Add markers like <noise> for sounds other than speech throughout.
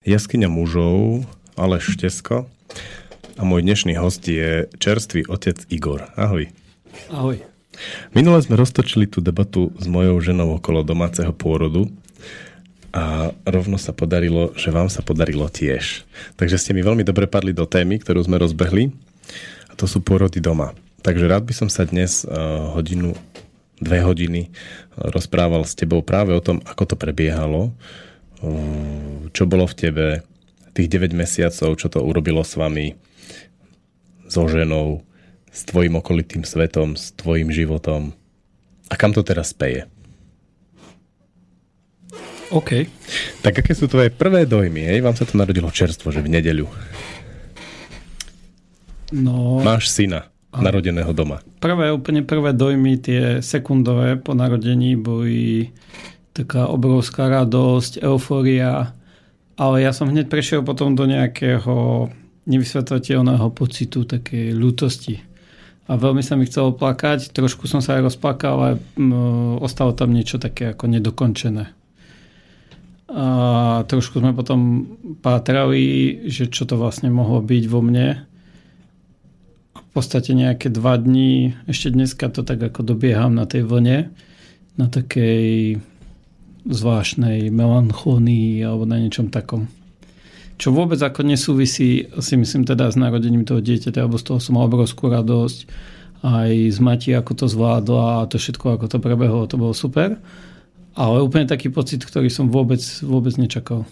Jaskyňa mužov, Aleš Štesko a môj dnešný host je čerstvý otec Igor. Ahoj. Ahoj. Minule sme roztočili tú debatu s mojou ženou okolo domáceho pôrodu a rovno sa podarilo, že vám sa podarilo tiež. Takže ste mi veľmi dobre padli do témy, ktorú sme rozbehli a to sú pôrody doma. Takže rád by som sa dnes uh, hodinu, dve hodiny rozprával s tebou práve o tom, ako to prebiehalo, čo bolo v tebe tých 9 mesiacov, čo to urobilo s vami, so ženou, s tvojim okolitým svetom, s tvojim životom a kam to teraz speje. OK. Tak aké sú tvoje prvé dojmy? Hej? Vám sa to narodilo čerstvo, že v nedeľu. No, Máš syna narodeného doma. Prvé, úplne prvé dojmy, tie sekundové po narodení boli taká obrovská radosť, euforia, ale ja som hneď prešiel potom do nejakého nevysvetletelného pocitu, takej ľútosti. A veľmi sa mi chcelo plakať, trošku som sa aj rozplakal, ale ostalo tam niečo také ako nedokončené. A trošku sme potom pátrali, že čo to vlastne mohlo byť vo mne. V podstate nejaké dva dní, ešte dneska to tak ako dobieham na tej vlne, na takej zvláštnej melanchónii alebo na niečom takom. Čo vôbec ako nesúvisí, si myslím teda s narodením toho dieťaťa, alebo z toho som mal obrovskú radosť, aj z Mati, ako to zvládla a to všetko, ako to prebehlo, to bolo super. Ale úplne taký pocit, ktorý som vôbec, vôbec nečakal.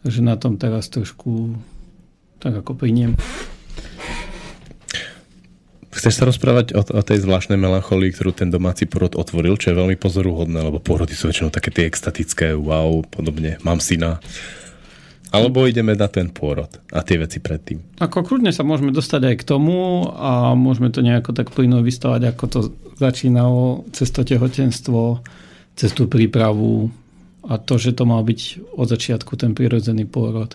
Takže na tom teraz trošku tak ako priniem. Chceš sa rozprávať o, o tej zvláštnej melancholii, ktorú ten domáci porod otvoril, čo je veľmi pozoruhodné, lebo porody sú väčšinou také tie extatické, wow, podobne, mám syna. Alebo ideme na ten pôrod a tie veci predtým. Ako kľudne sa môžeme dostať aj k tomu a môžeme to nejako tak plynu vystavať, ako to začínalo cez to tehotenstvo, cez tú prípravu a to, že to mal byť od začiatku ten prirodzený pôrod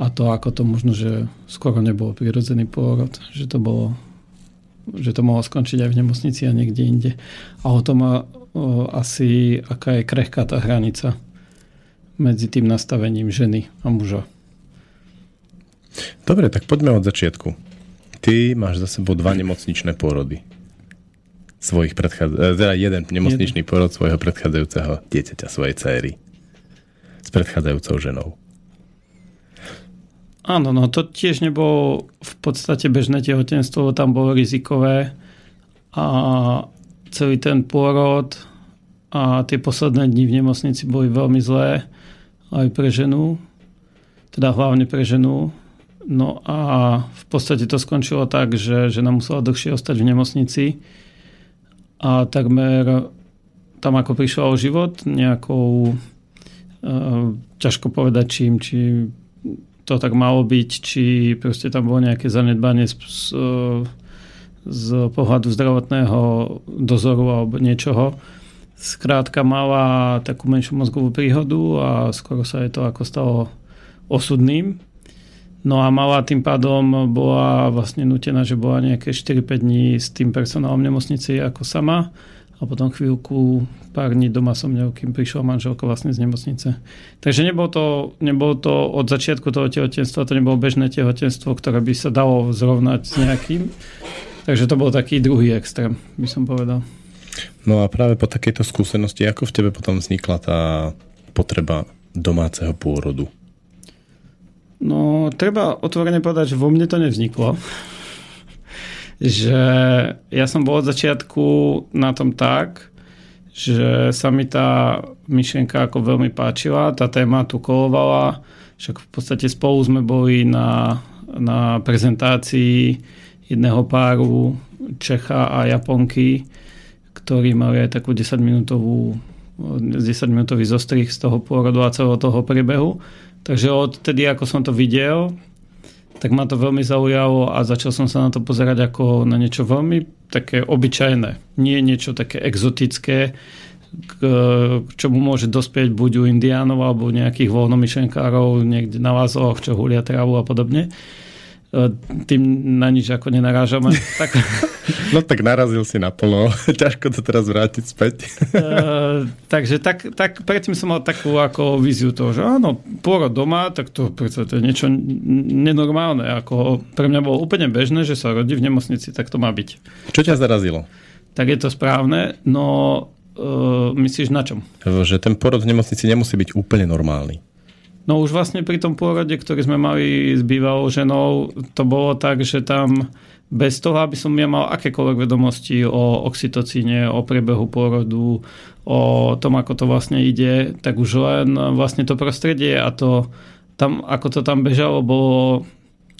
a to, ako to možno, že skoro nebol prirodzený pôrod, že to bolo že to mohlo skončiť aj v nemocnici a niekde inde. A o tom o, asi, aká je krehká tá hranica medzi tým nastavením ženy a muža. Dobre, tak poďme od začiatku. Ty máš za sebou dva nemocničné pôrody. Svojich predchádza- teda jeden nemocničný jeden. pôrod svojho predchádzajúceho dieťaťa, svojej céry. S predchádzajúcou ženou. Áno, no to tiež nebolo v podstate bežné tehotenstvo, tam bolo rizikové a celý ten pôrod a tie posledné dni v nemocnici boli veľmi zlé aj pre ženu, teda hlavne pre ženu. No a v podstate to skončilo tak, že žena musela dlhšie ostať v nemocnici a takmer tam ako prišla o život nejakou, uh, ťažko povedať čím, či to tak malo byť, či proste tam bolo nejaké zanedbanie z, z, pohľadu zdravotného dozoru alebo niečoho. Skrátka mala takú menšiu mozgovú príhodu a skoro sa je to ako stalo osudným. No a mala tým pádom bola vlastne nutená, že bola nejaké 4-5 dní s tým personálom nemocnici ako sama a potom chvíľku, pár dní doma som mňa, kým prišla manželka vlastne z nemocnice. Takže nebolo to, nebolo to od začiatku toho tehotenstva, to nebolo bežné tehotenstvo, ktoré by sa dalo zrovnať s nejakým. Takže to bol taký druhý extrém, by som povedal. No a práve po takejto skúsenosti, ako v tebe potom vznikla tá potreba domáceho pôrodu? No, treba otvorene povedať, že vo mne to nevzniklo že ja som bol od začiatku na tom tak, že sa mi tá myšlienka ako veľmi páčila, tá téma tu kolovala, však v podstate spolu sme boli na, na prezentácii jedného páru Čecha a Japonky, ktorí mali aj takú 10-minútovú 10-minútový zostrih z toho pôrodu a celého toho priebehu. Takže odtedy, ako som to videl, tak ma to veľmi zaujalo a začal som sa na to pozerať ako na niečo veľmi také obyčajné. Nie niečo také exotické, k čomu môže dospieť buď u indiánov alebo nejakých voľnomyšlenkárov niekde na vázoch, čo hulia trávu a podobne. Tým na nič ako nenarážame. <laughs> tak... No tak narazil si naplno. <laughs> Ťažko to teraz vrátiť späť. uh, <laughs> takže tak, tak predtým som mal takú ako víziu toho, že áno, pôrod doma, tak to, to je niečo nenormálne. Ako pre mňa bolo úplne bežné, že sa rodí v nemocnici, tak to má byť. Čo ťa zarazilo? Tak je to správne, no uh, myslíš na čom? Že ten porod v nemocnici nemusí byť úplne normálny. No už vlastne pri tom pôrode, ktorý sme mali s bývalou ženou, to bolo tak, že tam bez toho, aby som ja mal akékoľvek vedomosti o oxytocíne, o priebehu pôrodu, o tom, ako to vlastne ide, tak už len vlastne to prostredie a to tam, ako to tam bežalo, bolo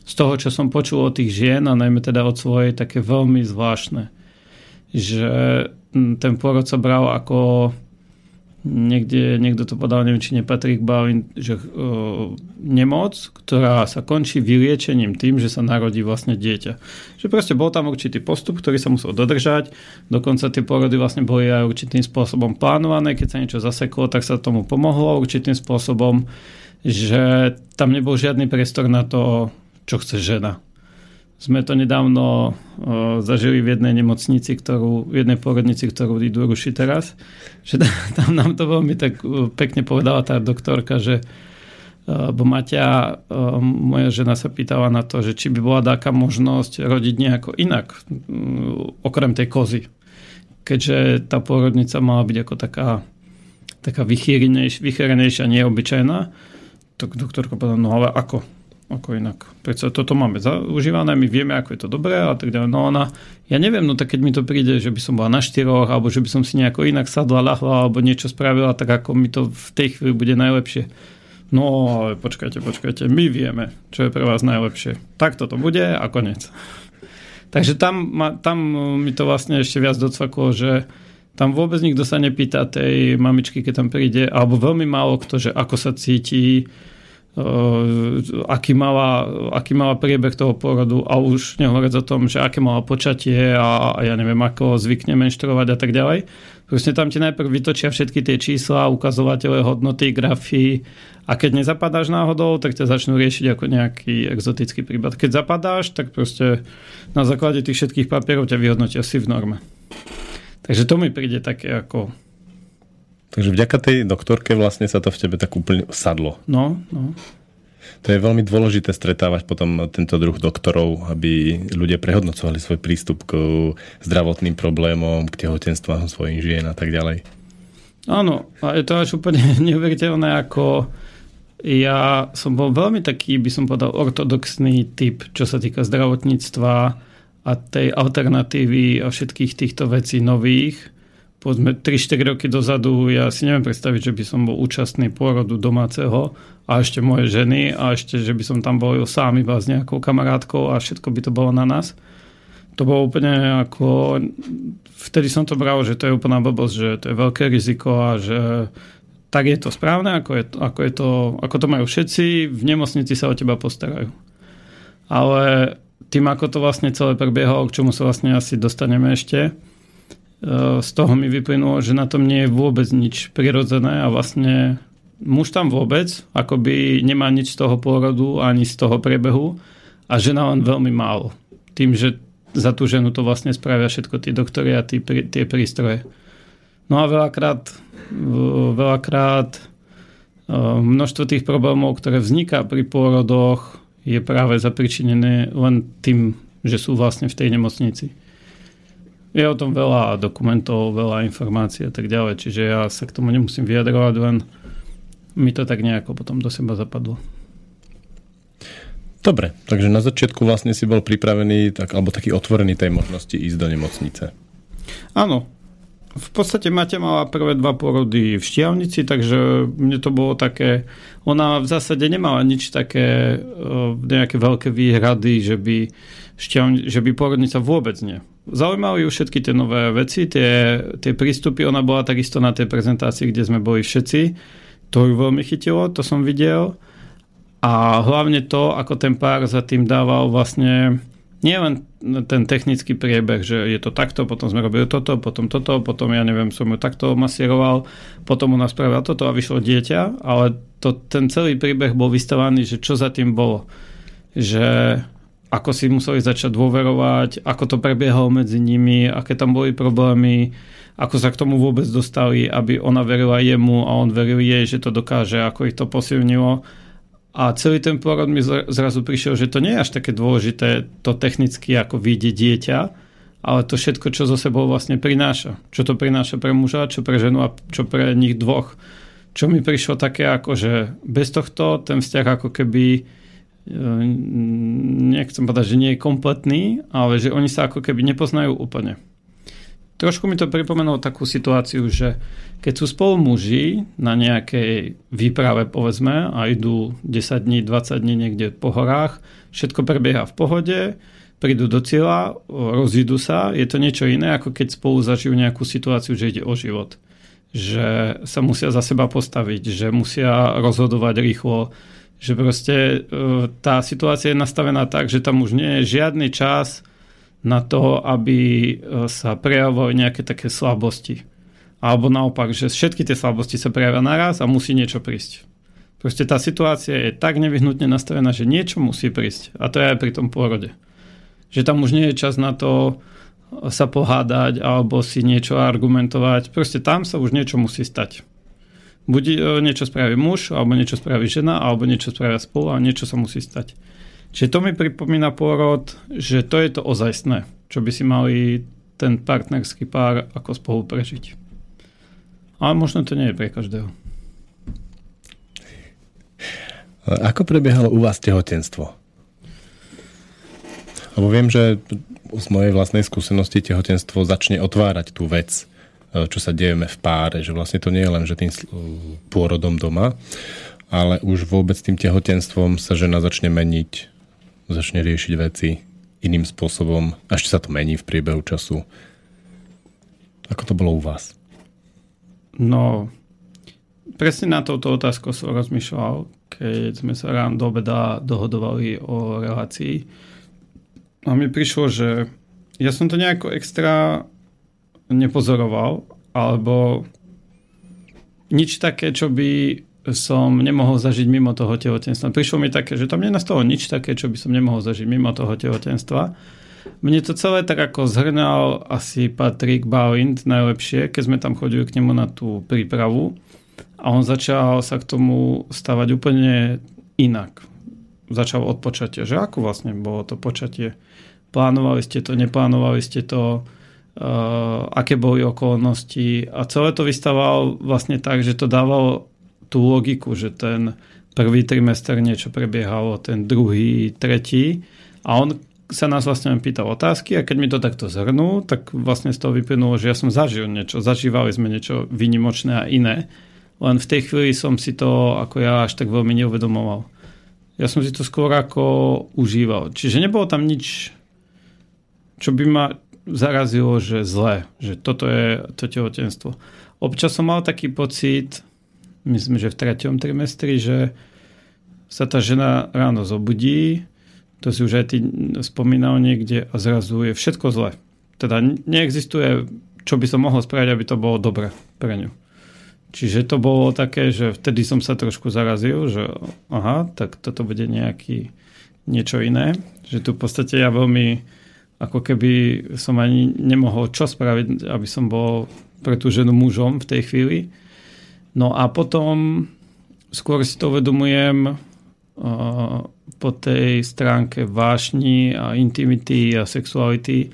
z toho, čo som počul od tých žien a najmä teda od svojej, také veľmi zvláštne. Že ten pôrod sa bral ako niekde, niekto to podal, neviem, či nepatrí k Balin, že uh, nemoc, ktorá sa končí vyliečením tým, že sa narodí vlastne dieťa. Že proste bol tam určitý postup, ktorý sa musel dodržať, dokonca tie porody vlastne boli aj určitým spôsobom plánované, keď sa niečo zaseklo, tak sa tomu pomohlo určitým spôsobom, že tam nebol žiadny priestor na to, čo chce žena sme to nedávno zažili v jednej nemocnici, ktorú, v jednej porodnici, ktorú idú rušiť teraz. Že <laughs> tam nám to veľmi tak pekne povedala tá doktorka, že bo Maťa, moja žena sa pýtala na to, že či by bola taká možnosť rodiť nejako inak, okrem tej kozy. Keďže tá porodnica mala byť ako taká, taká vychýrenejšia, neobyčajná, tak doktorka povedala, no ale ako? Ako inak. Prečo toto máme zaužívané, my vieme, ako je to dobré a tak ďalej. No ona, ja neviem, no tak keď mi to príde, že by som bola na štyroch, alebo že by som si nejako inak sadla, ľahla, alebo niečo spravila, tak ako mi to v tej chvíli bude najlepšie. No, počkajte, počkajte, my vieme, čo je pre vás najlepšie. Tak toto bude a konec. Takže tam, tam mi to vlastne ešte viac docvaklo, že tam vôbec nikto sa nepýta tej mamičky, keď tam príde, alebo veľmi málo kto, že ako sa cíti, aký mala, aký mala priebeh toho porodu a už nehovoriac o tom, že aké mala počatie a, a ja neviem, ako zvykne menštruovať a tak ďalej. Proste tam ti najprv vytočia všetky tie čísla, ukazovatele, hodnoty, grafy a keď nezapadáš náhodou, tak ťa začnú riešiť ako nejaký exotický prípad. Keď zapadáš, tak proste na základe tých všetkých papierov ťa vyhodnotia si v norme. Takže to mi príde také ako Takže vďaka tej doktorke vlastne sa to v tebe tak úplne sadlo. No, no. To je veľmi dôležité stretávať potom tento druh doktorov, aby ľudia prehodnocovali svoj prístup k zdravotným problémom, k tehotenstvám svojich žien a tak ďalej. Áno, a je to až úplne <laughs> neuveriteľné, ako ja som bol veľmi taký, by som povedal, ortodoxný typ, čo sa týka zdravotníctva a tej alternatívy a všetkých týchto vecí nových povedzme 3-4 roky dozadu, ja si neviem predstaviť, že by som bol účastný pôrodu domáceho a ešte moje ženy a ešte, že by som tam bol sám iba s nejakou kamarátkou a všetko by to bolo na nás. To bolo úplne ako... Vtedy som to bral, že to je úplná blbosť, že to je veľké riziko a že tak je to správne, ako, je to, ako, je to, ako to majú všetci, v nemocnici sa o teba postarajú. Ale tým, ako to vlastne celé prebiehalo, k čomu sa vlastne asi dostaneme ešte, z toho mi vyplynulo, že na tom nie je vôbec nič prirodzené a vlastne muž tam vôbec akoby nemá nič z toho pôrodu ani z toho priebehu a žena len veľmi málo. Tým, že za tú ženu to vlastne spravia všetko tí doktory a tí, tie prístroje. No a veľakrát, veľakrát e, množstvo tých problémov, ktoré vzniká pri pôrodoch, je práve zapričinené len tým, že sú vlastne v tej nemocnici. Je o tom veľa dokumentov, veľa informácií a tak ďalej, čiže ja sa k tomu nemusím vyjadrovať, len mi to tak nejako potom do seba zapadlo. Dobre, takže na začiatku vlastne si bol pripravený, tak, alebo taký otvorený tej možnosti ísť do nemocnice. Áno. V podstate Mate mala prvé dva porody v Štiavnici, takže mne to bolo také... Ona v zásade nemala nič také, nejaké veľké výhrady, že by, šťavni, že by porodnica vôbec nie Zaujímali ju všetky tie nové veci, tie, tie prístupy. Ona bola takisto na tej prezentácii, kde sme boli všetci. To ju veľmi chytilo, to som videl. A hlavne to, ako ten pár za tým dával vlastne nie len ten technický priebeh, že je to takto, potom sme robili toto, potom toto, potom ja neviem, som ju takto masíroval, potom ona spravila toto a vyšlo dieťa, ale to, ten celý príbeh bol vystavaný, že čo za tým bolo. Že ako si museli začať dôverovať, ako to prebiehalo medzi nimi, aké tam boli problémy, ako sa k tomu vôbec dostali, aby ona verila jemu a on veril jej, že to dokáže, ako ich to posilnilo. A celý ten porod mi zrazu prišiel, že to nie je až také dôležité to technicky, ako vidieť dieťa, ale to všetko, čo zo sebou vlastne prináša. Čo to prináša pre muža, čo pre ženu a čo pre nich dvoch. Čo mi prišlo také ako, že bez tohto ten vzťah ako keby nechcem povedať, že nie je kompletný, ale že oni sa ako keby nepoznajú úplne. Trošku mi to pripomenulo takú situáciu, že keď sú spolu muži na nejakej výprave, povedzme, a idú 10 dní, 20 dní niekde po horách, všetko prebieha v pohode, prídu do cieľa, rozídu sa, je to niečo iné, ako keď spolu zažijú nejakú situáciu, že ide o život. Že sa musia za seba postaviť, že musia rozhodovať rýchlo, že proste e, tá situácia je nastavená tak, že tam už nie je žiadny čas na to, aby e, sa prejavovali nejaké také slabosti. Alebo naopak, že všetky tie slabosti sa prejavia naraz a musí niečo prísť. Proste tá situácia je tak nevyhnutne nastavená, že niečo musí prísť. A to je aj pri tom pôrode. Že tam už nie je čas na to sa pohádať alebo si niečo argumentovať. Proste tam sa už niečo musí stať. Buď e, niečo spraví muž, alebo niečo spraví žena, alebo niečo spravia spolu a niečo sa musí stať. Čiže to mi pripomína pôrod, že to je to ozajstné, čo by si mali ten partnerský pár ako spolu prežiť. Ale možno to nie je pre každého. Ako prebiehalo u vás tehotenstvo? Lebo viem, že z mojej vlastnej skúsenosti tehotenstvo začne otvárať tú vec čo sa dejeme v páre, že vlastne to nie je len, že tým pôrodom doma, ale už vôbec tým tehotenstvom sa žena začne meniť, začne riešiť veci iným spôsobom. A ešte sa to mení v priebehu času. Ako to bolo u vás? No, presne na touto otázku som rozmýšľal, keď sme sa ráno do obeda dohodovali o relácii. A mi prišlo, že ja som to nejako extra nepozoroval, alebo nič také, čo by som nemohol zažiť mimo toho tehotenstva. Prišlo mi také, že tam nenastalo nič také, čo by som nemohol zažiť mimo toho tehotenstva. Mne to celé tak ako zhrnal asi Patrick Bauint najlepšie, keď sme tam chodili k nemu na tú prípravu a on začal sa k tomu stavať úplne inak. Začal od počatia, že ako vlastne bolo to počatie. Plánovali ste to, neplánovali ste to, aké boli okolnosti a celé to vystával vlastne tak, že to dávalo tú logiku, že ten prvý trimester niečo prebiehalo, ten druhý, tretí a on sa nás vlastne pýtal otázky a keď mi to takto zhrnul, tak vlastne z toho vyplynulo, že ja som zažil niečo, zažívali sme niečo vynimočné a iné, len v tej chvíli som si to ako ja až tak veľmi neuvedomoval. Ja som si to skôr ako užíval. Čiže nebolo tam nič, čo by ma zarazilo, že zle, že toto je to tehotenstvo. Občas som mal taký pocit, myslím, že v treťom trimestri, že sa tá žena ráno zobudí, to si už aj ty spomínal niekde a zrazu je všetko zle. Teda neexistuje, čo by som mohol spraviť, aby to bolo dobre pre ňu. Čiže to bolo také, že vtedy som sa trošku zarazil, že aha, tak toto bude nejaký niečo iné. Že tu v podstate ja veľmi ako keby som ani nemohol čo spraviť, aby som bol pre tú ženu mužom v tej chvíli. No a potom skôr si to uvedomujem uh, po tej stránke vášni a intimity a sexuality,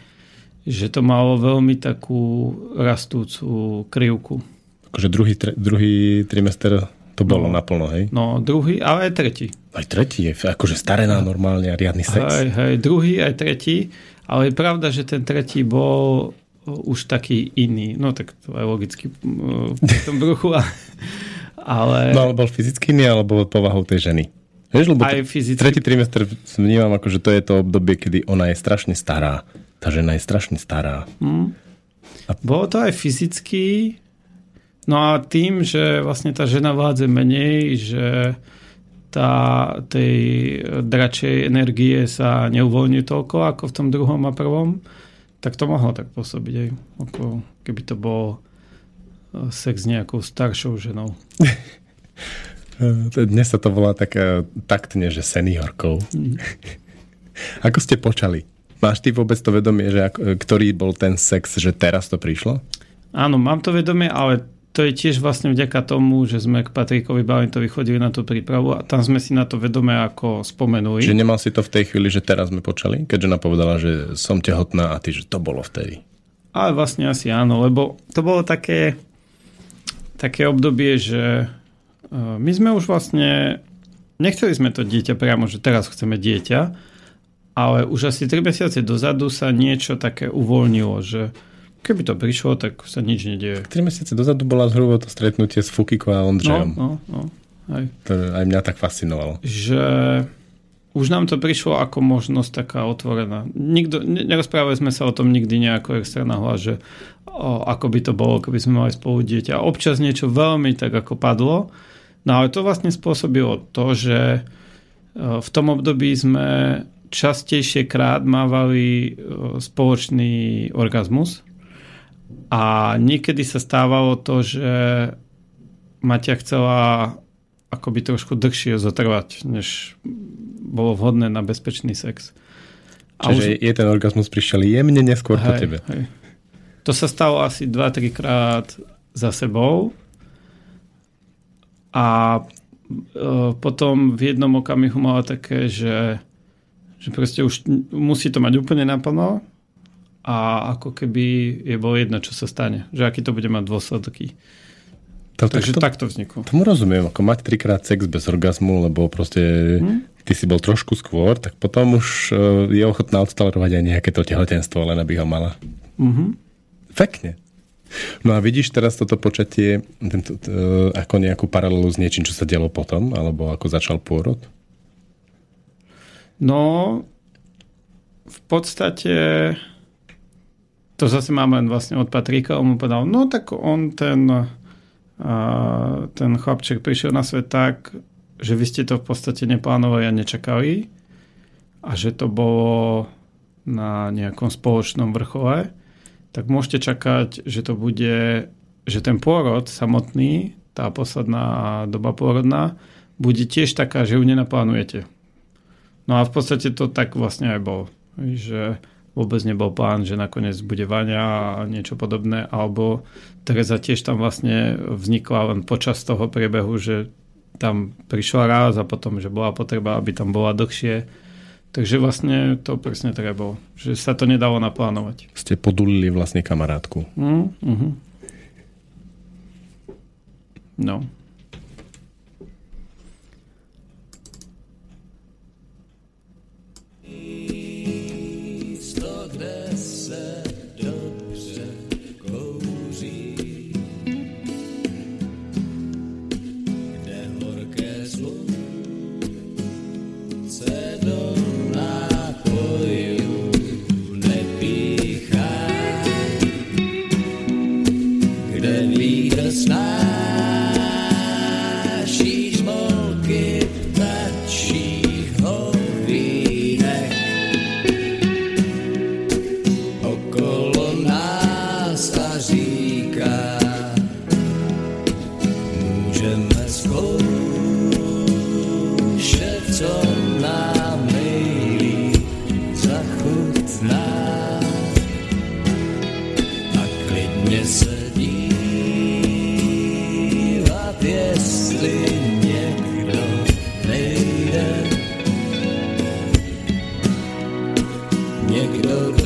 že to malo veľmi takú rastúcu krivku. Akože druhý, tre, druhý trimester to bolo no, naplno, hej? No, druhý, ale aj tretí. Aj tretí je akože starená normálne a riadny sex. Hej, hej, druhý aj tretí. Ale je pravda, že ten tretí bol už taký iný. No tak to je logicky v tom bruchu. Ale... No ale bol fyzicky iný, alebo povahou tej ženy? Vieš, lebo aj fyzicky... tretí trimester vnímam ako, že to je to obdobie, kedy ona je strašne stará. Tá žena je strašne stará. Hmm. A... Bolo to aj fyzicky, no a tým, že vlastne tá žena vládze menej, že tá, tej dračej energie sa neuvoľní toľko ako v tom druhom a prvom, tak to mohlo tak pôsobiť aj, ako keby to bol e, sex s nejakou staršou ženou. <laughs> Dnes sa to volá tak taktne, že seniorkou. Mm. Ako ste počali? Máš ty vôbec to vedomie, že ak, ktorý bol ten sex, že teraz to prišlo? Áno, mám to vedomie, ale to je tiež vlastne vďaka tomu, že sme k Patrikovi Balentovi chodili na tú prípravu a tam sme si na to vedome ako spomenuli. Že nemal si to v tej chvíli, že teraz sme počali? Keďže ona povedala, že som tehotná a ty, že to bolo vtedy. Ale vlastne asi áno, lebo to bolo také, také obdobie, že e, my sme už vlastne, nechceli sme to dieťa priamo, že teraz chceme dieťa, ale už asi 3 mesiace dozadu sa niečo také uvoľnilo, že keby to prišlo, tak sa nič nedieje. 3 mesiace dozadu bola zhruba to stretnutie s Fukiko a Ondřejom. No, no, no. Aj. To aj mňa tak fascinovalo. Že už nám to prišlo ako možnosť taká otvorená. Nikto, nerozprávali sme sa o tom nikdy nejako extra nahlas, že o, ako by to bolo, keby sme mali spolu dieťa. Občas niečo veľmi tak ako padlo, no ale to vlastne spôsobilo to, že e, v tom období sme častejšie krát mávali e, spoločný orgazmus a niekedy sa stávalo to, že Maťa chcela akoby trošku dlhšie zotrvať, než bolo vhodné na bezpečný sex. A Čiže už... je ten orgazmus prišiel jemne neskôr hej, po tebe. Hej. To sa stalo asi 2-3 krát za sebou a e, potom v jednom okamihu mala také, že že proste už musí to mať úplne naplno a ako keby je bolo jedno, čo sa stane. Že aký to bude mať dôsledky. To, Takže to, takto vzniklo. Tomu rozumiem, ako mať trikrát sex bez orgazmu, lebo proste hmm? ty si bol trošku skôr, tak potom už e, je ochotná odstalovať aj nejaké to tehotenstvo, len aby ho mala. Mm-hmm. Pekne. No a vidíš teraz toto počatie tento, uh, ako nejakú paralelu s niečím, čo sa dialo potom, alebo ako začal pôrod? No, v podstate to zase máme vlastne od Patrika, on mu povedal, no tak on ten, uh, ten chlapček prišiel na svet tak, že vy ste to v podstate neplánovali a nečakali a že to bolo na nejakom spoločnom vrchole, tak môžete čakať, že to bude, že ten pôrod samotný, tá posledná doba pôrodná, bude tiež taká, že ju nenaplánujete. No a v podstate to tak vlastne aj bolo. Že vôbec nebol plán, že nakoniec bude Vania a niečo podobné, alebo Teresa tiež tam vlastne vznikla len počas toho priebehu, že tam prišla raz a potom, že bola potreba, aby tam bola dlhšie. Takže vlastne to presne tak bolo. Že sa to nedalo naplánovať. Ste podulili vlastne kamarátku. Mm, uh-huh. No. Niech do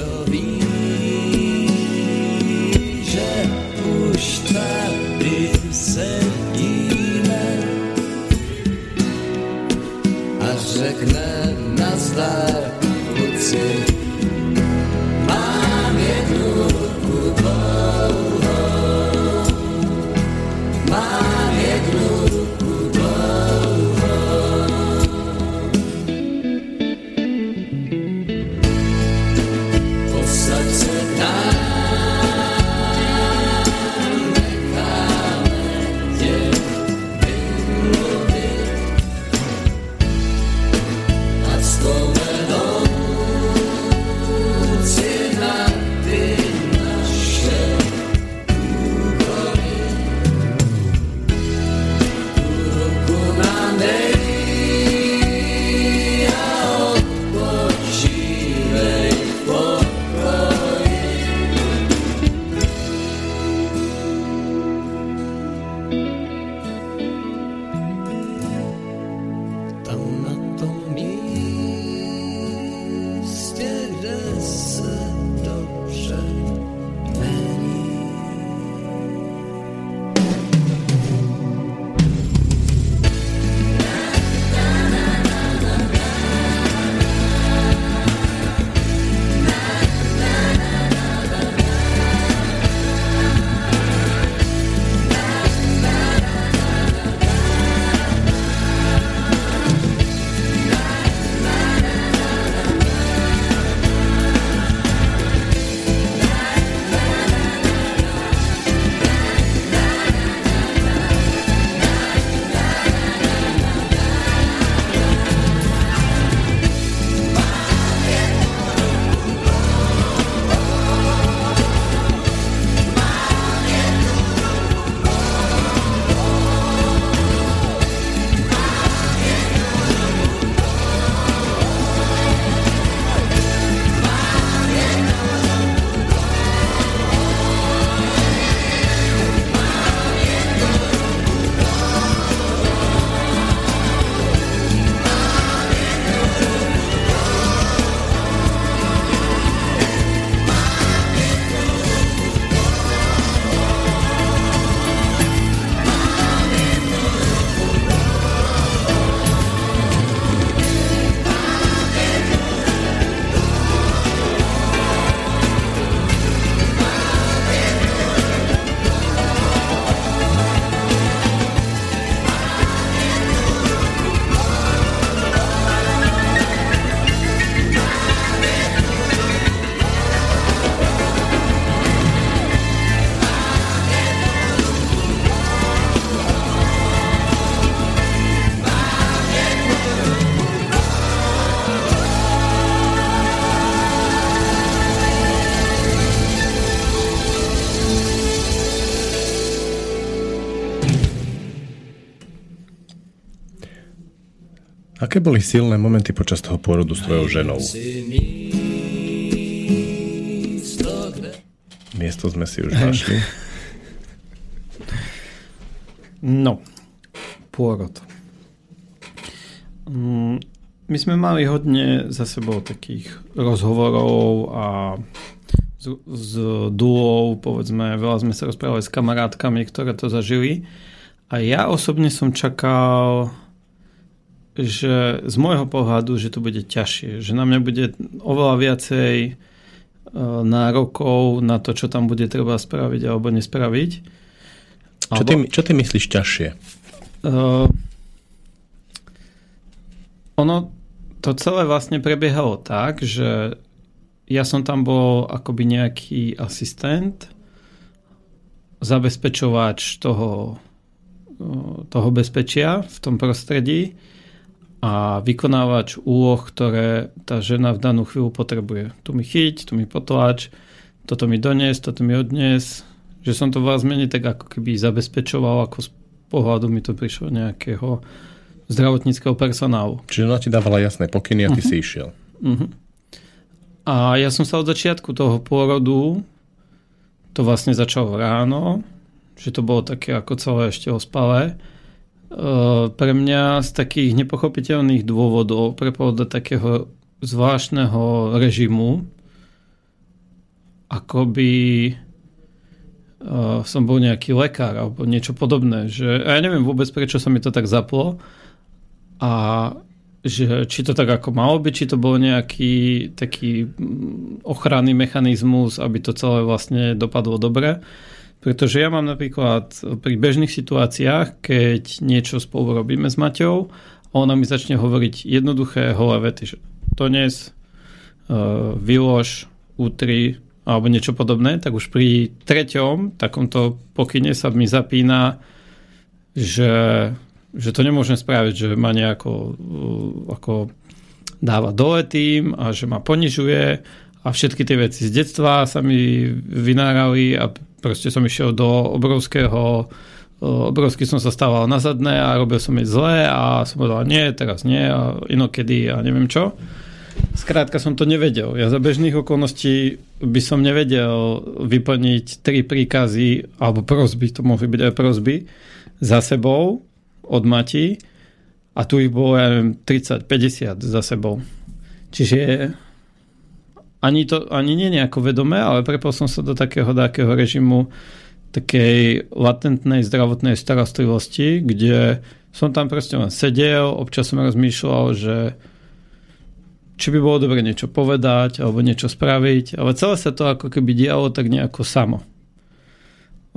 Aké boli silné momenty počas toho pôrodu s tvojou ženou? Miesto sme si už našli. <laughs> No, pôrod. Mm, my sme mali hodne za sebou takých rozhovorov a z, z duov, povedzme, veľa sme sa rozprávali s kamarátkami, ktoré to zažili. A ja osobne som čakal, že z môjho pohľadu, že to bude ťažšie, že na mňa bude oveľa viacej e, nárokov na to, čo tam bude treba spraviť alebo nespraviť. Čo ty, čo ty myslíš ťažšie? Uh, ono to celé vlastne prebiehalo tak, že ja som tam bol akoby nejaký asistent, zabezpečovač toho, toho bezpečia v tom prostredí a vykonávač úloh, ktoré tá žena v danú chvíľu potrebuje. Tu mi chyť, tu mi potlač, toto mi donies, toto mi odnes. Že som to vás menej tak ako keby zabezpečoval, ako z pohľadu mi to prišlo nejakého zdravotníckého personálu. Čiže ona ti dávala jasné pokyny a ty uh-huh. si išiel. Uh-huh. A ja som sa od začiatku toho pôrodu, to vlastne začalo ráno, že to bolo také ako celé ešte ospalé, pre mňa z takých nepochopiteľných dôvodov prepol do takého zvláštneho režimu, akoby uh, som bol nejaký lekár alebo niečo podobné. Že, a ja neviem vôbec, prečo sa mi to tak zaplo. A že či to tak ako malo byť, či to bol nejaký taký mm, ochranný mechanizmus, aby to celé vlastne dopadlo dobre. Pretože ja mám napríklad pri bežných situáciách, keď niečo spolu robíme s Maťou, ona mi začne hovoriť jednoduché holé vety, že to dnes uh, vylož, útri alebo niečo podobné, tak už pri treťom takomto pokyne sa mi zapína, že že to nemôžem spraviť, že ma nejako uh, ako dáva dole tým a že ma ponižuje a všetky tie veci z detstva sa mi vynárali a proste som išiel do obrovského uh, obrovsky som sa stával na zadné a robil som ich zle a som povedal nie, teraz nie a inokedy a neviem čo. Skrátka som to nevedel. Ja za bežných okolností by som nevedel vyplniť tri príkazy alebo prosby, to mohli byť aj prosby, za sebou od Mati a tu ich bolo, ja neviem, 30-50 za sebou. Čiže ani, to, ani nie nejako vedomé, ale prepol som sa do takého takého režimu takej latentnej zdravotnej starostlivosti, kde som tam proste len sedel, občas som rozmýšľal, že či by bolo dobre niečo povedať alebo niečo spraviť, ale celé sa to ako keby dialo tak nejako samo.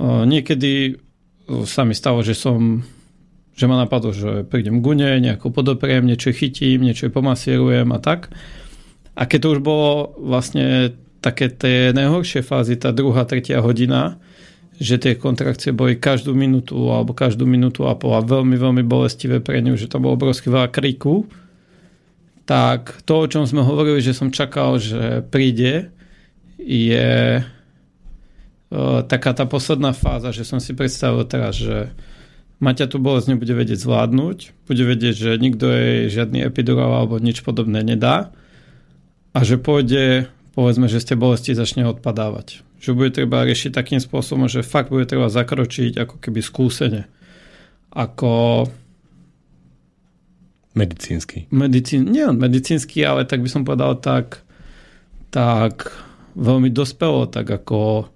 Niekedy sa mi stalo, že som že ma napadlo, že prídem k gune, nejako podopriem, niečo chytím, niečo pomasierujem a tak. A keď to už bolo vlastne také tie najhoršie fázy, tá druhá, tretia hodina, že tie kontrakcie boli každú minútu alebo každú minútu a pol a veľmi, veľmi bolestivé pre ňu, že tam bolo obrovský veľa kríku, tak to, o čom sme hovorili, že som čakal, že príde, je uh, taká tá posledná fáza, že som si predstavil teraz, že Maťa tú bolesť nebude vedieť zvládnuť, bude vedieť, že nikto jej žiadny epidural alebo nič podobné nedá a že pôjde, povedzme, že z tej bolesti začne odpadávať. Že bude treba riešiť takým spôsobom, že fakt bude treba zakročiť ako keby skúsene. Ako Medicínsky. Medicín, nie medicínsky, ale tak by som povedal tak, tak veľmi dospelo, tak ako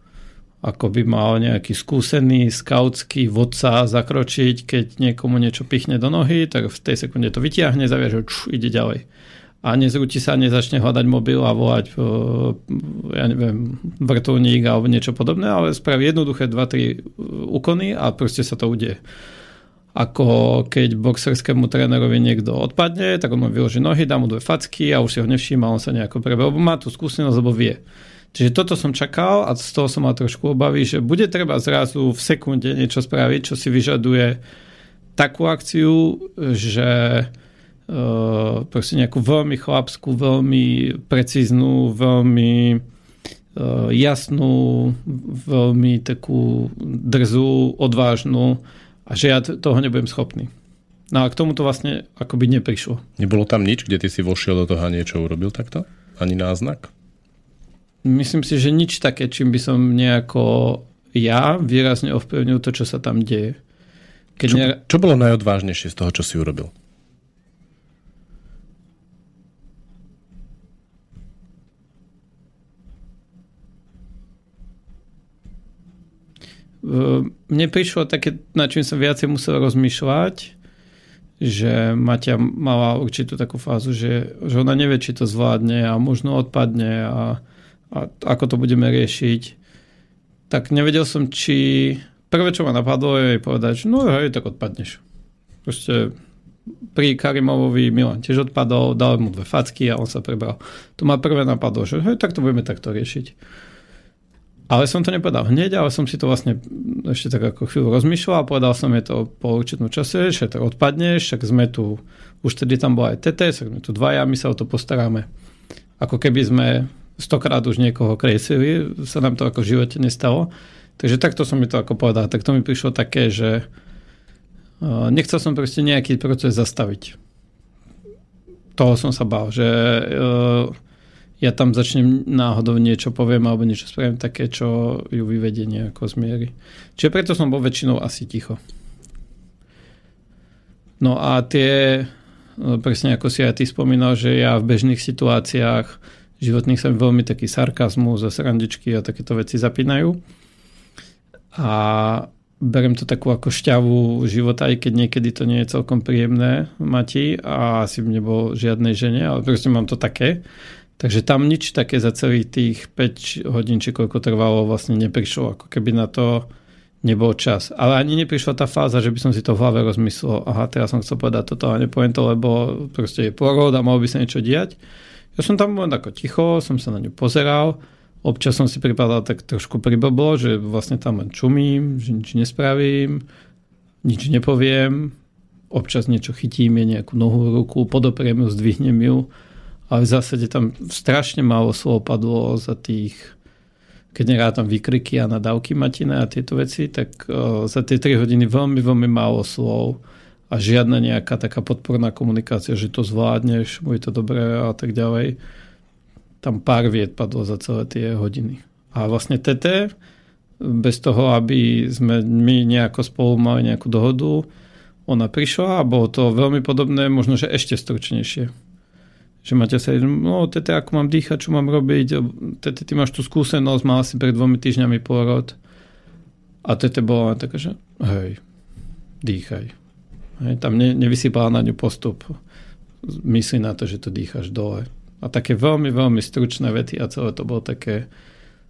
ako by mal nejaký skúsený skautský vodca zakročiť, keď niekomu niečo pichne do nohy, tak v tej sekunde to vytiahne, zaviaže, ču, ide ďalej. A nezrúti sa, nezačne hľadať mobil a volať, e, ja neviem, vrtulník alebo niečo podobné, ale spraví jednoduché 2-3 úkony a proste sa to udeje. Ako keď boxerskému trénerovi niekto odpadne, tak on mu vyloží nohy, dá mu dve facky a už si ho nevšíma, on sa nejako prebehol, lebo má tú skúsenosť, lebo vie. Čiže toto som čakal a z toho som mal trošku obavy, že bude treba zrazu v sekunde niečo spraviť, čo si vyžaduje takú akciu, že proste nejakú veľmi chlapskú, veľmi precíznu, veľmi uh, jasnú, veľmi takú drzú, odvážnu a že ja toho nebudem schopný. No a k tomu to vlastne akoby neprišlo. Nebolo tam nič, kde ty si vošiel do toho a niečo urobil takto? Ani náznak? Myslím si, že nič také, čím by som nejako ja výrazne ovplyvnil to, čo sa tam deje. Keď čo, ne... čo bolo najodvážnejšie z toho, čo si urobil? Mne prišlo také, na čím som viacej musel rozmýšľať, že Maťa mala určitú takú fázu, že, že ona nevie, či to zvládne a možno odpadne a, a ako to budeme riešiť. Tak nevedel som, či... Prvé, čo ma napadlo, je povedať, že no hej, tak odpadneš. Proste pri Karimovovi Milan tiež odpadol, dal mu dve facky a on sa prebral. To ma prvé napadlo, že hej, tak to budeme takto riešiť. Ale som to nepovedal hneď, ale som si to vlastne ešte tak ako chvíľu rozmýšľal a povedal som je to po určitnom čase, že to odpadneš, však sme tu, už tedy tam bola aj TT, tak sme tu dvaja, my sa o to postaráme. Ako keby sme stokrát už niekoho kresili, sa nám to ako v živote nestalo. Takže takto som mi to ako povedal. Tak to mi prišlo také, že nechcel som proste nejaký proces zastaviť. Toho som sa bál, že ja tam začnem náhodou niečo poviem alebo niečo spravím také, čo ju vyvedie nejako z miery. Čiže preto som bol väčšinou asi ticho. No a tie, no presne ako si aj ty spomínal, že ja v bežných situáciách životných sa veľmi taký sarkazmus a srandičky a takéto veci zapínajú. A berem to takú ako šťavu života, aj keď niekedy to nie je celkom príjemné mati a asi nebol žiadnej žene, ale proste mám to také. Takže tam nič také za celých tých 5 hodín, či koľko trvalo, vlastne neprišlo. Ako keby na to nebol čas. Ale ani neprišla tá fáza, že by som si to v hlave rozmyslel, aha, teraz som chcel povedať toto a nepoviem to, lebo proste je porod a mohol by sa niečo diať. Ja som tam bol ako ticho, som sa na ňu pozeral, občas som si pripadal tak trošku priboblo, že vlastne tam len čumím, že nič nespravím, nič nepoviem, občas niečo chytím, je nejakú nohu, ruku, podopriem ju, zdvihnem ju ale v zásade tam strašne málo slov padlo za tých, keď tam výkriky a nadávky Matina a tieto veci, tak za tie 3 hodiny veľmi, veľmi málo slov a žiadna nejaká taká podporná komunikácia, že to zvládneš, bude to dobré a tak ďalej. Tam pár vied padlo za celé tie hodiny. A vlastne TT, bez toho, aby sme my nejako spolu mali nejakú dohodu, ona prišla a bolo to veľmi podobné, možno, že ešte stručnejšie že máte sa, no tete, ako mám dýchať, čo mám robiť, tete, ty máš tú skúsenosť, mal si pred dvomi týždňami pôrod a tete bola taká, že hej, dýchaj. Hej, tam ne, nevysypala na ňu postup. Myslí na to, že to dýchaš dole. A také veľmi, veľmi stručné vety a celé to bolo také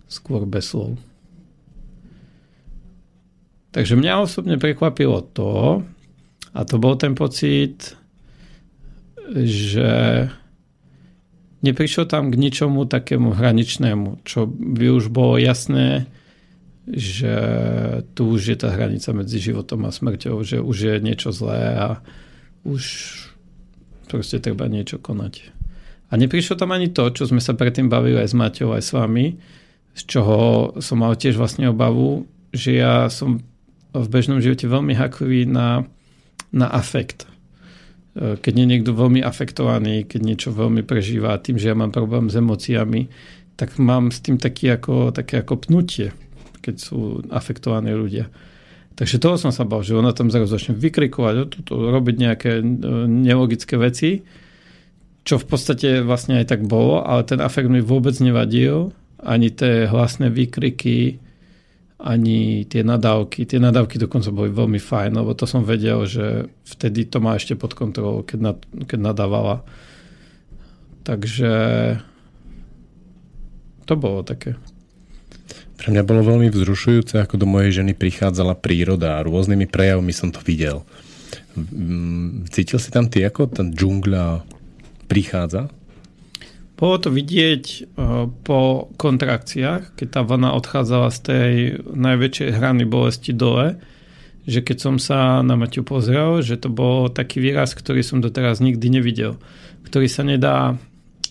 skôr bez slov. Takže mňa osobne prekvapilo to, a to bol ten pocit, že neprišlo tam k ničomu takému hraničnému, čo by už bolo jasné, že tu už je tá hranica medzi životom a smrťou, že už je niečo zlé a už proste treba niečo konať. A neprišlo tam ani to, čo sme sa predtým bavili aj s Maťou, aj s vami, z čoho som mal tiež vlastne obavu, že ja som v bežnom živote veľmi haklivý na, na afekt keď je niekto veľmi afektovaný, keď niečo veľmi prežíva tým, že ja mám problém s emóciami, tak mám s tým taký ako, také ako pnutie, keď sú afektovaní ľudia. Takže toho som sa bal, že ona tam zrazu začne vykrikovať, robiť nejaké e, nelogické veci, čo v podstate vlastne aj tak bolo, ale ten afekt mi vôbec nevadil, ani tie hlasné výkriky, ani tie nadávky. Tie nadávky dokonca boli veľmi fajn, lebo to som vedel, že vtedy to má ešte pod kontrolou, keď, nad, keď nadávala. Takže to bolo také. Pre mňa bolo veľmi vzrušujúce, ako do mojej ženy prichádzala príroda a rôznymi prejavmi som to videl. Cítil si tam ty, ako tá džungľa prichádza? Bolo to vidieť eh, po kontrakciách, keď tá vlna odchádzala z tej najväčšej hrany bolesti dole, že keď som sa na Maťu pozrel, že to bol taký výraz, ktorý som doteraz nikdy nevidel, ktorý sa nedá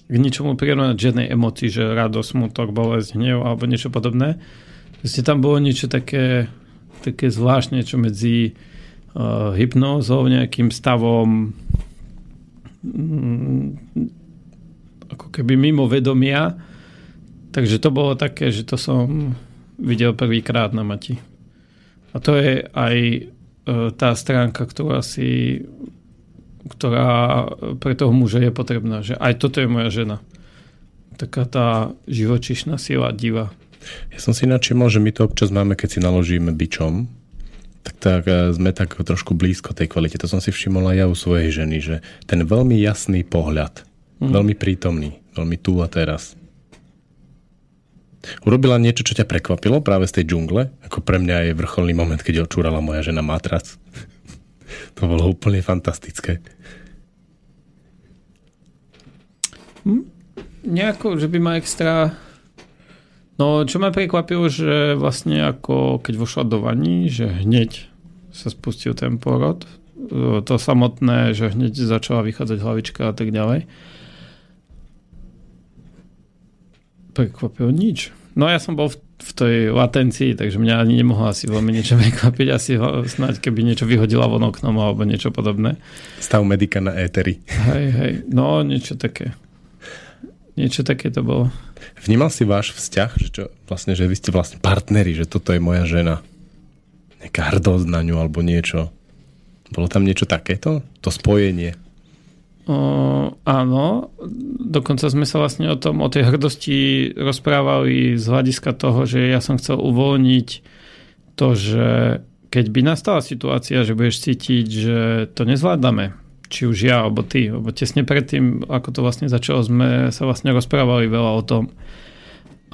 k ničomu prirovnať žiadnej emocii, že radosť, smutok, bolesť, hnev alebo niečo podobné. Vlastne tam bolo niečo také, také zvláštne, čo medzi hypnózou, nejakým stavom ako keby mimo vedomia. Takže to bolo také, že to som videl prvýkrát na Mati. A to je aj e, tá stránka, ktorá si ktorá pre toho muža je potrebná. Že aj toto je moja žena. Taká tá živočišná sila diva. Ja som si načímal, že my to občas máme, keď si naložíme bičom, tak, tak e, sme tak trošku blízko tej kvalite. To som si všimol aj ja u svojej ženy, že ten veľmi jasný pohľad, mm. veľmi prítomný, veľmi tu a teraz. Urobila niečo, čo ťa prekvapilo práve z tej džungle? Ako pre mňa je vrcholný moment, keď očúrala moja žena matrac. <laughs> to bolo úplne fantastické. Hm? Nejako, že by ma extra No, čo ma prekvapilo, že vlastne ako keď vošla do vaní, že hneď sa spustil ten porod. To samotné, že hneď začala vychádzať hlavička a tak ďalej. Prekvapilo nič. No ja som bol v, v tej latencii, takže mňa ani nemohla asi veľmi niečo <laughs> prekvapiť. Asi ho, snáď keby niečo vyhodila von oknom alebo niečo podobné. Stav medika na éteri. Hej, hej. No, niečo také. Niečo také to bolo. Vnímal si váš vzťah, že, čo, vlastne, že vy ste vlastne partneri, že toto je moja žena. Nejaká hrdosť na ňu alebo niečo. Bolo tam niečo takéto? To spojenie? Áno, dokonca sme sa vlastne o tom, o tej hrdosti rozprávali z hľadiska toho, že ja som chcel uvoľniť to, že keď by nastala situácia, že budeš cítiť, že to nezvládame, či už ja alebo ty, lebo tesne predtým, ako to vlastne začalo, sme sa vlastne rozprávali veľa o tom.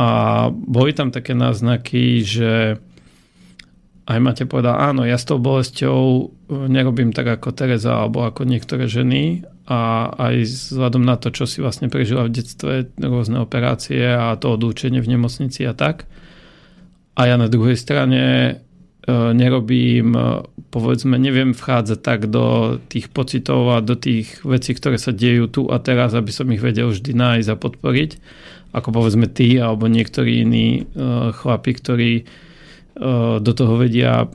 A boli tam také náznaky, že aj máte povedal, áno, ja s tou bolesťou e, nerobím tak ako Tereza alebo ako niektoré ženy a aj vzhľadom na to, čo si vlastne prežila v detstve, rôzne operácie a to odúčenie v nemocnici a tak. A ja na druhej strane E, nerobím, e, povedzme, neviem vchádzať tak do tých pocitov a do tých vecí, ktoré sa dejú tu a teraz, aby som ich vedel vždy nájsť a podporiť, ako povedzme ty alebo niektorí iní chlapi, ktorí do toho vedia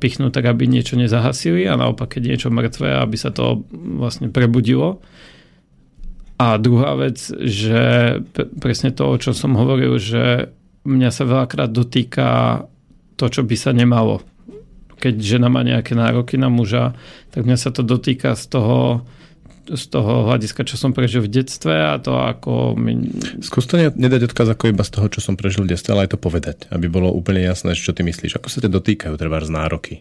pichnúť tak, aby niečo nezahasili a naopak, keď niečo mŕtve, aby sa to vlastne prebudilo. A druhá vec, že presne to, o čom som hovoril, že mňa sa veľakrát dotýka to, čo by sa nemalo. Keď žena má nejaké nároky na muža, tak mňa sa to dotýka z toho, z toho hľadiska, čo som prežil v detstve a to ako... Mi... Skús to nedať odkaz ako iba z toho, čo som prežil v detstve, ale aj to povedať, aby bolo úplne jasné, čo ty myslíš. Ako sa te dotýkajú treba z nároky?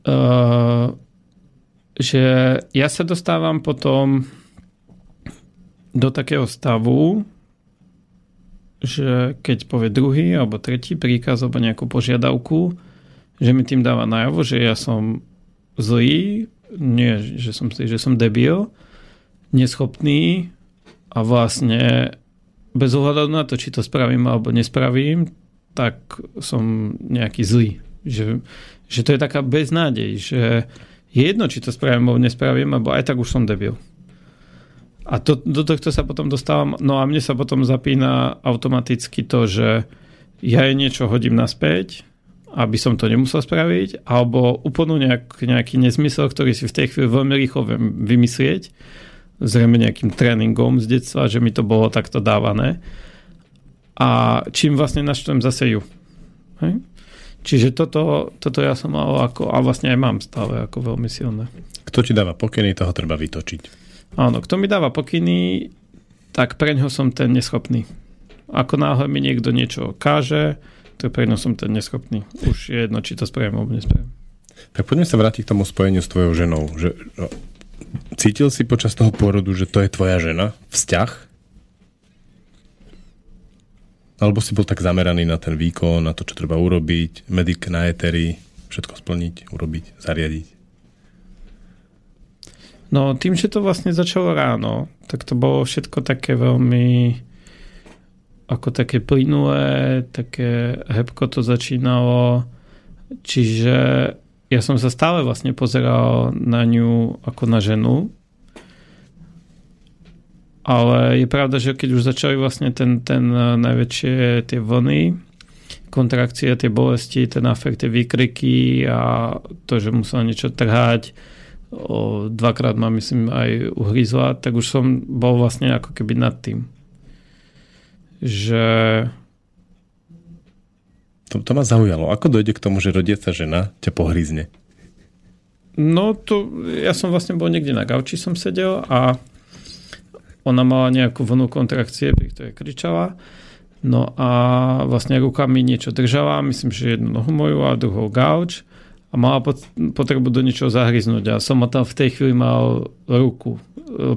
Uh, že ja sa dostávam potom do takého stavu, že keď povie druhý alebo tretí príkaz alebo nejakú požiadavku, že mi tým dáva najavo, že ja som zlý, nie, že som, že som debil, neschopný a vlastne bez ohľadu na to, či to spravím alebo nespravím, tak som nejaký zlý. Že, že to je taká beznádej, že je jedno, či to spravím alebo nespravím, alebo aj tak už som debil. A to, do tohto sa potom dostávam, no a mne sa potom zapína automaticky to, že ja je niečo hodím naspäť, aby som to nemusel spraviť, alebo úplnú nejak, nejaký nezmysel, ktorý si v tej chvíli veľmi rýchlo vymyslieť, zrejme nejakým tréningom z detstva, že mi to bolo takto dávané. A čím vlastne naštvem zase ju. Hej? Čiže toto, toto ja som mal ako, a vlastne aj mám stále ako veľmi silné. Kto ti dáva pokyny, toho treba vytočiť. Áno, kto mi dáva pokyny, tak pre ňo som ten neschopný. Ako náhle mi niekto niečo káže, tak pre ňo som ten neschopný. Už je jedno, či to spravím alebo nespravím. Tak poďme sa vrátiť k tomu spojeniu s tvojou ženou. Že, no, cítil si počas toho pôrodu, že to je tvoja žena? Vzťah? Alebo si bol tak zameraný na ten výkon, na to, čo treba urobiť, medik na eteri, všetko splniť, urobiť, zariadiť? No tým, že to vlastne začalo ráno, tak to bolo všetko také veľmi ako také plynulé, také hebko to začínalo. Čiže ja som sa stále vlastne pozeral na ňu ako na ženu. Ale je pravda, že keď už začali vlastne ten, ten najväčšie tie vlny, kontrakcie, tie bolesti, ten afekt, tie výkriky a to, že musel niečo trhať, o, dvakrát ma myslím aj uhryzla, tak už som bol vlastne ako keby nad tým. Že... To, to ma zaujalo. Ako dojde k tomu, že rodiaca žena ťa pohryzne? No to, ja som vlastne bol niekde na gauči som sedel a ona mala nejakú vlnu kontrakcie, pri ktorej kričala. No a vlastne rukami niečo držala, myslím, že jednu nohu moju a druhou gauč a mala potrebu do niečoho zahryznúť a som tam v tej chvíli mal ruku,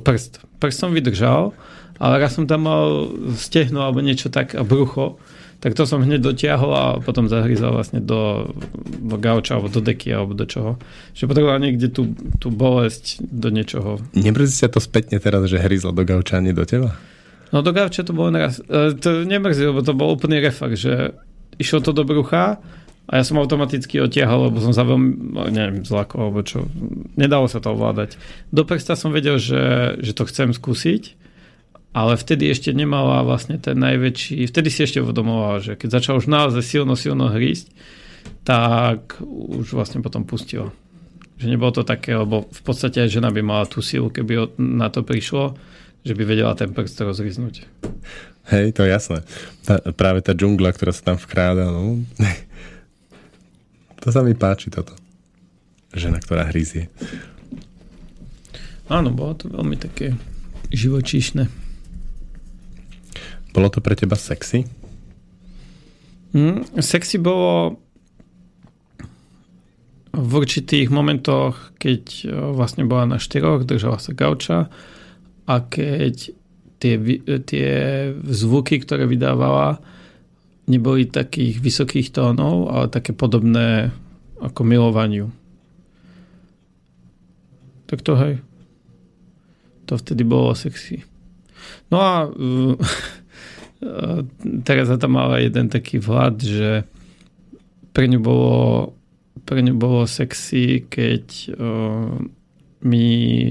prst. Prst som vydržal, ale raz som tam mal stehno alebo niečo tak a brucho, tak to som hneď dotiahol a potom zahryzal vlastne do, do gauča alebo do deky alebo do čoho. Že potreboval niekde tú, tú bolesť do niečoho. Nemrzí sa to spätne teraz, že hryzla do gauča, nie do teba? No do gauča to bolo naraz. E, to nemrzí, lebo to bol úplný refakt, že išlo to do brucha a ja som automaticky otiahol, lebo som sa veľmi, no, neviem, zlako, alebo čo. Nedalo sa to ovládať. Do prsta som vedel, že, že to chcem skúsiť, ale vtedy ešte nemala vlastne ten najväčší, vtedy si ešte uvedomovala, že keď začal už naozaj silno, silno hrísť, tak už vlastne potom pustila. Že nebolo to také, lebo v podstate aj žena by mala tú silu, keby na to prišlo, že by vedela ten prst rozriznúť. Hej, to je jasné. Tá, práve tá džungla, ktorá sa tam vkráda, no. To sa mi páči toto. Žena, ktorá hryzie. Áno, bolo to veľmi také živočíšne. Bolo to pre teba sexy? Mm, sexy bolo v určitých momentoch, keď vlastne bola na štyroch, držala sa gauča a keď tie, tie zvuky, ktoré vydávala, neboli takých vysokých tónov, ale také podobné ako milovaniu. Tak to hej. To vtedy bolo sexy. No a <laughs> uh, teraz tam mala jeden taký vlad, že pre ňu bolo, pre ňu bolo sexy, keď uh, mi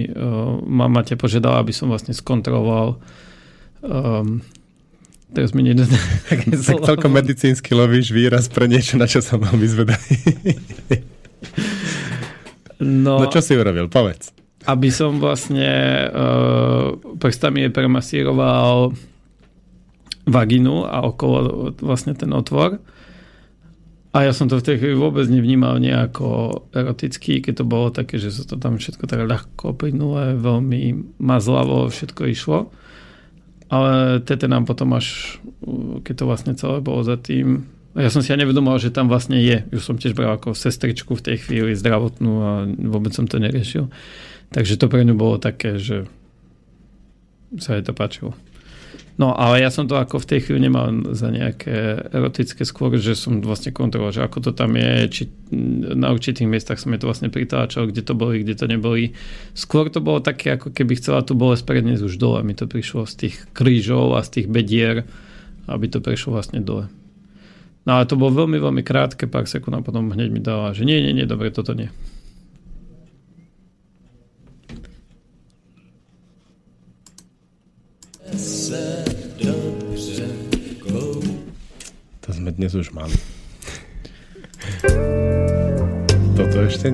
uh, mama ťa požiadala, aby som vlastne skontroloval um, Teraz mi nejde také Tak celkom medicínsky lovíš výraz pre niečo, na čo sa mám vyzvedať. No, no čo si urobil? Povedz. Aby som vlastne uh, prstami je premasíroval vaginu a okolo vlastne ten otvor. A ja som to v tej chvíli vôbec nevnímal nejako eroticky, keď to bolo také, že sa to tam všetko tak ľahko plynulé, veľmi mazlavo všetko išlo. Ale tete nám potom až, keď to vlastne celé bolo za tým, ja som si ja nevedomal, že tam vlastne je. Už som tiež bral ako sestričku v tej chvíli zdravotnú a vôbec som to neriešil. Takže to pre ňu bolo také, že sa jej to páčilo. No ale ja som to ako v tej chvíli nemal za nejaké erotické skôr, že som vlastne kontroloval, že ako to tam je, či na určitých miestach som je to vlastne pritáčal, kde to boli, kde to neboli. Skôr to bolo také, ako keby chcela tu bolesť predniesť už dole. Mi to prišlo z tých krížov a z tých bedier, aby to prešlo vlastne dole. No ale to bolo veľmi, veľmi krátke, pár sekúnd a potom hneď mi dala, že nie, nie, nie, dobre, toto nie. To sme dnes už mali. Toto ešte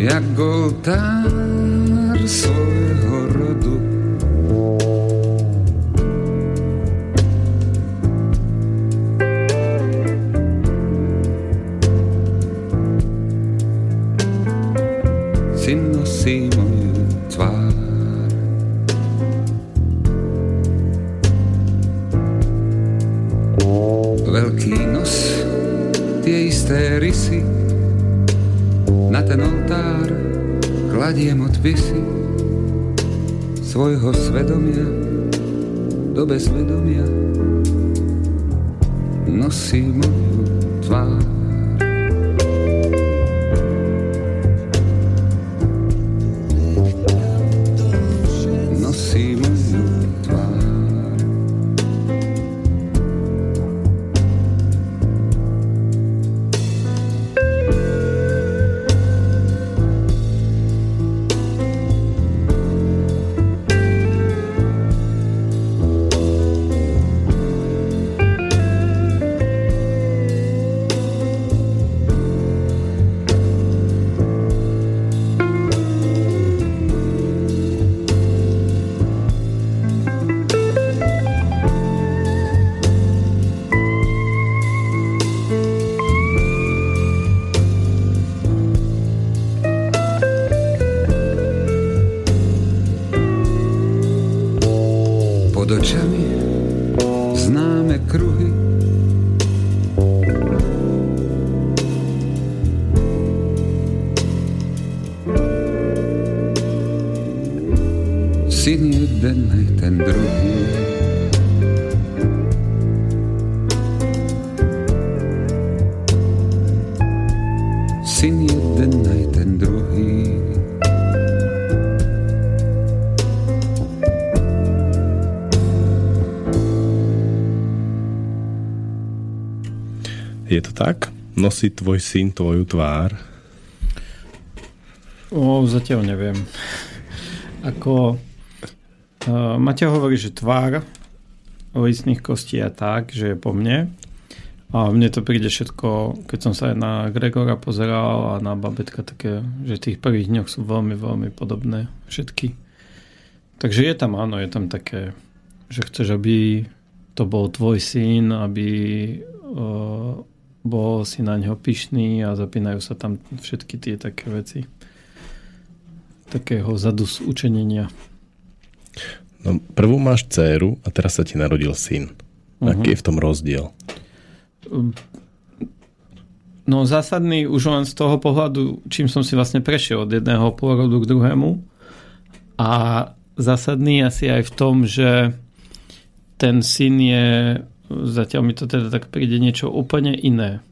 jak oltár svojho odpisy svojho svedomia do bezvedomia nosí moju tvár. Nosí tvoj syn tvoju tvár? O, zatiaľ neviem. Ako uh, Mateo hovorí, že tvár listných kostí je tak, že je po mne. A mne to príde všetko, keď som sa aj na Gregora pozeral a na babetka také, že v tých prvých dňoch sú veľmi, veľmi podobné všetky. Takže je tam, áno, je tam také, že chceš, aby to bol tvoj syn, aby uh, bol si na ňo pyšný a zapínajú sa tam všetky tie také veci takého zadus učenenia. No, prvú máš dceru a teraz sa ti narodil syn. Uh-huh. Aký je v tom rozdiel? No zásadný už len z toho pohľadu, čím som si vlastne prešiel od jedného pôrodu k druhému. A zásadný asi aj v tom, že ten syn je, zatiaľ mi to teda tak príde niečo úplne iné.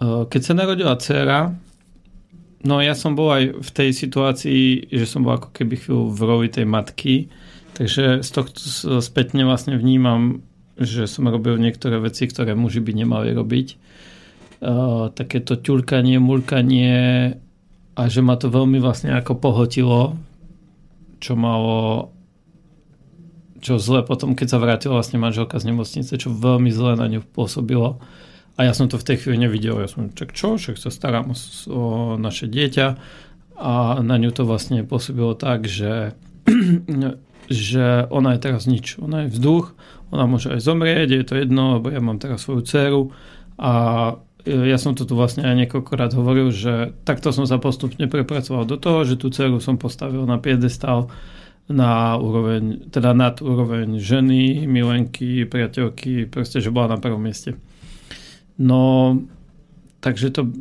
Keď sa narodila dcera, no ja som bol aj v tej situácii, že som bol ako keby chvíľu v rovi tej matky, takže z tohto spätne vlastne vnímam že som robil niektoré veci, ktoré muži by nemali robiť. Uh, takéto ťulkanie, mulkanie a že ma to veľmi vlastne ako pohotilo, čo malo čo zle potom, keď sa vrátila vlastne manželka z nemocnice, čo veľmi zle na ňu pôsobilo. A ja som to v tej chvíli nevidel. Ja som, čak čo, však sa starám o, naše dieťa a na ňu to vlastne pôsobilo tak, že, <clears throat> že ona je teraz nič. Ona je vzduch, ona môže aj zomrieť, je to jedno, lebo ja mám teraz svoju dceru a ja som to tu vlastne aj niekoľkokrát hovoril, že takto som sa postupne prepracoval do toho, že tú dceru som postavil na piedestal na úroveň, teda nad úroveň ženy, milenky, priateľky, proste, že bola na prvom mieste. No, takže to,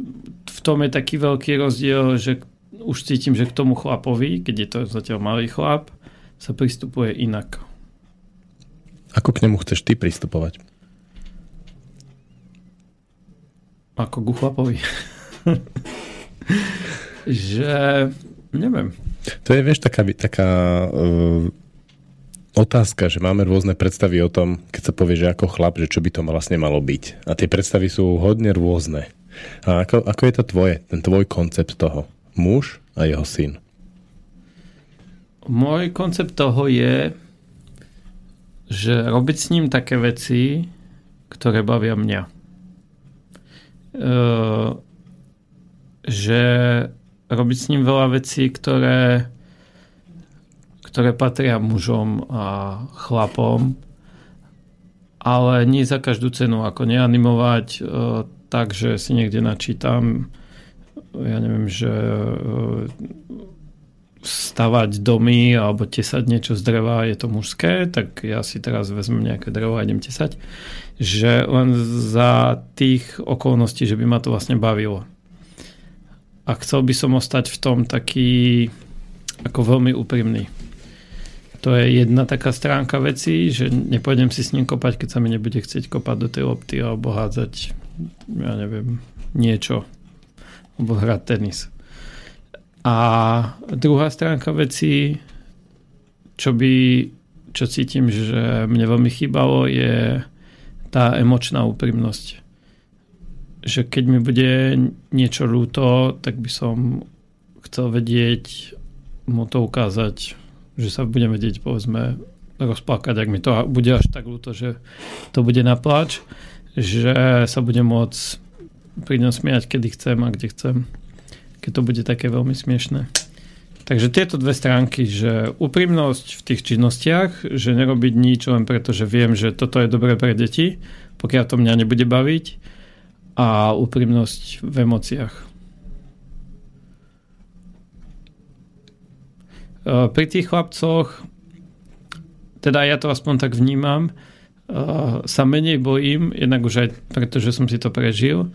v tom je taký veľký rozdiel, že už cítim, že k tomu chlapovi, keď je to zatiaľ malý chlap, sa pristupuje inak. Ako k nemu chceš ty pristupovať? Ako ku chlapovi. <laughs> že neviem. To je, vieš, taká, taká uh, otázka, že máme rôzne predstavy o tom, keď sa povie, že ako chlap, že čo by to vlastne malo byť. A tie predstavy sú hodne rôzne. A ako, ako je to tvoje, ten tvoj koncept toho? Muž a jeho syn. Môj koncept toho je, že robiť s ním také veci, ktoré bavia mňa. E, že robiť s ním veľa vecí, ktoré, ktoré patria mužom a chlapom, ale nie za každú cenu, ako neanimovať e, tak, že si niekde načítam, ja neviem, že e, stavať domy alebo tesať niečo z dreva je to mužské, tak ja si teraz vezmem nejaké drevo a idem tesať. Že len za tých okolností, že by ma to vlastne bavilo. A chcel by som ostať v tom taký ako veľmi úprimný. To je jedna taká stránka veci, že nepôjdem si s ním kopať, keď sa mi nebude chcieť kopať do tej lopty alebo hádzať ja neviem, niečo. Alebo hrať tenis. A druhá stránka veci, čo by, čo cítim, že mne veľmi chýbalo, je tá emočná úprimnosť. Že keď mi bude niečo ľúto, tak by som chcel vedieť mu to ukázať, že sa budem vedieť, povedzme, rozplakať, ak mi to bude až tak ľúto, že to bude na plač, že sa budem môcť pri ňom smiať, kedy chcem a kde chcem keď to bude také veľmi smiešné. Takže tieto dve stránky, že úprimnosť v tých činnostiach, že nerobiť nič len preto, že viem, že toto je dobré pre deti, pokiaľ to mňa nebude baviť a úprimnosť v emóciách. E, pri tých chlapcoch, teda ja to aspoň tak vnímam, e, sa menej bojím, jednak už aj preto, že som si to prežil,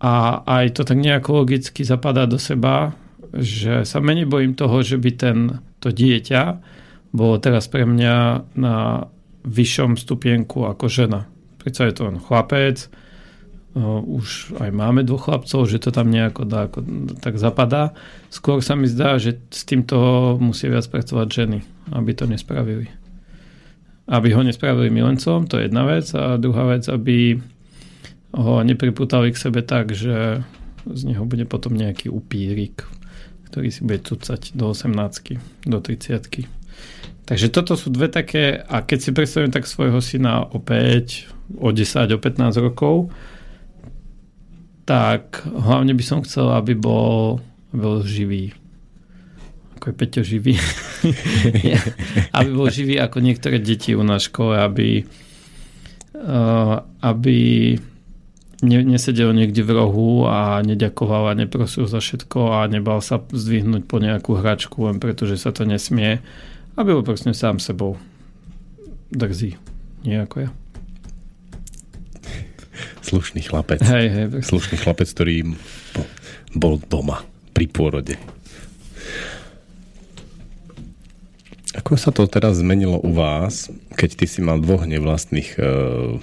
a aj to tak nejako logicky zapadá do seba, že sa menej bojím toho, že by ten, to dieťa bolo teraz pre mňa na vyššom stupienku ako žena. Prečo je to len chlapec, už aj máme dvoch chlapcov, že to tam nejako dá, ako, tak zapadá. Skôr sa mi zdá, že s týmto musí viac pracovať ženy, aby to nespravili. Aby ho nespravili milencom, to je jedna vec. A druhá vec, aby ho nepriputali k sebe tak, že z neho bude potom nejaký upírik, ktorý si bude tucať do 18 do 30 Takže toto sú dve také, a keď si predstavím tak svojho syna o 5, o 10, o 15 rokov, tak hlavne by som chcel, aby bol, bol živý. Ako je Peťo živý. <laughs> <laughs> aby bol živý ako niektoré deti u nás škole, aby, uh, aby ne, nesedel niekde v rohu a neďakoval a neprosil za všetko a nebal sa zdvihnúť po nejakú hračku len preto, že sa to nesmie a bol proste sám sebou drzí, nie ako ja. Slušný chlapec. Hej, hej, Slušný chlapec, ktorý bol doma pri pôrode. Ako sa to teraz zmenilo u vás, keď ty si mal dvoch nevlastných uh,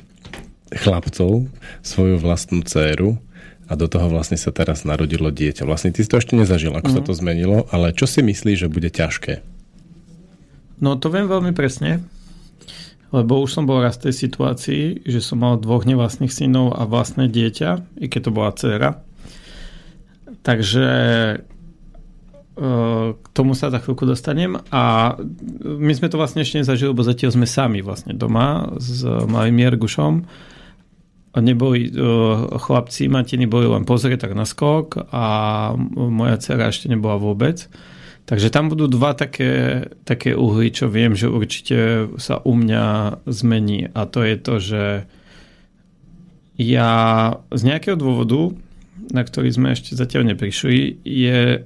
chlapcov, svoju vlastnú dceru a do toho vlastne sa teraz narodilo dieťa. Vlastne ty si to ešte nezažil, ako mm. sa to mhm. zmenilo, ale čo si myslíš, že bude ťažké? No to viem veľmi presne, lebo už som bol raz v tej situácii, že som mal dvoch nevlastných synov a vlastné dieťa, i keď to bola dcera. Takže e, k tomu sa za chvíľku dostanem a my sme to vlastne ešte nezažili, lebo zatiaľ sme sami vlastne doma s malým Jergušom neboli chlapci, matiny boli len pozrieť tak na skok a moja dcera ešte nebola vôbec. Takže tam budú dva také, také uhly, čo viem, že určite sa u mňa zmení. A to je to, že ja z nejakého dôvodu, na ktorý sme ešte zatiaľ neprišli, je,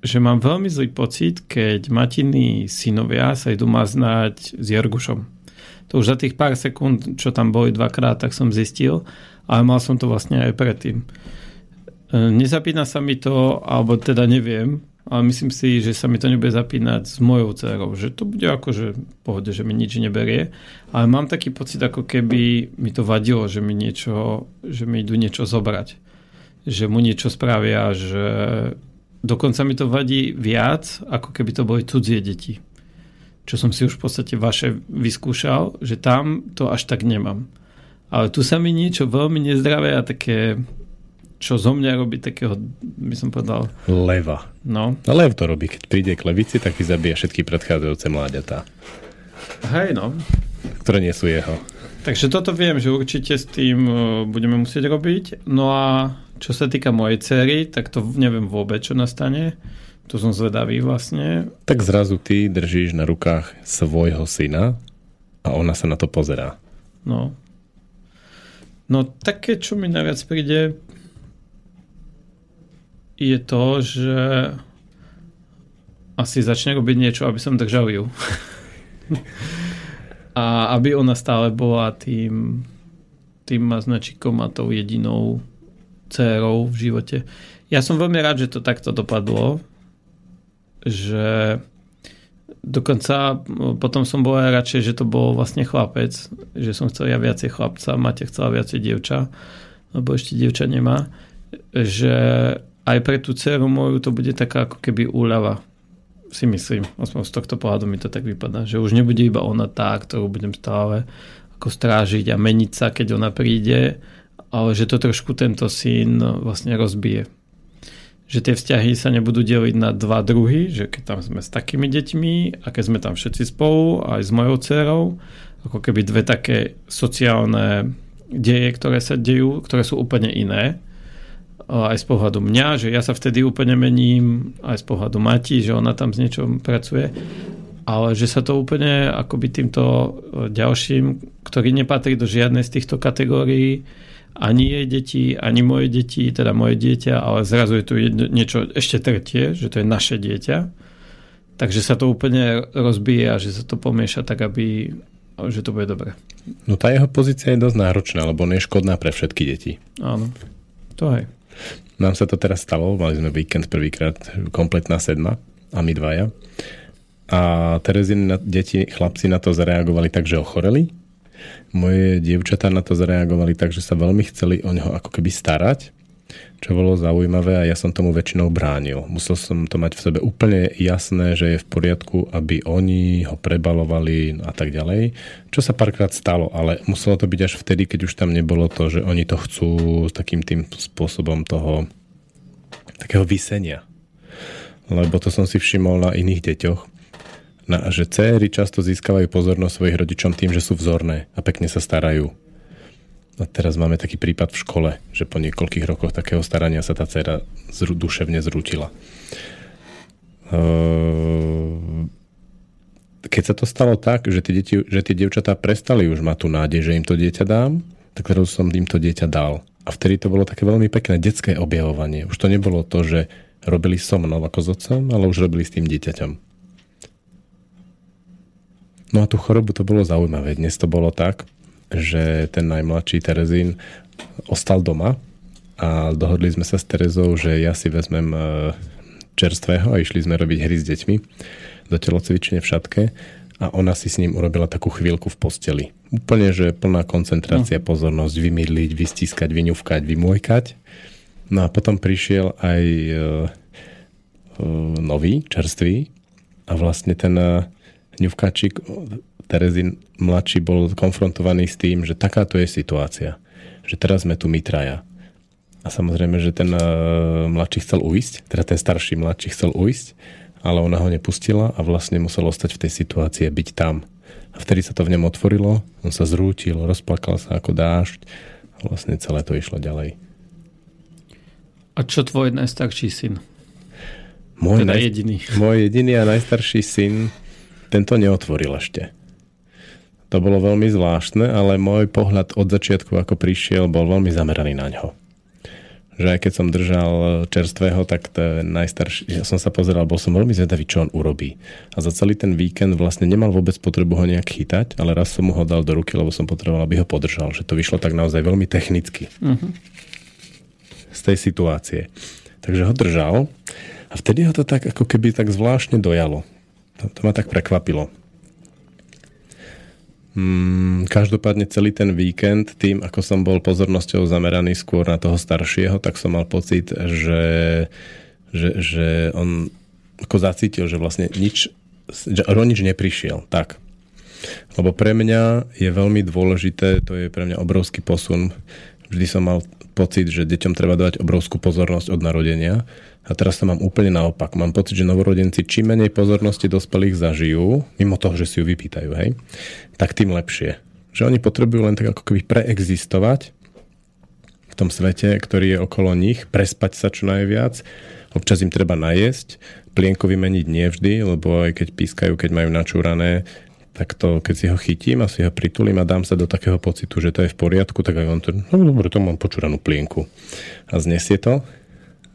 že mám veľmi zlý pocit, keď matiny synovia sa idú maznať s Jorgušom. To už za tých pár sekúnd, čo tam boli dvakrát, tak som zistil, ale mal som to vlastne aj predtým. E, nezapína sa mi to, alebo teda neviem, ale myslím si, že sa mi to nebude zapínať s mojou dcerou, že to bude ako, že pohode, že mi nič neberie, ale mám taký pocit, ako keby mi to vadilo, že mi niečo, že mi idú niečo zobrať, že mu niečo spravia, že dokonca mi to vadí viac, ako keby to boli cudzie deti. Čo som si už v podstate vaše vyskúšal, že tam to až tak nemám. Ale tu sa mi niečo veľmi nezdravé a také, čo zo mňa robí takého, by som povedal... Leva. No. A lev to robí. Keď príde k levici, tak zabíja všetky predchádzajúce mláďatá. Hej, no. Ktoré nie sú jeho. Takže toto viem, že určite s tým uh, budeme musieť robiť. No a čo sa týka mojej cery, tak to neviem vôbec, čo nastane. To som zvedavý vlastne. Tak zrazu ty držíš na rukách svojho syna a ona sa na to pozerá. No. No také, čo mi najviac príde, je to, že asi začne robiť niečo, aby som držal ju. a aby ona stále bola tým tým maznačikom a tou jedinou dcérou v živote. Ja som veľmi rád, že to takto dopadlo, že dokonca potom som bol aj radšej, že to bol vlastne chlapec, že som chcel ja viacej chlapca, Mate chcela viacej dievča, lebo ešte dievča nemá, že aj pre tú dceru moju to bude taká ako keby úľava si myslím, aspoň z tohto pohľadu mi to tak vypadá, že už nebude iba ona tá, ktorú budem stále ako strážiť a meniť sa, keď ona príde, ale že to trošku tento syn vlastne rozbije že tie vzťahy sa nebudú deliť na dva druhy, že keď tam sme s takými deťmi a keď sme tam všetci spolu, aj s mojou dcerou, ako keby dve také sociálne deje, ktoré sa dejú, ktoré sú úplne iné. Aj z pohľadu mňa, že ja sa vtedy úplne mením, aj z pohľadu Mati, že ona tam s niečom pracuje. Ale že sa to úplne akoby týmto ďalším, ktorý nepatrí do žiadnej z týchto kategórií, ani jej deti, ani moje deti, teda moje dieťa, ale zrazu je tu jedno, niečo ešte tretie, že to je naše dieťa. Takže sa to úplne rozbije a že sa to pomieša tak, aby že to bude dobre. No tá jeho pozícia je dosť náročná, lebo on je škodná pre všetky deti. Áno, to aj. Nám sa to teraz stalo, mali sme víkend prvýkrát, kompletná sedma a my dvaja. A Tereziny deti, chlapci na to zareagovali tak, že ochoreli moje dievčatá na to zareagovali tak, že sa veľmi chceli o neho ako keby starať, čo bolo zaujímavé a ja som tomu väčšinou bránil. Musel som to mať v sebe úplne jasné, že je v poriadku, aby oni ho prebalovali a tak ďalej. Čo sa párkrát stalo, ale muselo to byť až vtedy, keď už tam nebolo to, že oni to chcú takým tým spôsobom toho takého vysenia. Lebo to som si všimol na iných deťoch, na, že céry často získavajú pozornosť svojich rodičom tým, že sú vzorné a pekne sa starajú. A teraz máme taký prípad v škole, že po niekoľkých rokoch takého starania sa tá dcera zru, duševne zrútila. Ehm, keď sa to stalo tak, že tie, deti, že tie devčatá prestali už mať tú nádej, že im to dieťa dám, tak teraz som im to dieťa dal. A vtedy to bolo také veľmi pekné detské objavovanie. Už to nebolo to, že robili so mnou ako s otcom, ale už robili s tým dieťaťom. No a tú chorobu to bolo zaujímavé. Dnes to bolo tak, že ten najmladší Terezín ostal doma a dohodli sme sa s Terezou, že ja si vezmem e, čerstvého a išli sme robiť hry s deťmi do telocvične v šatke a ona si s ním urobila takú chvíľku v posteli. Úplne, že plná koncentrácia, no. pozornosť, vymydliť, vystískať, vyňufkať, vymojkať. No a potom prišiel aj uh, uh, nový, čerstvý a vlastne ten Ňuvkačík, Terezin mladší bol konfrontovaný s tým, že takáto je situácia. Že teraz sme tu my traja. A samozrejme, že ten uh, mladší chcel uísť, teda ten starší mladší chcel uísť, ale ona ho nepustila a vlastne musel ostať v tej situácii byť tam. A vtedy sa to v ňom otvorilo, on sa zrútil, rozplakal sa ako dážď a vlastne celé to išlo ďalej. A čo tvoj najstarší syn? Môj, teda naj... jediný. môj jediný a najstarší syn tento neotvoril ešte. To bolo veľmi zvláštne, ale môj pohľad od začiatku, ako prišiel, bol veľmi zameraný na ňo. Že aj keď som držal čerstvého, tak ten najstarší, ja som sa pozeral, bol som veľmi zvedavý, čo on urobí. A za celý ten víkend vlastne nemal vôbec potrebu ho nejak chytať, ale raz som mu ho dal do ruky, lebo som potreboval, aby ho podržal. Že to vyšlo tak naozaj veľmi technicky. Uh-huh. Z tej situácie. Takže ho držal a vtedy ho to tak ako keby tak zvláštne dojalo. To, to ma tak prekvapilo. Hmm, každopádne celý ten víkend, tým ako som bol pozornosťou zameraný skôr na toho staršieho, tak som mal pocit, že, že, že on ako zacítil, že vlastne nič, že o nič neprišiel. Tak. Lebo pre mňa je veľmi dôležité, to je pre mňa obrovský posun. Vždy som mal pocit, že deťom treba dať obrovskú pozornosť od narodenia a teraz to mám úplne naopak. Mám pocit, že novorodenci čím menej pozornosti dospelých zažijú, mimo toho, že si ju vypýtajú, hej, tak tým lepšie. Že oni potrebujú len tak ako keby preexistovať v tom svete, ktorý je okolo nich, prespať sa čo najviac, občas im treba najesť, plienko vymeniť nie vždy, lebo aj keď pískajú, keď majú načúrané, tak to, keď si ho chytím a si ho pritulím a dám sa do takého pocitu, že to je v poriadku, tak aj on to, no dobre, to mám počúranú plienku. A znesie to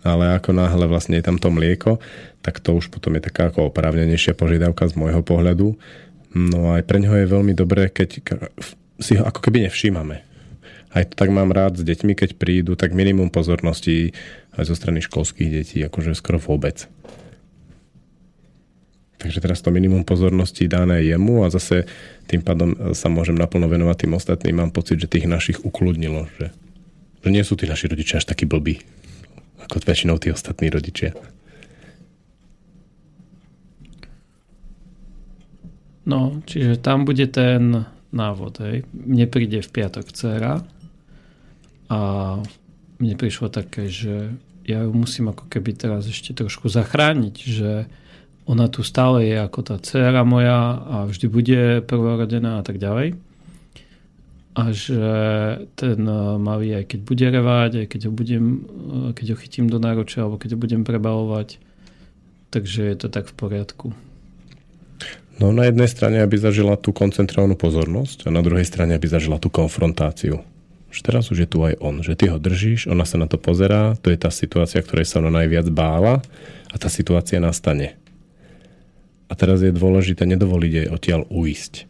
ale ako náhle vlastne je tam to mlieko, tak to už potom je taká ako oprávnenejšia požiadavka z môjho pohľadu. No aj pre ňoho je veľmi dobré, keď si ho ako keby nevšímame. Aj to tak mám rád s deťmi, keď prídu, tak minimum pozornosti aj zo strany školských detí, akože skoro vôbec. Takže teraz to minimum pozornosti dané jemu a zase tým pádom sa môžem naplno venovať tým ostatným. Mám pocit, že tých našich ukludnilo, že, že nie sú tí naši rodičia až takí blbí, ako väčšinou tí ostatní rodičia. No, čiže tam bude ten návod, hej. Mne príde v piatok dcera a mne prišlo také, že ja ju musím ako keby teraz ešte trošku zachrániť, že ona tu stále je ako tá dcera moja a vždy bude prvorodená a tak ďalej. A že ten eh, malý, aj keď bude revať, aj keď ho, budem, eh, keď ho chytím do náročia, alebo keď ho budem prebalovať, takže je to tak v poriadku. No na jednej strane, aby zažila tú koncentrovanú pozornosť a na druhej strane, aby zažila tú konfrontáciu. Že teraz už je tu aj on, že ty ho držíš, ona sa na to pozerá, to je tá situácia, ktorej sa ona najviac bála a tá situácia nastane. A teraz je dôležité nedovoliť jej odtiaľ uísť.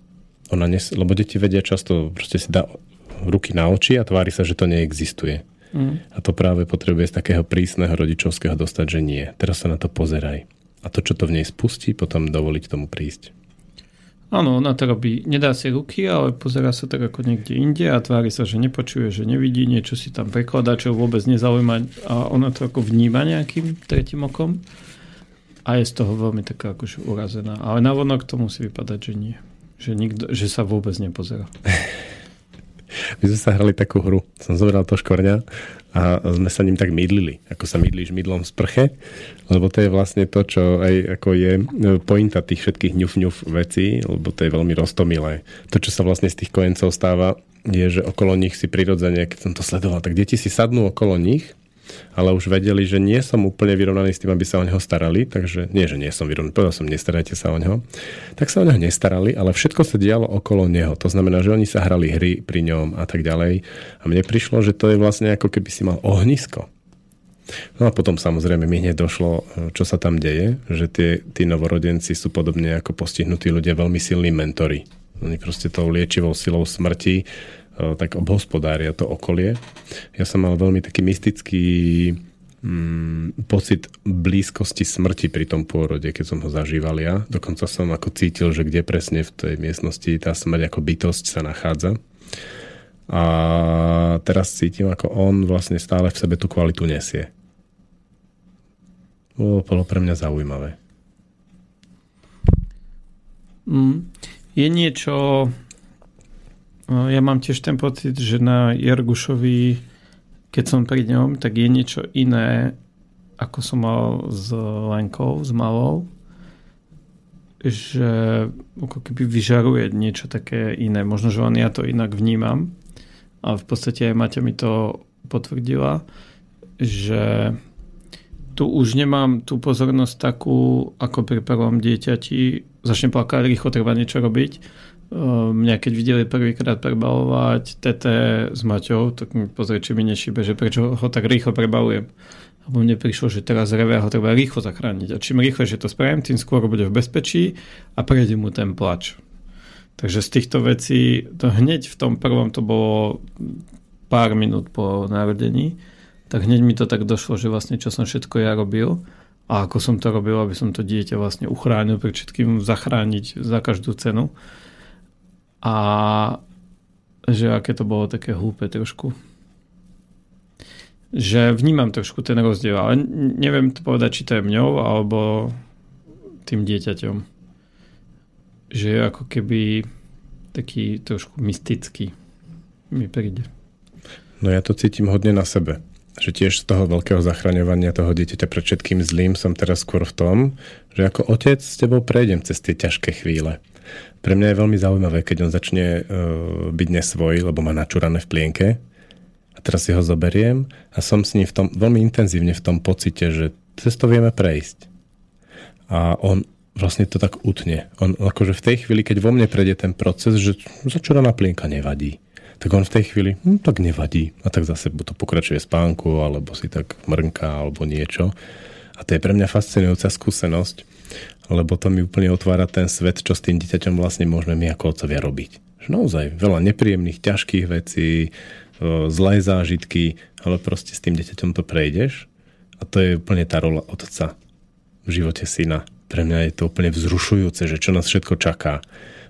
Ona nes- lebo deti vedia často, proste si dá ruky na oči a tvári sa, že to neexistuje. Mm. A to práve potrebuje z takého prísneho rodičovského dostať, že nie. Teraz sa na to pozeraj. A to, čo to v nej spustí, potom dovoliť tomu prísť. Áno, ona to robí, nedá si ruky, ale pozera sa tak ako niekde inde a tvári sa, že nepočuje, že nevidí, niečo si tam prekladá, čo vôbec nezaujíma a ona to ako vníma nejakým tretím okom a je z toho veľmi taká akože urazená. Ale navonok to musí vypadať, že nie. Že, nikto, že sa vôbec nepozerá. My sme sa hrali takú hru. Som zobral to škorňa a sme sa ním tak mydlili, ako sa mydlíš mydlom z prche, lebo to je vlastne to, čo aj ako je e, pointa tých všetkých ňuf ňuf vecí, lebo to je veľmi roztomilé. To, čo sa vlastne z tých kojencov stáva, je, že okolo nich si prirodzene, keď som to sledoval, tak deti si sadnú okolo nich ale už vedeli, že nie som úplne vyrovnaný s tým, aby sa o neho starali, takže nie, že nie som vyrovnaný, povedal som, nestarajte sa o neho, tak sa o neho nestarali, ale všetko sa dialo okolo neho. To znamená, že oni sa hrali hry pri ňom a tak ďalej. A mne prišlo, že to je vlastne ako keby si mal ohnisko. No a potom samozrejme mi hneď došlo, čo sa tam deje, že tie, tí novorodenci sú podobne ako postihnutí ľudia veľmi silní mentori. Oni proste tou liečivou silou smrti tak obhospodária to okolie. Ja som mal veľmi taký mystický mm, pocit blízkosti smrti pri tom pôrode, keď som ho zažíval ja. Dokonca som ako cítil, že kde presne v tej miestnosti tá smrť ako bytosť sa nachádza. A teraz cítim, ako on vlastne stále v sebe tú kvalitu nesie. Bolo pre mňa zaujímavé. Mm. Je niečo, ja mám tiež ten pocit, že na Jergušovi, keď som pri ňom, tak je niečo iné, ako som mal s Lenkou, s malou, že ako keby vyžaruje niečo také iné. Možno, že on ja to inak vnímam, ale v podstate aj Maťa mi to potvrdila, že tu už nemám tú pozornosť takú, ako pri prvom dieťati. Začne plakať, rýchlo treba niečo robiť mňa keď videli prvýkrát prebalovať tete s Maťou, tak mi pozrie, či mi nešibe, že prečo ho tak rýchlo prebalujem. Lebo mne prišlo, že teraz reve ho treba rýchlo zachrániť. A čím rýchlejšie to spravím, tým skôr bude v bezpečí a prejde mu ten plač. Takže z týchto vecí, to hneď v tom prvom to bolo pár minút po narodení, tak hneď mi to tak došlo, že vlastne čo som všetko ja robil a ako som to robil, aby som to dieťa vlastne uchránil, pre všetkým zachrániť za každú cenu a že aké to bolo také hlúpe trošku. Že vnímam trošku ten rozdiel, ale neviem to povedať, či to je mňou alebo tým dieťaťom. Že je ako keby taký trošku mystický mi príde. No ja to cítim hodne na sebe. Že tiež z toho veľkého zachraňovania toho dieťaťa pred všetkým zlým som teraz skôr v tom, že ako otec s tebou prejdem cez tie ťažké chvíle pre mňa je veľmi zaujímavé, keď on začne uh, byť nesvoj, lebo má načúrané v plienke. A teraz si ho zoberiem a som s ním v tom, veľmi intenzívne v tom pocite, že cez to vieme prejsť. A on vlastne to tak utne. On akože v tej chvíli, keď vo mne prejde ten proces, že začúraná plienka nevadí, tak on v tej chvíli, hm, tak nevadí. A tak zase to pokračuje spánku, alebo si tak mrnká, alebo niečo. A to je pre mňa fascinujúca skúsenosť, lebo to mi úplne otvára ten svet, čo s tým dieťaťom vlastne môžeme my ako otcovia robiť. Že naozaj veľa nepríjemných, ťažkých vecí, zlé zážitky, ale proste s tým dieťaťom to prejdeš a to je úplne tá rola otca v živote syna. Pre mňa je to úplne vzrušujúce, že čo nás všetko čaká.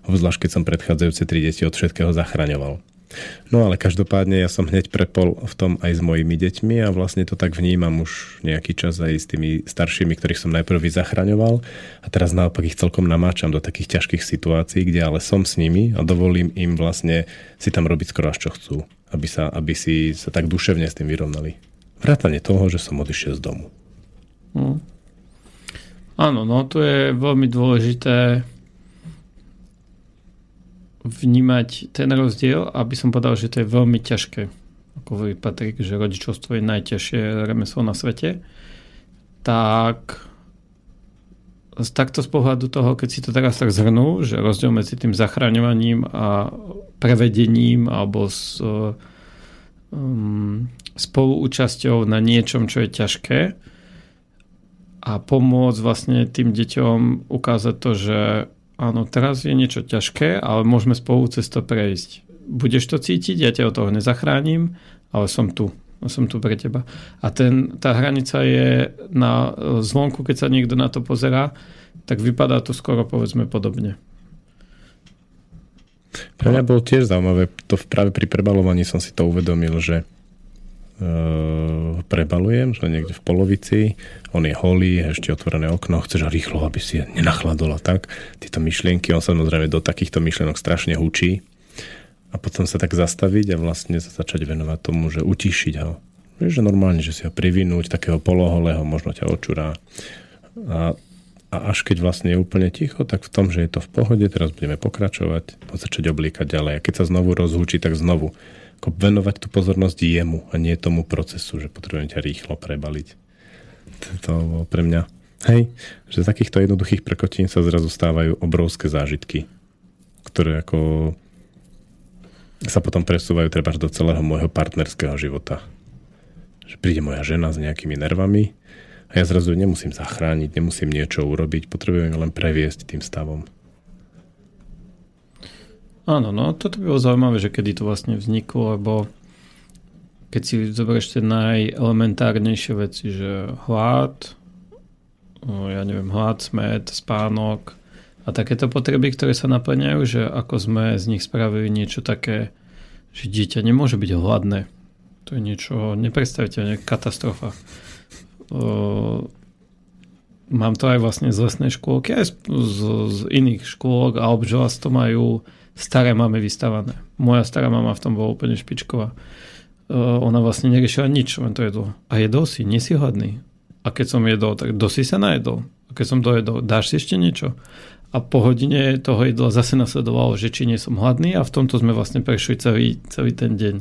Obzvlášť, keď som predchádzajúce tri deti od všetkého zachraňoval. No ale každopádne ja som hneď prepol v tom aj s mojimi deťmi a vlastne to tak vnímam už nejaký čas aj s tými staršími, ktorých som najprv zachraňoval a teraz naopak ich celkom namáčam do takých ťažkých situácií, kde ale som s nimi a dovolím im vlastne si tam robiť skoro až čo chcú, aby sa, aby si sa tak duševne s tým vyrovnali. Vrátane toho, že som odišiel z domu. Hmm. Áno, no to je veľmi dôležité vnímať ten rozdiel, aby som povedal, že to je veľmi ťažké. Ako hovorí Patrik, že rodičovstvo je najťažšie remeslo na svete. Tak takto z pohľadu toho, keď si to teraz tak zhrnú, že rozdiel medzi tým zachraňovaním a prevedením alebo s um, spoluúčasťou na niečom, čo je ťažké a pomôcť vlastne tým deťom ukázať to, že áno, teraz je niečo ťažké, ale môžeme spolu cez to prejsť. Budeš to cítiť, ja ťa od toho nezachránim, ale som tu. Som tu pre teba. A ten, tá hranica je na zvonku, keď sa niekto na to pozerá, tak vypadá to skoro povedzme podobne. Pre mňa bolo tiež zaujímavé, to práve pri prebalovaní som si to uvedomil, že prebalujem, že niekde v polovici, on je holý, ešte otvorené okno, chceš rýchlo, aby si nenachladol a tak. Tieto myšlienky, on sa samozrejme do takýchto myšlienok strašne hučí a potom sa tak zastaviť a vlastne sa začať venovať tomu, že utišiť ho. Že normálne, že si ho privinúť, takého poloholého, možno ťa očurá. A, a až keď vlastne je úplne ticho, tak v tom, že je to v pohode, teraz budeme pokračovať, a začať oblíkať ďalej. A keď sa znovu rozhúči, tak znovu ako venovať tú pozornosť jemu a nie tomu procesu, že potrebujem ťa rýchlo prebaliť. To bolo pre mňa. Hej, že z takýchto jednoduchých prekotín sa zrazu stávajú obrovské zážitky, ktoré ako sa potom presúvajú treba do celého môjho partnerského života. Že príde moja žena s nejakými nervami a ja zrazu nemusím zachrániť, nemusím niečo urobiť, potrebujem len previesť tým stavom. Áno, no toto by bolo zaujímavé, že kedy to vlastne vzniklo, lebo keď si zoberieš tie najelementárnejšie veci, že hlad, ja neviem, hlad, smet, spánok a takéto potreby, ktoré sa naplňajú, že ako sme z nich spravili niečo také, že dieťa nemôže byť hladné. To je niečo nepredstaviteľné, katastrofa. mám to aj vlastne z lesnej škôlky, aj z, z, z iných škôlok a obžalosť to majú staré máme vystavané. Moja stará mama v tom bola úplne špičková. Uh, ona vlastne neriešila nič, len to jedlo. A jedol si, nie si hladný. A keď som jedol, tak dosi sa najedol. A keď som dojedol, dáš si ešte niečo? A po hodine toho jedla zase nasledovalo, že či nie som hladný a v tomto sme vlastne prešli celý, celý ten deň.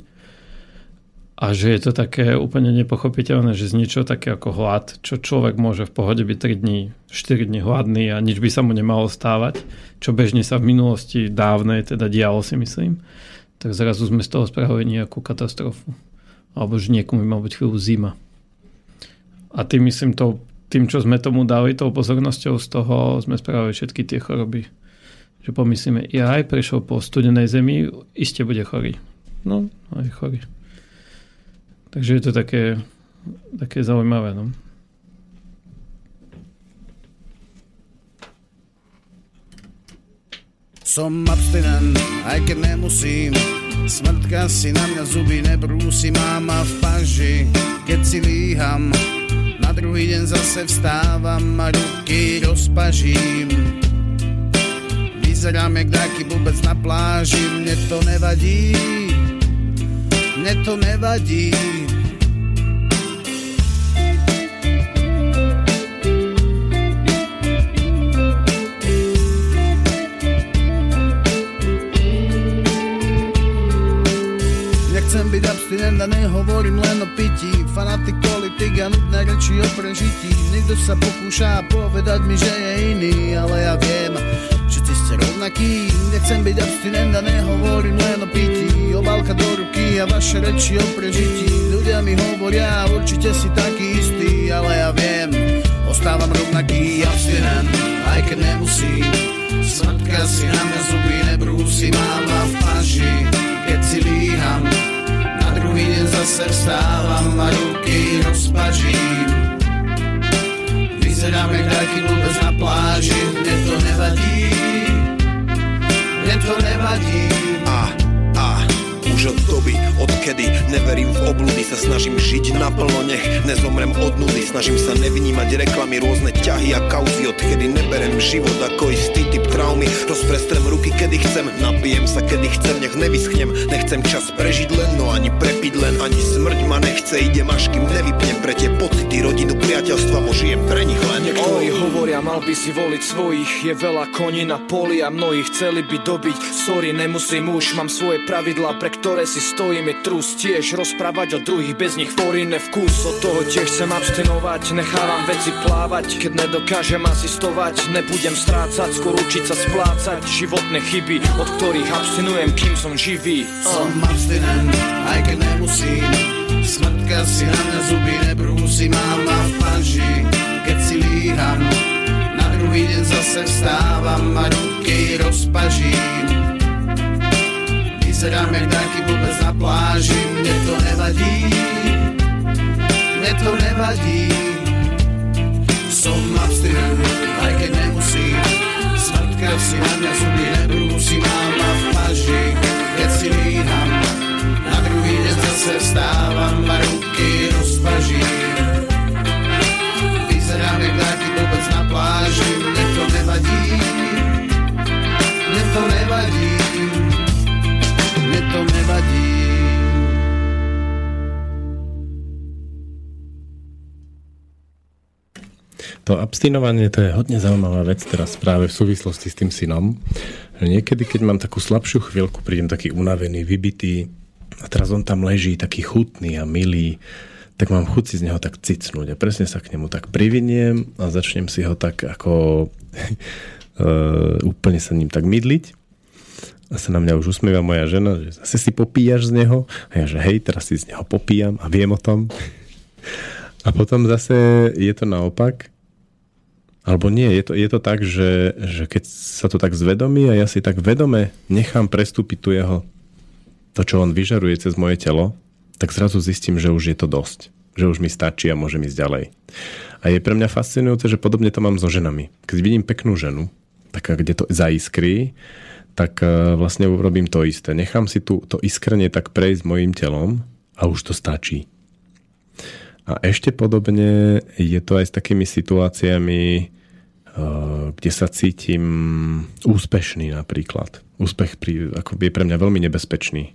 A že je to také úplne nepochopiteľné, že z niečo také ako hlad, čo človek môže v pohode byť 3 dní, 4 dní hladný a nič by sa mu nemalo stávať, čo bežne sa v minulosti dávnej teda dialo si myslím, tak zrazu sme z toho spravili nejakú katastrofu. Alebo že niekomu mal byť chvíľu zima. A tým myslím to, tým, čo sme tomu dali, tou pozornosťou z toho sme spravili všetky tie choroby. Že pomyslíme, ja aj prešiel po studenej zemi, iste bude chorý. No, aj chorý. Takže je to také, také zaujímavé. No. Som abstinent, aj keď nemusím Smrtka si na mňa zuby nebrúsi Máma v paži, keď si líham Na druhý deň zase vstávam A ruky rozpažím Vyzerám jak taký vôbec na pláži Mne to nevadí Mne to nevadí. Nechcem byť abstinent a nehovorím len o pití. Fanatik, politik a nutné reči o prežití. Niekto sa pokúša povedať mi, že je iný Ale ja viem, všetci ste rovnakí. Nechcem byť abstinent a nehovorím len o pití Obálka do ruky a vaše reči o prežití. Ľudia mi hovoria, určite si taký istý Ale ja viem, ostávam rovnaký abstinent Aj keď nemusím. Smrtka si na mňa zuby nebrúsi Máva v paži, keď si líham. Druhý deň zase vstávam a ruky rozpažím. Vyzerám jak dajky vôbec na pláži Mne to nevadí. Mne to nevadí už od doby, odkedy neverím v obludy Sa snažím žiť naplno, nech nezomrem od nudy. Snažím sa nevnímať reklamy, rôzne ťahy a kauzy Odkedy neberem život ako istý typ traumy. Rozprestrem ruky, kedy chcem, napijem sa, kedy chcem Nech nevyschnem, nechcem čas prežiť len No ani prepiť len, ani smrť ma nechce Idem až kým nevypnem. Pre tie pocity Rodinu, priateľstva, možijem pre nich len. Niektorí hovoria, mal by si voliť svojich. Je veľa koní na poli a mnohí chceli by dobiť. Sorry, nemusím už, mám svoje pravidlá, pre ktoré ktoré si stojím je trus tiež Rozprávať o druhých, bez nich. Foríne vkus Od toho tiež chcem abstinovať, nechávam veci plávať Keď nedokážem asistovať, nebudem strácať Skôr učiť sa splácať životné chyby Od ktorých abstinujem, kým som živý. Som abstinent, aj keď nemusím. Smrtka si na mňa zuby nebrúsi Mám ma v panži, keď si líham. Na druhý deň zase vstávam a ruky rozpažím Jak taký vôbec na pláži Mne to nevadí. Mne to nevadí. Som abstinent, aj keď nemusím. Smrtka si na mňa zuby nebrúsi Mám ma v paži, keď si líham Na druhý deň zase vstávam a ruky rozpažím Vyzerám jak taký vôbec na pláži Mne to nevadí. Mne to nevadí to nevadí. To abstinovanie to je hodne zaujímavá vec teraz práve v súvislosti s tým synom. Niekedy, keď mám takú slabšiu chvíľku, prídem taký unavený, vybitý a teraz on tam leží taký chutný a milý, tak mám chuť si z neho tak cicnúť a presne sa k nemu tak priviniem a začnem si ho tak ako uh, <laughs> úplne sa ním tak mydliť a sa na mňa už usmieva moja žena, že zase si popíjaš z neho a ja, že hej, teraz si z neho popíjam a viem o tom. A potom zase je to naopak, alebo nie, je to, je to tak, že, že keď sa to tak zvedomí a ja si tak vedome nechám prestúpiť tu jeho, to, čo on vyžaruje cez moje telo, tak zrazu zistím, že už je to dosť. Že už mi stačí a môžem ísť ďalej. A je pre mňa fascinujúce, že podobne to mám so ženami. Keď vidím peknú ženu, taká, kde to zaiskrí, tak e, vlastne urobím to isté. Nechám si tu, to iskrenie tak prejsť mojim telom a už to stačí. A ešte podobne je to aj s takými situáciami, e, kde sa cítim úspešný napríklad. Úspech pri, ako je pre mňa veľmi nebezpečný,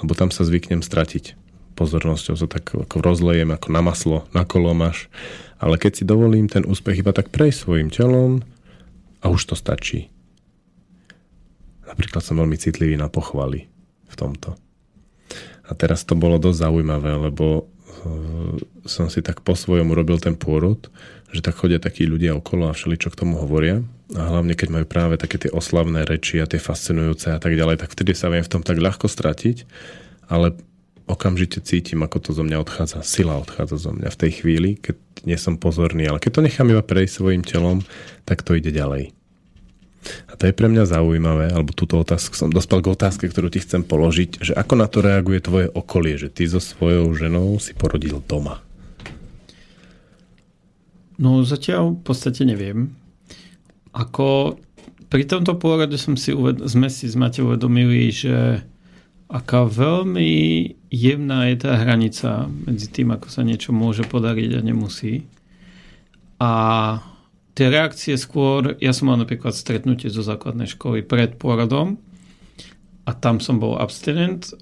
lebo tam sa zvyknem stratiť pozornosťou, sa tak ako rozlejem ako na maslo, na kolomaš. Ale keď si dovolím ten úspech iba tak prejsť svojim telom a už to stačí. Napríklad som veľmi citlivý na pochvaly v tomto. A teraz to bolo dosť zaujímavé, lebo uh, som si tak po svojom urobil ten pôrod, že tak chodia takí ľudia okolo a všeli, čo k tomu hovoria. A hlavne, keď majú práve také tie oslavné reči a tie fascinujúce a tak ďalej, tak vtedy sa viem v tom tak ľahko stratiť, ale okamžite cítim, ako to zo mňa odchádza. Sila odchádza zo mňa v tej chvíli, keď nie som pozorný, ale keď to nechám iba prejsť svojim telom, tak to ide ďalej. A to je pre mňa zaujímavé, alebo túto otázku som dospel k otázke, ktorú ti chcem položiť, že ako na to reaguje tvoje okolie, že ty so svojou ženou si porodil doma? No zatiaľ v podstate neviem. Ako pri tomto pôrode som si uved- sme si s Matej uvedomili, že aká veľmi jemná je tá hranica medzi tým, ako sa niečo môže podariť a nemusí. A tie reakcie skôr, ja som mal napríklad stretnutie zo základnej školy pred porodom a tam som bol abstinent,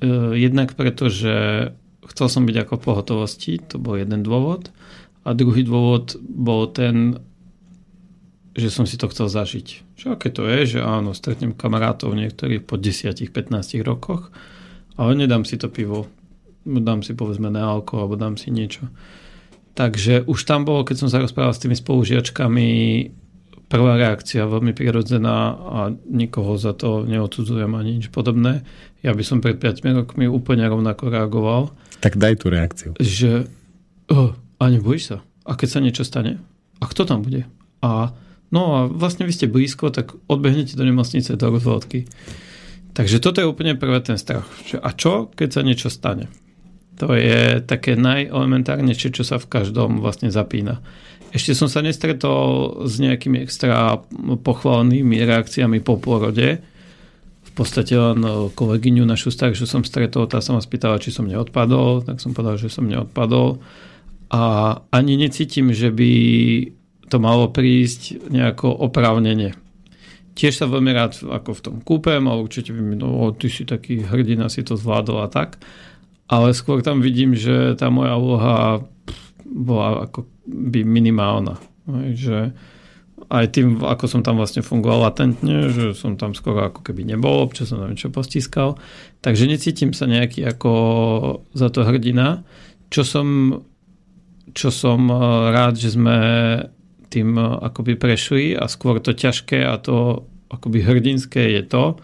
e, jednak preto, že chcel som byť ako pohotovosti, to bol jeden dôvod a druhý dôvod bol ten, že som si to chcel zažiť. Že aké to je, že áno, stretnem kamarátov niektorých po 10-15 rokoch, ale nedám si to pivo, dám si povedzme nealko alebo dám si niečo. Takže už tam bolo, keď som sa rozprával s tými spolužiačkami, prvá reakcia veľmi prirodzená a nikoho za to neodsudzujem ani nič podobné. Ja by som pred 5 rokmi úplne rovnako reagoval. Tak daj tú reakciu. Že, oh, a nebojíš sa? A keď sa niečo stane? A kto tam bude? A no a vlastne vy ste blízko, tak odbehnete do nemocnice, do rozvodky. Takže toto je úplne prvé ten strach. A čo, keď sa niečo stane? To je také najelementárnejšie, čo sa v každom vlastne zapína. Ešte som sa nestretol s nejakými extra pochvalnými reakciami po pôrode. V podstate len kolegyňu našu staršiu som stretol, tá sa ma spýtala, či som neodpadol, tak som povedal, že som neodpadol. A ani necítim, že by to malo prísť nejako oprávnenie. Tiež sa veľmi rád ako v tom kúpem a určite by mi, no ty si taký hrdina, si to zvládol a tak. Ale skôr tam vidím, že tá moja úloha bola ako by minimálna. Že aj tým, ako som tam vlastne fungoval latentne, že som tam skoro ako keby nebol, občas som tam niečo postiskal. Takže necítim sa nejaký ako za to hrdina. Čo som, čo som eh, rád, že sme tým eh, akoby prešli a skôr to ťažké a to akoby hrdinské je to,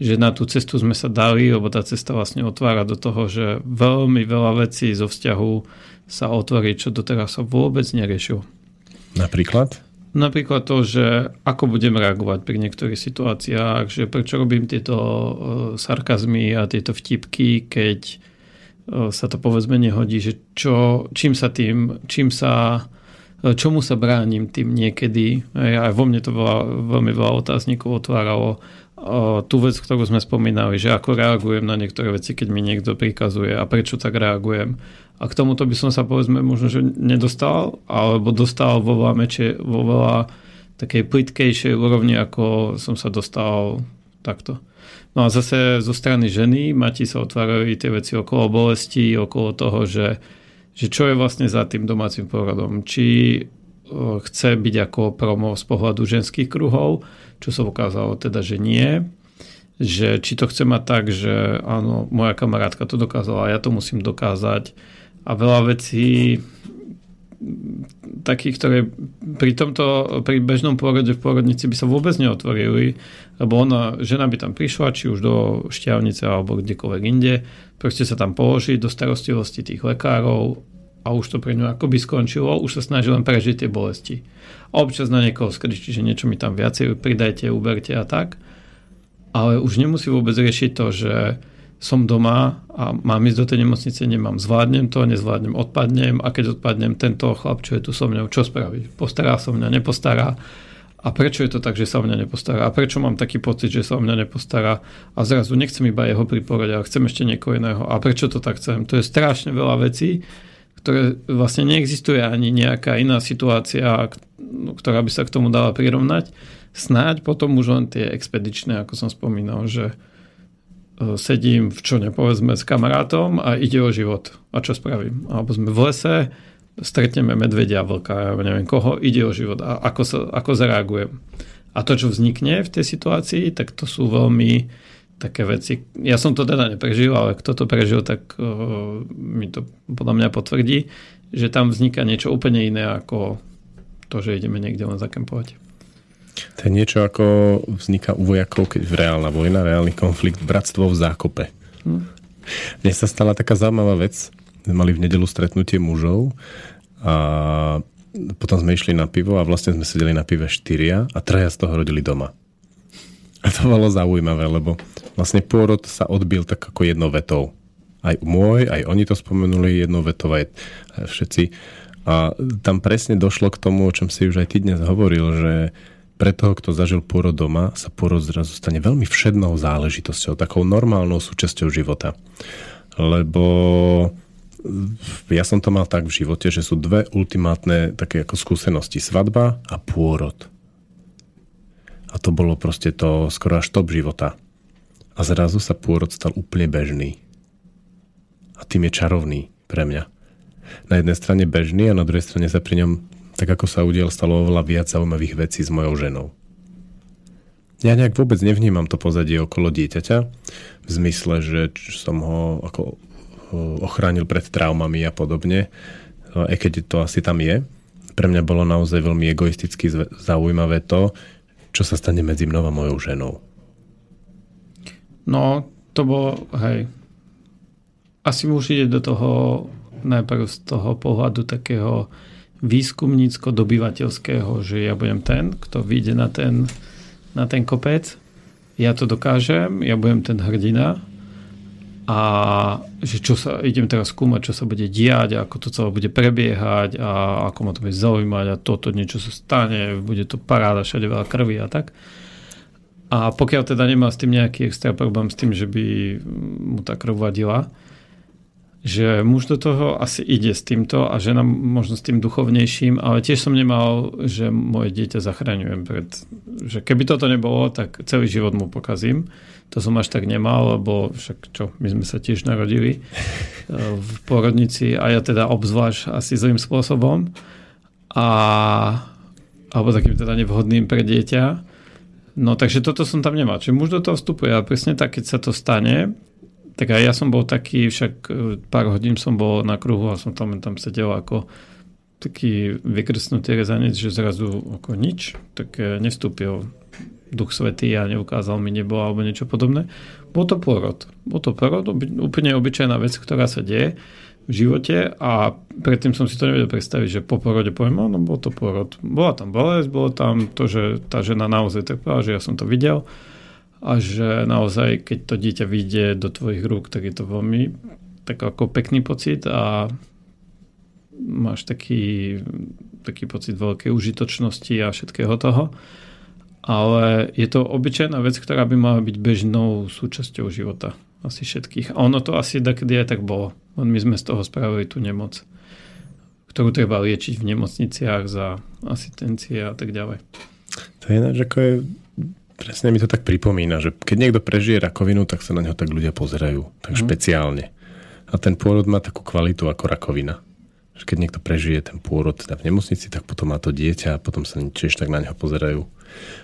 že na tú cestu sme sa dali, lebo tá cesta vlastne otvára do toho, že veľmi veľa vecí zo vzťahu sa otvorí, čo doteraz sa vôbec neriešilo. Napríklad? Napríklad to, že ako budem reagovať pri niektorých situáciách, že prečo robím tieto uh, sarkazmy a tieto vtipky, keď uh, sa to povedzme nehodí, že čo, čím sa tým, čím sa, uh, čomu sa bránim tým niekedy. Aj vo mne to veľa, veľmi veľa otáznikov otváralo tú vec, ktorú sme spomínali, že ako reagujem na niektoré veci, keď mi niekto prikazuje a prečo tak reagujem. A k tomuto by som sa povedzme možno, že nedostal, alebo dostal vo veľa, meče, vo veľa takej plitkejšej úrovni, ako som sa dostal takto. No a zase zo strany ženy Mati sa otvárajú tie veci okolo bolesti, okolo toho, že, že čo je vlastne za tým domácim poradom. Či chce byť ako promo z pohľadu ženských kruhov, čo sa ukázalo teda, že nie. Že či to chce mať tak, že áno, moja kamarátka to dokázala, ja to musím dokázať. A veľa vecí takých, ktoré pri tomto, pri bežnom pôrode v pôrodnici by sa vôbec neotvorili, lebo ona, žena by tam prišla, či už do šťavnice alebo kdekoľvek inde, proste sa tam položí do starostlivosti tých lekárov a už to pre ňu akoby skončilo, už sa snaží len prežiť tie bolesti. A občas na niekoho skričí, že niečo mi tam viacej pridajte, uberte a tak. Ale už nemusí vôbec riešiť to, že som doma a mám ísť do tej nemocnice, nemám, zvládnem to, nezvládnem, odpadnem a keď odpadnem, tento chlap, čo je tu so mňou, čo spraví? Postará sa mňa, nepostará? A prečo je to tak, že sa o mňa nepostará? A prečo mám taký pocit, že sa o mňa nepostará? A zrazu nechcem iba jeho priporať, ale chcem ešte niekoho iného. A prečo to tak chcem? To je strašne veľa vecí, ktoré vlastne neexistuje ani nejaká iná situácia, ktorá by sa k tomu dala prirovnať. Snáď potom už len tie expedičné, ako som spomínal, že e, sedím v čo nepovedzme s kamarátom a ide o život. A čo spravím? Alebo sme v lese, stretneme medvedia, vlka, ja neviem koho, ide o život a ako, sa, ako zareagujem. A to, čo vznikne v tej situácii, tak to sú veľmi také veci. Ja som to teda neprežil, ale kto to prežil, tak uh, mi to podľa mňa potvrdí, že tam vzniká niečo úplne iné ako to, že ideme niekde len zakempovať. To je niečo ako vzniká u vojakov, keď v reálna vojna, reálny konflikt, bratstvo v zákope. Hm. Mne sa stala taká zaujímavá vec. Mali v nedelu stretnutie mužov a potom sme išli na pivo a vlastne sme sedeli na pive štyria a traja z toho rodili doma. A to bolo zaujímavé, lebo vlastne pôrod sa odbil tak ako jednou vetou. Aj môj, aj oni to spomenuli jednou vetou, aj všetci. A tam presne došlo k tomu, o čom si už aj ty dnes hovoril, že pre toho, kto zažil pôrod doma, sa pôrod zrazu stane veľmi všednou záležitosťou, takou normálnou súčasťou života. Lebo ja som to mal tak v živote, že sú dve ultimátne také ako skúsenosti. Svadba a pôrod. A to bolo proste to skoro až top života. A zrazu sa pôrod stal úplne bežný. A tým je čarovný pre mňa. Na jednej strane bežný a na druhej strane sa pri ňom, tak ako sa udiel, stalo oveľa viac zaujímavých vecí s mojou ženou. Ja nejak vôbec nevnímam to pozadie okolo dieťaťa, v zmysle, že som ho ako ochránil pred traumami a podobne, aj keď to asi tam je. Pre mňa bolo naozaj veľmi egoisticky zaujímavé to, čo sa stane medzi mnou a mojou ženou. No, to bolo, hej, asi už ide do toho najprv z toho pohľadu takého výskumnícko-dobyvateľského, že ja budem ten, kto vyjde na ten, na ten kopec, ja to dokážem, ja budem ten hrdina a že čo sa, idem teraz skúmať, čo sa bude diať, ako to celé bude prebiehať a ako ma to bude zaujímať a toto niečo sa stane, bude to paráda, všade veľa krvi a tak. A pokiaľ teda nemá s tým nejaký extra problém s tým, že by mu tá krv vadila, že muž do toho asi ide s týmto a žena možno s tým duchovnejším, ale tiež som nemal, že moje dieťa zachraňujem pred, že keby toto nebolo, tak celý život mu pokazím. To som až tak nemal, lebo však čo, my sme sa tiež narodili <laughs> eh, v porodnici a ja teda obzvlášť asi zlým spôsobom a alebo takým teda nevhodným pre dieťa. No takže toto som tam nemal. Čiže muž do toho vstupuje a presne tak, keď sa to stane, tak aj ja som bol taký, však e, pár hodín som bol na kruhu a som tam, tam sedel ako taký vykrsnutý rezanec, že zrazu ako nič, tak e, nevstúpil duch svetý a neukázal mi nebo alebo niečo podobné. Bol to porod. Bol to porod, úplne obyčajná vec, ktorá sa deje v živote a predtým som si to nevedel predstaviť, že po porode poviem, no bol to porod. Bola tam bolesť, bolo tam to, že tá žena naozaj trpela, že ja som to videl a že naozaj, keď to dieťa vyjde do tvojich rúk, tak je to veľmi tak ako pekný pocit a máš taký, taký pocit veľkej užitočnosti a všetkého toho. Ale je to obyčajná vec, ktorá by mala byť bežnou súčasťou života asi všetkých. A ono to asi takedy aj tak bolo. My sme z toho spravili tú nemoc, ktorú treba liečiť v nemocniciach za asistencie a tak ďalej. To je ináč, ako je Presne mi to tak pripomína, že keď niekto prežije rakovinu, tak sa na neho tak ľudia pozerajú. Tak mm. špeciálne. A ten pôrod má takú kvalitu ako rakovina. Že keď niekto prežije ten pôrod teda v nemocnici, tak potom má to dieťa a potom sa tiež tak na neho pozerajú.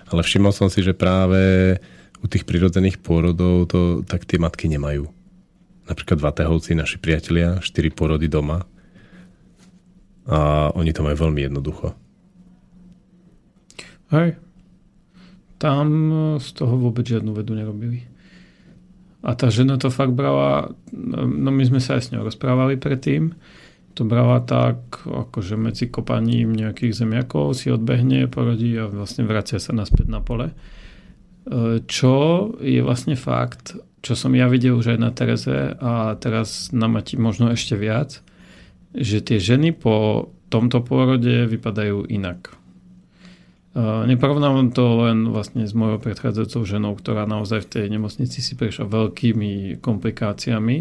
Ale všimol som si, že práve u tých prirodzených pôrodov to tak tie matky nemajú. Napríklad Vatehovci, naši priatelia, štyri pôrody doma. A oni to majú veľmi jednoducho. Hej, tam e, z toho vôbec žiadnu vedu nerobili. A tá žena to fakt brala, no my sme sa aj s ňou rozprávali predtým, to brala tak, akože medzi kopaním nejakých zemiakov si odbehne, porodí a vlastne vracia sa naspäť na pole. E, čo je vlastne fakt, čo som ja videl už aj na Tereze a teraz na Mati možno ešte viac, že tie ženy po tomto pôrode vypadajú inak. Neporovnávam to len vlastne s mojou predchádzajúcou ženou, ktorá naozaj v tej nemocnici si prešla veľkými komplikáciami,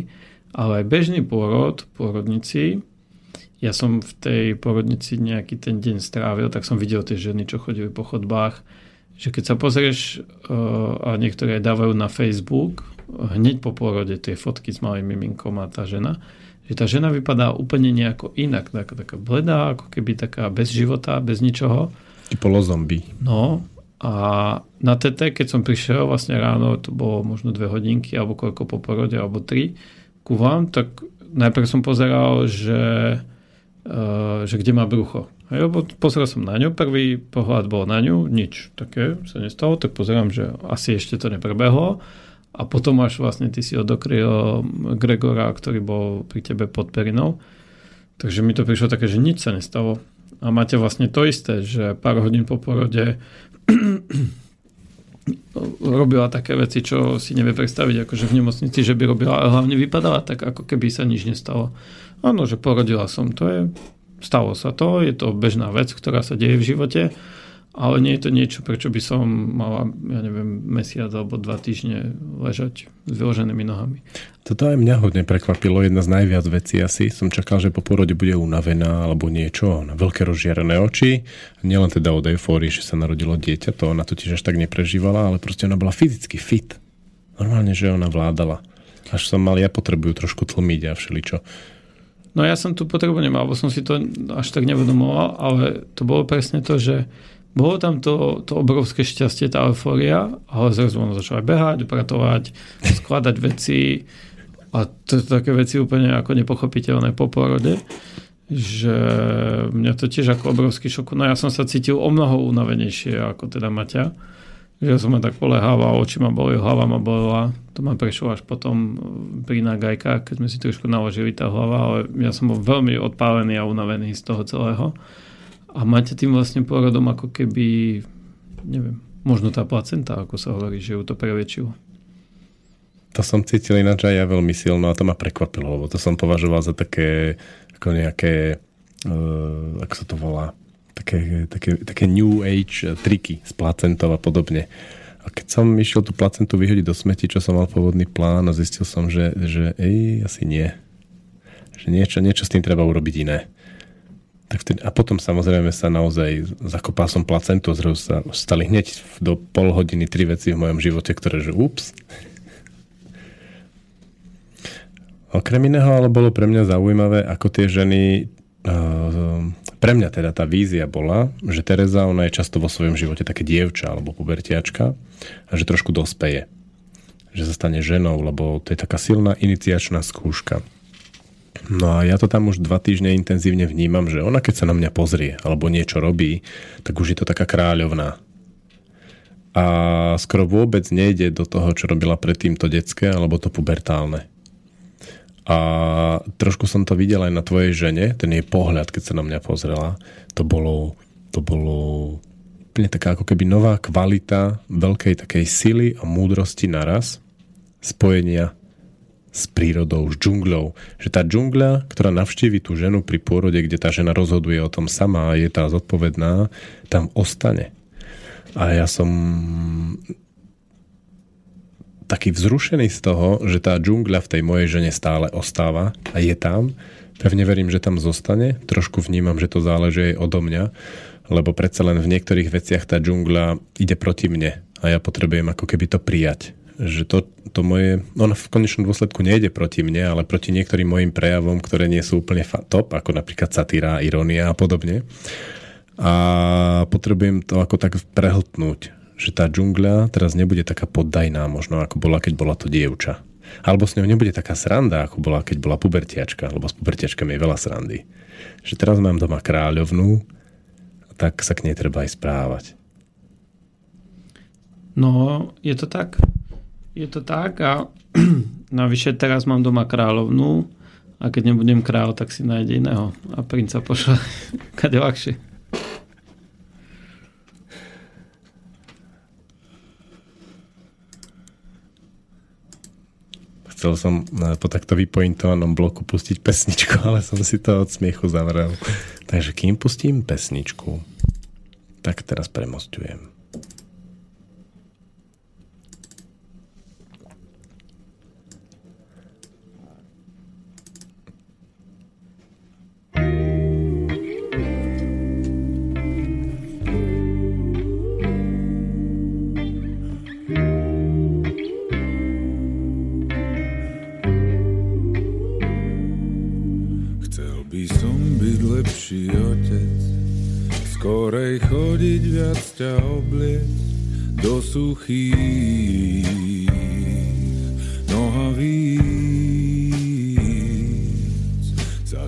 ale aj bežný pôrod, pôrodnici, ja som v tej porodnici nejaký ten deň strávil, tak som videl tie ženy, čo chodili po chodbách, že keď sa pozrieš a niektoré dávajú na Facebook, hneď po pôrode tie fotky s malým miminkom a tá žena, že tá žena vypadá úplne nejako inak, taká, taká bledá, ako keby taká bez života, bez ničoho Typolo zombie. No a na TT, keď som prišiel vlastne ráno, to bolo možno dve hodinky alebo koľko po porode, alebo tri, ku vám, tak najprv som pozeral, že, uh, že kde má brucho. A ja pozeral som na ňu, prvý pohľad bol na ňu, nič také sa nestalo, tak pozerám, že asi ešte to neprebehlo. A potom až vlastne ty si odokryl Gregora, ktorý bol pri tebe pod perinou. Takže mi to prišlo také, že nič sa nestalo a máte vlastne to isté, že pár hodín po porode <clears throat> robila také veci, čo si nevie predstaviť, akože v nemocnici, že by robila, ale hlavne vypadala tak, ako keby sa nič nestalo. Áno, že porodila som, to je, stalo sa to, je to bežná vec, ktorá sa deje v živote ale nie je to niečo, prečo by som mala, ja neviem, mesiac alebo dva týždne ležať s vyloženými nohami. Toto aj mňa hodne prekvapilo, jedna z najviac vecí asi. Som čakal, že po porode bude unavená alebo niečo, na veľké rozžiarené oči. Nielen teda od eufórii, že sa narodilo dieťa, to ona totiž až tak neprežívala, ale proste ona bola fyzicky fit. Normálne, že ona vládala. Až som mal, ja potrebujú trošku tlmiť a všeličo. No ja som tu potrebu nemal, lebo som si to až tak nevedomoval, ale to bolo presne to, že bolo tam to, to obrovské šťastie, tá eufória, ale zrazu ono začalo behať, upratovať, skladať veci a to sú také veci úplne ako nepochopiteľné po porode, že mňa to tiež ako obrovský šok. No ja som sa cítil o mnoho unavenejšie ako teda Maťa. Že ja som ma tak polehával, oči ma boli, hlava ma bolela. To ma prešlo až potom pri nagajkách, keď sme si trošku naložili tá hlava, ale ja som bol veľmi odpálený a unavený z toho celého. A máte tým vlastne porodom ako keby, neviem, možno tá placenta, ako sa hovorí, že ju to preväčšilo. to som cítil ináč aj ja veľmi silno a to ma prekvapilo, lebo to som považoval za také ako nejaké, uh, ako sa to volá, také, také, také new age triky s placentov a podobne. A keď som išiel tú placentu vyhodiť do smeti, čo som mal pôvodný plán a zistil som, že, že ej, asi nie. Že niečo, niečo s tým treba urobiť iné. Tak vtedy, a potom samozrejme sa naozaj zakopal som placentu zrazu sa stali hneď do pol hodiny tri veci v mojom živote, ktoré že ups. Okrem iného ale bolo pre mňa zaujímavé, ako tie ženy uh, pre mňa teda tá vízia bola, že Tereza, ona je často vo svojom živote také dievča alebo pubertiačka a že trošku dospeje. Že sa stane ženou, lebo to je taká silná iniciačná skúška. No a ja to tam už dva týždne intenzívne vnímam, že ona keď sa na mňa pozrie alebo niečo robí, tak už je to taká kráľovná. A skoro vôbec nejde do toho, čo robila predtým to detské alebo to pubertálne. A trošku som to videl aj na tvojej žene, ten jej pohľad, keď sa na mňa pozrela, to bolo, to bolo úplne taká ako keby nová kvalita veľkej takej sily a múdrosti naraz, spojenia s prírodou, s džungľou. Že tá džungľa, ktorá navštívi tú ženu pri pôrode, kde tá žena rozhoduje o tom sama a je tá zodpovedná, tam ostane. A ja som taký vzrušený z toho, že tá džungľa v tej mojej žene stále ostáva a je tam. Pevne verím, že tam zostane. Trošku vnímam, že to záleží aj odo mňa, lebo predsa len v niektorých veciach tá džungľa ide proti mne a ja potrebujem ako keby to prijať že to, to moje, on v konečnom dôsledku nejde proti mne, ale proti niektorým mojim prejavom, ktoré nie sú úplne top, ako napríklad satíra, irónia a podobne. A potrebujem to ako tak prehltnúť, že tá džungľa teraz nebude taká poddajná, možno ako bola, keď bola to dievča. Alebo s ňou nebude taká sranda, ako bola, keď bola pubertiačka, lebo s pubertiačkami je veľa srandy. Že teraz mám doma kráľovnú, tak sa k nej treba aj správať. No, je to tak. Je to tak a <clears throat> navyše teraz mám doma kráľovnú a keď nebudem kráľ, tak si nájde iného a princa pošle <laughs> kade ľahšie. Chcel som po takto vypointovanom bloku pustiť pesničku, <laughs> ale som si to od smiechu zavrel. Takže kým pustím pesničku, tak teraz premostujem. Skorej chodiť viac ťa obliec do suchých nohavíc.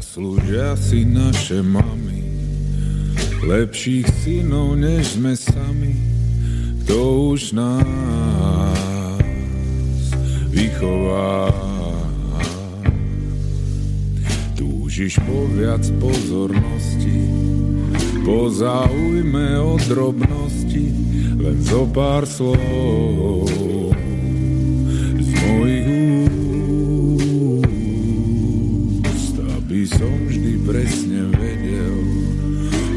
Zaslúžia si naše mami lepších synov, než sme sami, kto už nás vychová. Túžiš po viac pozornosti, po zaujme o drobnosti. Len zo pár slov presne vedel,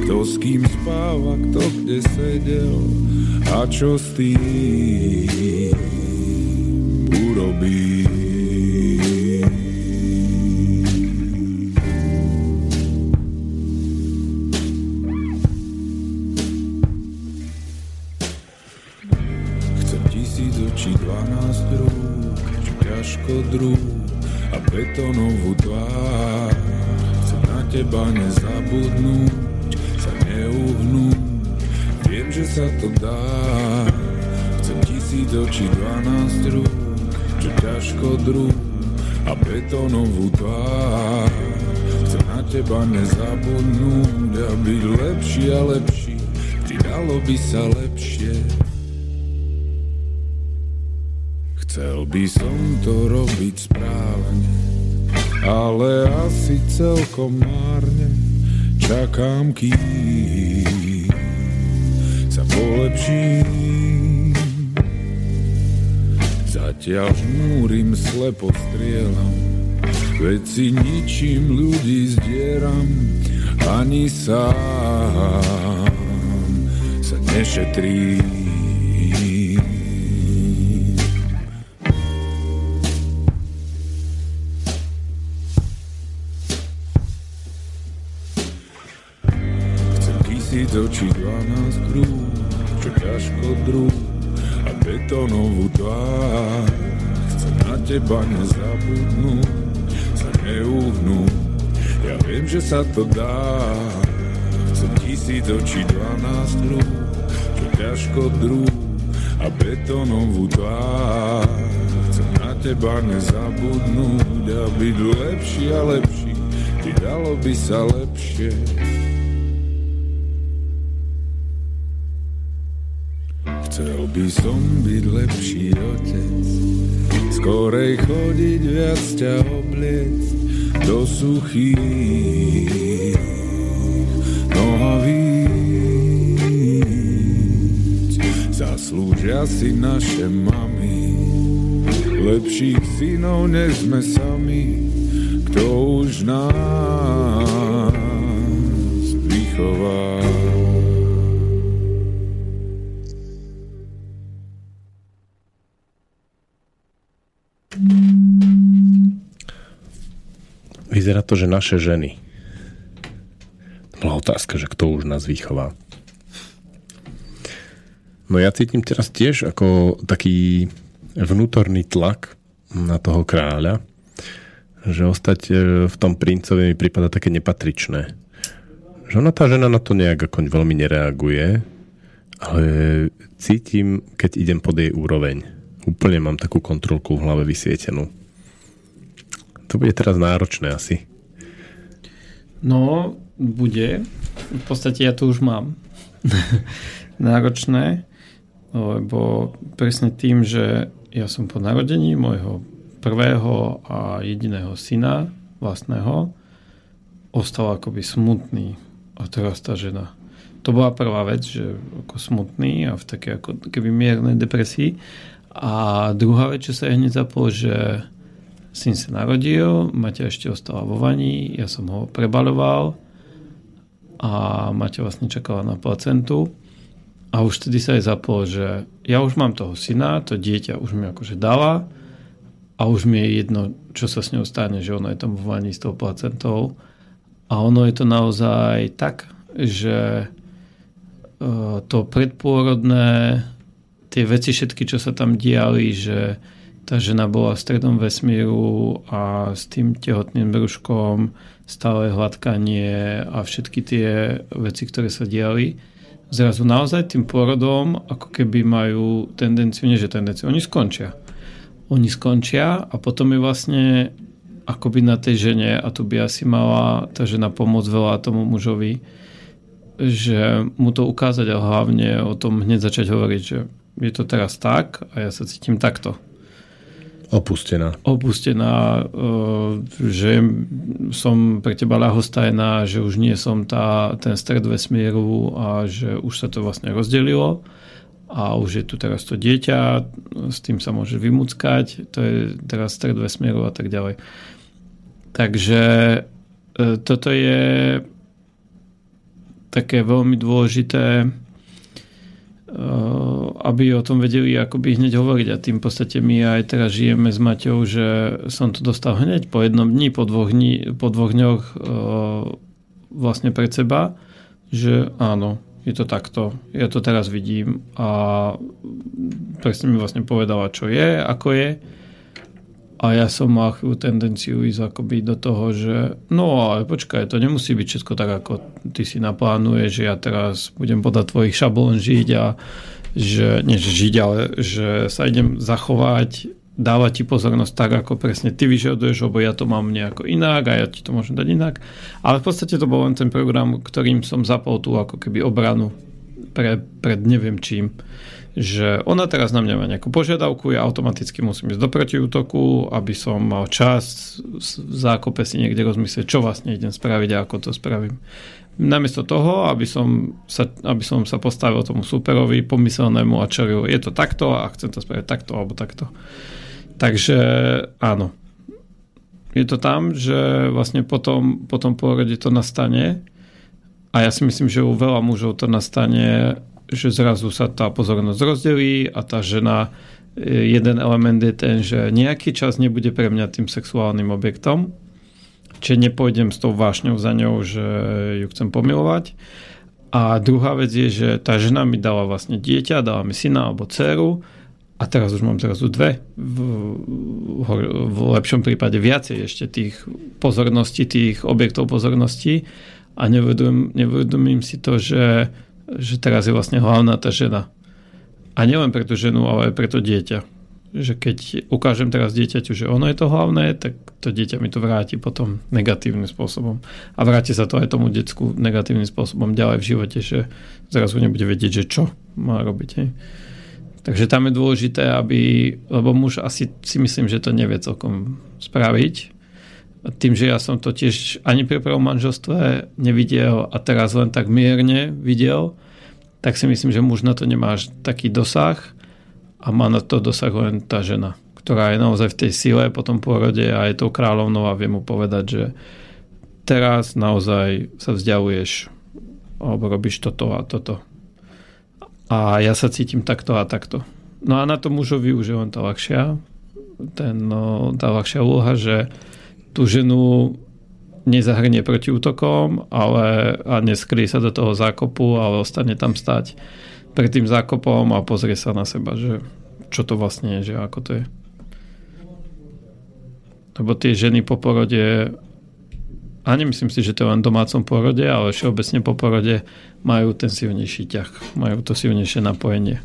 kto s kým spáva, kto kde sedel a čo s tým urobí. Teba nezabudnúť, sa neuhnúť, viem, že sa to dá. Chcem tisíc očí, dvanásť rúk, čo ťažko druh a betónovú tvár. Chcem na teba nezabudnúť a byť lepší a lepší, vždy dalo by sa lepšie. Chcel by som to robiť správne, ale asi celkom márne čakám, kým sa polepším. Za Zatiaľ žmúrim, slepo strieľam, veci ničím ľudí zdieram, ani sám sa nešetrí. Tisíc očí, dvanásť krúh, čo ťažko druh a betónovú tvár. Chcem na teba nezabudnúť, sa neuhnúť, ja viem, že sa to dá. Chcem tisíc očí, dvanásť krúh, čo ťažko druh a betónovú tvár. Chcem na teba nezabudnúť a byť lepší a lepší, ti dalo by sa lepšie. By som byť lepší otec, skorej chodiť viac ťa obliec do suchých nohavíc. Zaslúžia si naše mami, lepších synov než sme sami, kto už nás vychová. Vyzerá to, že naše ženy. To bola otázka, že kto už nás vychová. No ja cítim teraz tiež ako taký vnútorný tlak na toho kráľa, že ostať v tom princovi mi prípada také nepatričné. Že ona tá žena na to nejak ako veľmi nereaguje, ale cítim, keď idem pod jej úroveň. Úplne mám takú kontrolku v hlave vysvietenú. To bude teraz náročné asi. No, bude. V podstate ja to už mám. <laughs> náročné, lebo presne tým, že ja som po narodení môjho prvého a jediného syna vlastného ostal akoby smutný a teraz tá žena. To bola prvá vec, že ako smutný a v také ako keby miernej depresii. A druhá vec, čo sa hneď zapol, že Syn sa narodil, Maťa ešte ostala vo vani, ja som ho prebaloval a Maťa vlastne čakala na placentu. A už vtedy sa aj zapol, že ja už mám toho syna, to dieťa už mi akože dala a už mi je jedno, čo sa s ňou stane, že ona je tam vo vani s tou placentou. A ono je to naozaj tak, že e, to predpôrodné, tie veci všetky, čo sa tam diali, že tá žena bola v stredom vesmíru a s tým tehotným brúškom stále hladkanie a všetky tie veci, ktoré sa diali, zrazu naozaj tým porodom ako keby majú tendenciu, nie že tendenciu, oni skončia. Oni skončia a potom je vlastne akoby na tej žene a tu by asi mala tá žena pomôcť veľa tomu mužovi, že mu to ukázať a hlavne o tom hneď začať hovoriť, že je to teraz tak a ja sa cítim takto Opustená. Opustená, e, že som pre teba ľahostajná, že už nie som tá, ten stred vesmíru a že už sa to vlastne rozdelilo a už je tu teraz to dieťa, s tým sa môže vymúckať, to je teraz stred vesmíru a tak ďalej. Takže e, toto je také veľmi dôležité aby o tom vedeli akoby hneď hovoriť. A tým v podstate my aj teraz žijeme s Maťou, že som to dostal hneď po jednom dni, po dvoch, dni, po dvoch dňoch eh, vlastne pred seba, že áno, je to takto, ja to teraz vidím a presne mi vlastne povedala, čo je, ako je a ja som mal chvíľu tendenciu ísť akoby do toho, že no ale počkaj, to nemusí byť všetko tak, ako ty si naplánuješ, že ja teraz budem podľa tvojich šablón žiť a že, nie že žiť, ale že sa idem zachovať, dávať ti pozornosť tak, ako presne ty vyžaduješ, lebo ja to mám nejako inak a ja ti to môžem dať inak. Ale v podstate to bol len ten program, ktorým som zapol tú ako keby obranu pre, pred neviem čím že ona teraz na mňa má nejakú požiadavku, ja automaticky musím ísť do protiútoku, aby som mal čas v zákope si niekde rozmyslieť, čo vlastne idem spraviť a ako to spravím. namiesto toho, aby som, sa, aby som sa postavil tomu superovi pomyselnému a čelil, je to takto a chcem to spraviť takto alebo takto. Takže áno. Je to tam, že vlastne potom, potom porode to nastane a ja si myslím, že u veľa mužov to nastane, že zrazu sa tá pozornosť rozdelí a tá žena jeden element je ten, že nejaký čas nebude pre mňa tým sexuálnym objektom, či nepôjdem s tou vášňou za ňou, že ju chcem pomilovať. A druhá vec je, že tá žena mi dala vlastne dieťa, dala mi syna alebo dceru a teraz už mám zrazu dve. V, v lepšom prípade viacej ešte tých pozorností, tých objektov pozornosti a nevedomím, nevedomím si to, že, že teraz je vlastne hlavná tá žena. A nielen pre tú ženu, ale aj pre to dieťa že keď ukážem teraz dieťaťu, že ono je to hlavné, tak to dieťa mi to vráti potom negatívnym spôsobom. A vráti sa to aj tomu decku negatívnym spôsobom ďalej v živote, že zrazu nebude vedieť, že čo má robiť. Hej. Takže tam je dôležité, aby, lebo muž asi si myslím, že to nevie celkom spraviť. Tým, že ja som to tiež ani pri prvom manželstve nevidel a teraz len tak mierne videl, tak si myslím, že muž na to nemá až taký dosah a má na to dosah len tá žena, ktorá je naozaj v tej sile po tom pôrode a je tou kráľovnou a vie mu povedať, že teraz naozaj sa vzdialuješ alebo robíš toto a toto. A ja sa cítim takto a takto. No a na to mužovi už je len tá ľahšia, ten, no, tá ľahšia úloha, že tú ženu nezahrnie proti útokom ale, a neskrie sa do toho zákopu, ale ostane tam stať pred tým zákopom a pozrie sa na seba, že čo to vlastne je, že ako to je. Lebo tie ženy po porode a nemyslím si, že to je len domácom porode, ale všeobecne po porode majú ten silnejší ťah, majú to silnejšie napojenie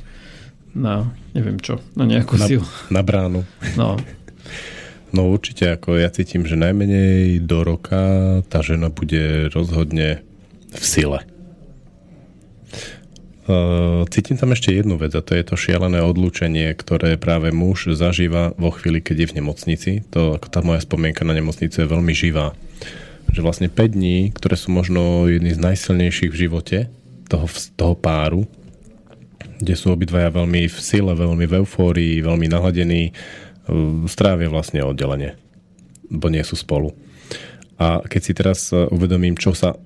na neviem čo, na nejakú na, silu. Na bránu. No. <laughs> No určite, ako ja cítim, že najmenej do roka tá žena bude rozhodne v sile Eh, cítim tam ešte jednu vec a to je to šialené odlúčenie, ktoré práve muž zažíva vo chvíli, keď je v nemocnici. To, ako tá moja spomienka na nemocnicu je veľmi živá. Že vlastne 5 dní, ktoré sú možno jedny z najsilnejších v živote toho, toho páru, kde sú obidvaja veľmi v sile, veľmi v eufórii, veľmi naladení, strávia vlastne oddelenie, bo nie sú spolu. A keď si teraz eh, uvedomím, čo sa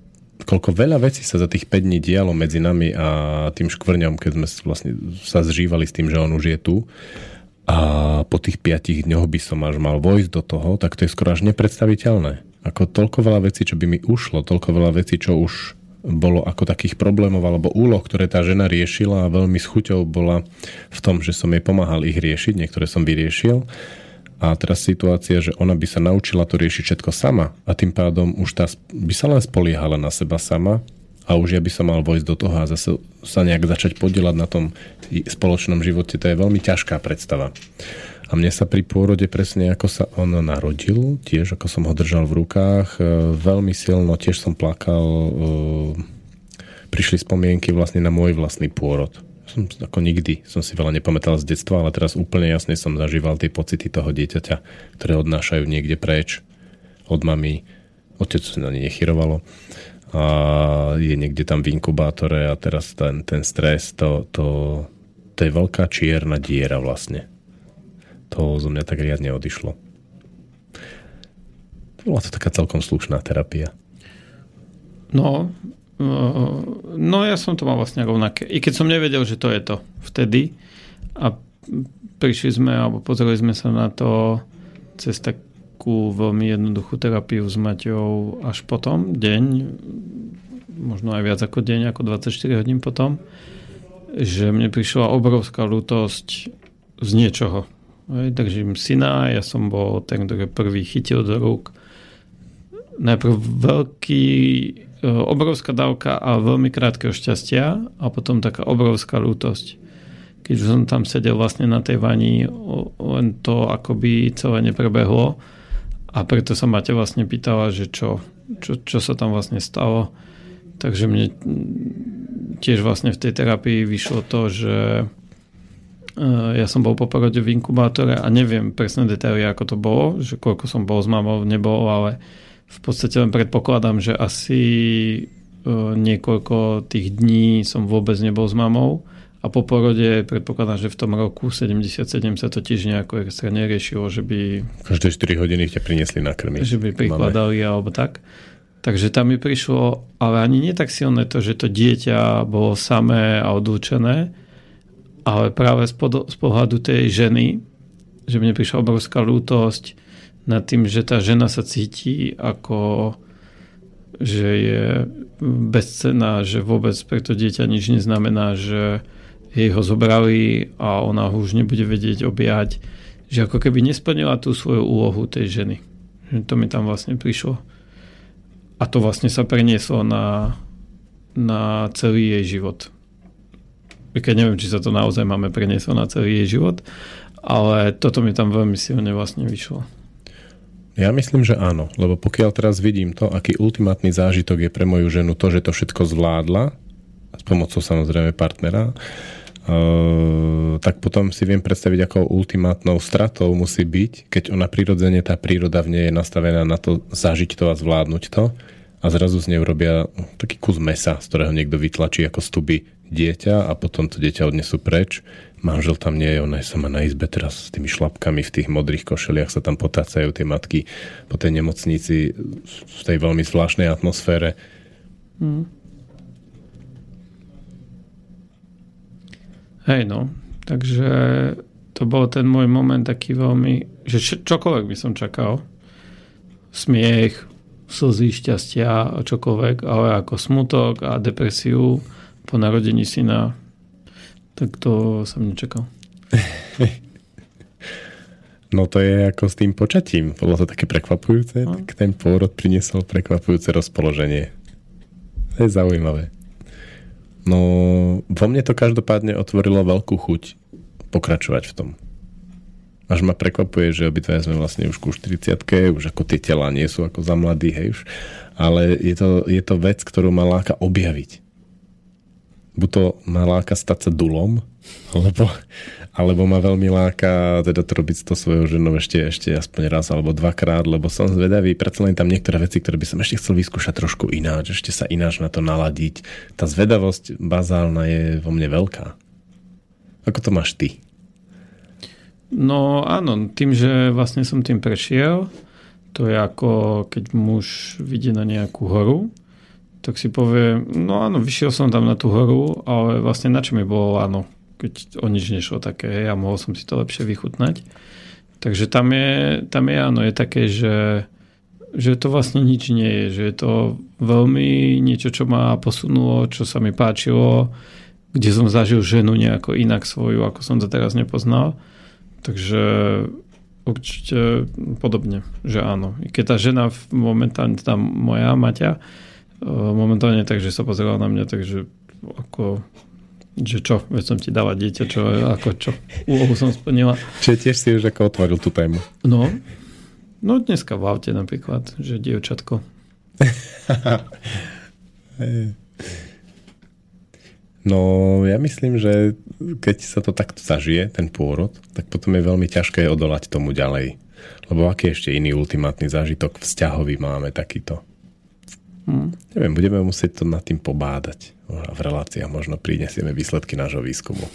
koľko veľa vecí sa za tých 5 dní dialo medzi nami a tým škvrňom, keď sme vlastne sa zžívali s tým, že on už je tu a po tých 5 dňoch by som až mal vojsť do toho, tak to je skoro až nepredstaviteľné. Ako toľko veľa vecí, čo by mi ušlo, toľko veľa vecí, čo už bolo ako takých problémov alebo úloh, ktoré tá žena riešila a veľmi s chuťou bola v tom, že som jej pomáhal ich riešiť, niektoré som vyriešil a teraz situácia, že ona by sa naučila to riešiť všetko sama a tým pádom už tá by sa len spoliehala na seba sama a už ja by som mal vojsť do toho a zase sa nejak začať podielať na tom spoločnom živote. To je veľmi ťažká predstava. A mne sa pri pôrode presne ako sa on narodil, tiež ako som ho držal v rukách, e, veľmi silno, tiež som plakal, e, prišli spomienky vlastne na môj vlastný pôrod som ako nikdy som si veľa nepamätal z detstva, ale teraz úplne jasne som zažíval tie pocity toho dieťaťa, ktoré odnášajú niekde preč od mami. Otec sa na ne nechyrovalo a je niekde tam v inkubátore a teraz ten, ten stres, to, to, to je veľká čierna diera vlastne. To zo mňa tak riadne odišlo. Bola to taká celkom slušná terapia. No, No ja som to mal vlastne rovnaké. I keď som nevedel, že to je to vtedy a prišli sme, alebo pozreli sme sa na to cez takú veľmi jednoduchú terapiu s Maťou až potom, deň, možno aj viac ako deň, ako 24 hodín potom, že mne prišla obrovská ľútosť z niečoho. Im syna, ja som bol ten, ktorý prvý chytil do rúk. Najprv veľký E, obrovská dávka a veľmi krátkeho šťastia a potom taká obrovská lútosť. Keď som tam sedel vlastne na tej vani, len to akoby celé neprebehlo a preto sa Mate vlastne pýtala, že čo, čo, čo sa tam vlastne stalo. Takže mne tiež vlastne v tej terapii vyšlo to, že ja som bol po porode v inkubátore a neviem presné detaily, ako to bolo, že koľko som bol s mamou, nebol, ale v podstate len predpokladám, že asi niekoľko tých dní som vôbec nebol s mamou a po porode predpokladám, že v tom roku 77 sa to tiež nejako extra neriešilo, že by... Každé 4 hodiny ťa priniesli na krmi. Že by prikladali alebo tak. Takže tam mi prišlo, ale ani nie tak silné to, že to dieťa bolo samé a odlúčené, ale práve z, pod, z pohľadu tej ženy, že mne prišla obrovská lútosť nad tým, že tá žena sa cíti ako že je bezcená, že vôbec pre to dieťa nič neznamená, že jej ho zobrali a ona ho už nebude vedieť objať, že ako keby nesplnila tú svoju úlohu tej ženy. Že to mi tam vlastne prišlo. A to vlastne sa prenieslo na, na celý jej život. Keď neviem, či sa to naozaj máme prenieslo na celý jej život, ale toto mi tam veľmi silne vlastne vyšlo. Ja myslím, že áno, lebo pokiaľ teraz vidím to, aký ultimátny zážitok je pre moju ženu to, že to všetko zvládla, s pomocou samozrejme partnera, Uh, tak potom si viem predstaviť, akou ultimátnou stratou musí byť, keď ona prirodzene, tá príroda v nej je nastavená na to zažiť to a zvládnuť to a zrazu z nej urobia taký kus mesa, z ktorého niekto vytlačí ako stuby dieťa a potom to dieťa odnesú preč. Manžel tam nie je, ona je sama na izbe teraz s tými šlapkami v tých modrých košeliach sa tam potácajú tie matky po tej nemocnici v tej veľmi zvláštnej atmosfére. Mm. Hej, no. Takže to bol ten môj moment taký veľmi, že čokoľvek by som čakal. Smiech, slzy, šťastia a čokoľvek, ale ako smutok a depresiu po narodení syna, tak to som nečakal. <laughs> No to je ako s tým počatím. Bolo to také prekvapujúce, no. tak ten pôrod priniesol prekvapujúce rozpoloženie. To je zaujímavé. No, vo mne to každopádne otvorilo veľkú chuť pokračovať v tom. Až ma prekvapuje, že obidva sme vlastne už ku 40 už ako tie tela nie sú ako za mladí, hej už. Ale je to, je to vec, ktorú ma láka objaviť. Buď to ma láka stať sa dulom, alebo, alebo ma veľmi láka teda to robiť to svojou ženou ešte, ešte aspoň raz alebo dvakrát, lebo som zvedavý, predsa len tam niektoré veci, ktoré by som ešte chcel vyskúšať trošku ináč, ešte sa ináč na to naladiť. Tá zvedavosť bazálna je vo mne veľká. Ako to máš ty? No áno, tým, že vlastne som tým prešiel, to je ako keď muž vidí na nejakú horu, tak si povie, no áno, vyšiel som tam na tú horu, ale vlastne na čo mi bolo áno, keď o nič nešlo také, a mohol som si to lepšie vychutnať. Takže tam je, tam je áno, je také, že, že to vlastne nič nie je, že je to veľmi niečo, čo ma posunulo, čo sa mi páčilo, kde som zažil ženu nejako inak svoju, ako som to teraz nepoznal. Takže určite podobne, že áno. I keď tá žena momentálne, tam moja Maťa, e, momentálne takže sa pozerala na mňa, takže ako že čo, veď som ti dala dieťa, čo, ako čo, úlohu som splnila. Čiže tiež si už ako otvoril tú tému. No, no dneska v aute napríklad, že dievčatko. <laughs> no, ja myslím, že keď sa to takto zažije, ten pôrod, tak potom je veľmi ťažké odolať tomu ďalej. Lebo aký ešte iný ultimátny zážitok vzťahový máme takýto? Hmm. Neviem, budeme musieť to nad tým pobádať. V reláciách možno prinesieme výsledky nášho výskumu.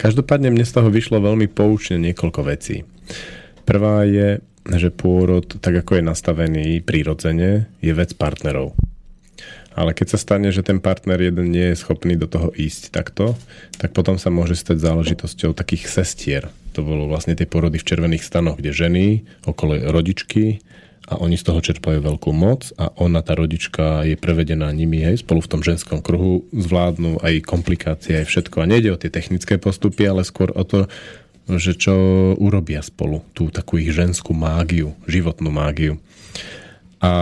Každopádne mne z toho vyšlo veľmi poučne niekoľko vecí. Prvá je, že pôrod, tak ako je nastavený prirodzene, je vec partnerov. Ale keď sa stane, že ten partner jeden nie je schopný do toho ísť takto, tak potom sa môže stať záležitosťou takých sestier. To bolo vlastne tie porody v červených stanoch, kde ženy okolo rodičky a oni z toho čerpajú veľkú moc a ona, tá rodička, je prevedená nimi, hej, spolu v tom ženskom kruhu zvládnu aj komplikácie, aj všetko. A nejde o tie technické postupy, ale skôr o to, že čo urobia spolu, tú takú ich ženskú mágiu, životnú mágiu a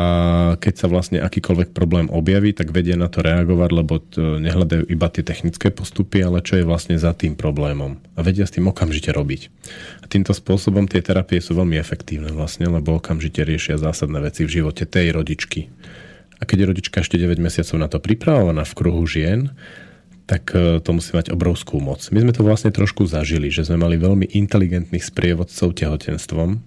keď sa vlastne akýkoľvek problém objaví, tak vedia na to reagovať, lebo nehľadajú iba tie technické postupy, ale čo je vlastne za tým problémom. A vedia s tým okamžite robiť. A týmto spôsobom tie terapie sú veľmi efektívne vlastne, lebo okamžite riešia zásadné veci v živote tej rodičky. A keď je rodička ešte 9 mesiacov na to pripravovaná v kruhu žien, tak e, to musí mať obrovskú moc. My sme to vlastne trošku zažili, že sme mali veľmi inteligentných sprievodcov tehotenstvom,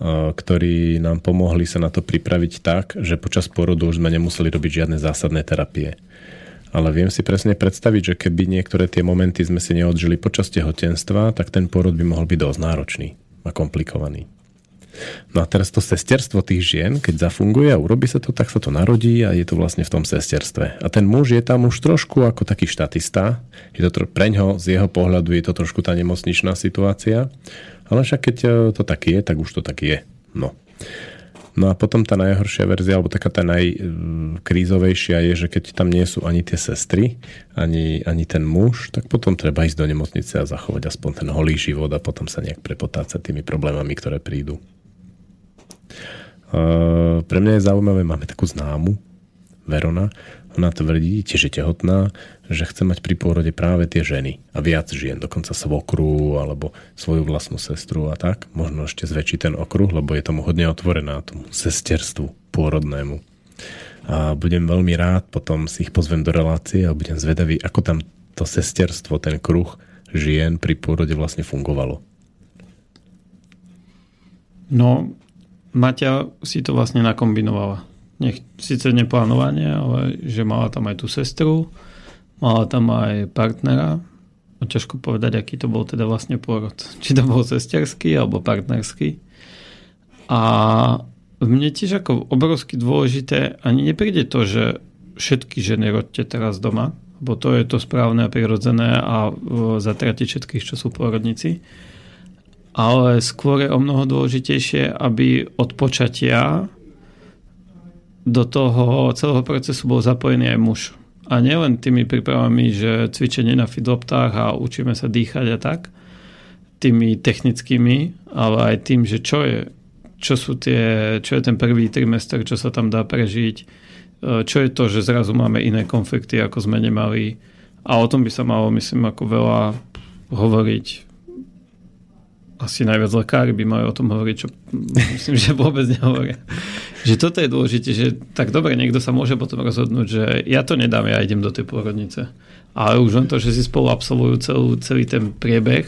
ktorí nám pomohli sa na to pripraviť tak, že počas porodu už sme nemuseli robiť žiadne zásadné terapie. Ale viem si presne predstaviť, že keby niektoré tie momenty sme si neodžili počas tehotenstva, tak ten porod by mohol byť dosť náročný a komplikovaný. No a teraz to sesterstvo tých žien, keď zafunguje a urobí sa to, tak sa to narodí a je to vlastne v tom sesterstve. A ten muž je tam už trošku ako taký štatista. Je to tro- preňho, z jeho pohľadu je to trošku tá nemocničná situácia. Ale však keď e, to tak je, tak už to tak je. No. No a potom tá najhoršia verzia, alebo taká tá najkrízovejšia je, že keď tam nie sú ani tie sestry, ani, ani ten muž, tak potom treba ísť do nemocnice a zachovať aspoň ten holý život a potom sa nejak prepotácať tými problémami, ktoré prídu. Uh, pre mňa je zaujímavé, máme takú známu, Verona, ona tvrdí, tiež je tehotná, že chce mať pri pôrode práve tie ženy a viac žien, dokonca svokru alebo svoju vlastnú sestru a tak. Možno ešte zväčšiť ten okruh, lebo je tomu hodne otvorená, tomu sesterstvu pôrodnému. A budem veľmi rád, potom si ich pozvem do relácie a budem zvedavý, ako tam to sesterstvo, ten kruh žien pri pôrode vlastne fungovalo. No, Maťa si to vlastne nakombinovala nech síce neplánovanie, ale že mala tam aj tú sestru, mala tam aj partnera. No ťažko povedať, aký to bol teda vlastne pôrod. Či to bol sesterský alebo partnerský. A mne tiež ako obrovsky dôležité, ani nepríde to, že všetky ženy rodte teraz doma, bo to je to správne a prirodzené a zatratiť všetkých, čo sú pôrodníci. Ale skôr je o mnoho dôležitejšie, aby od počatia do toho celého procesu bol zapojený aj muž. A nielen tými prípravami, že cvičenie na fidloptách a učíme sa dýchať a tak, tými technickými, ale aj tým, že čo je, čo sú tie, čo je ten prvý trimester, čo sa tam dá prežiť, e, čo je to, že zrazu máme iné konflikty, ako sme nemali. A o tom by sa malo, myslím, ako veľa hovoriť asi najviac lekári by mali o tom hovoriť, čo myslím, že vôbec nehovoria. Že toto je dôležité, že tak dobre, niekto sa môže potom rozhodnúť, že ja to nedám, ja idem do tej pôrodnice. Ale už len to, že si spolu absolvujú celú, celý ten priebeh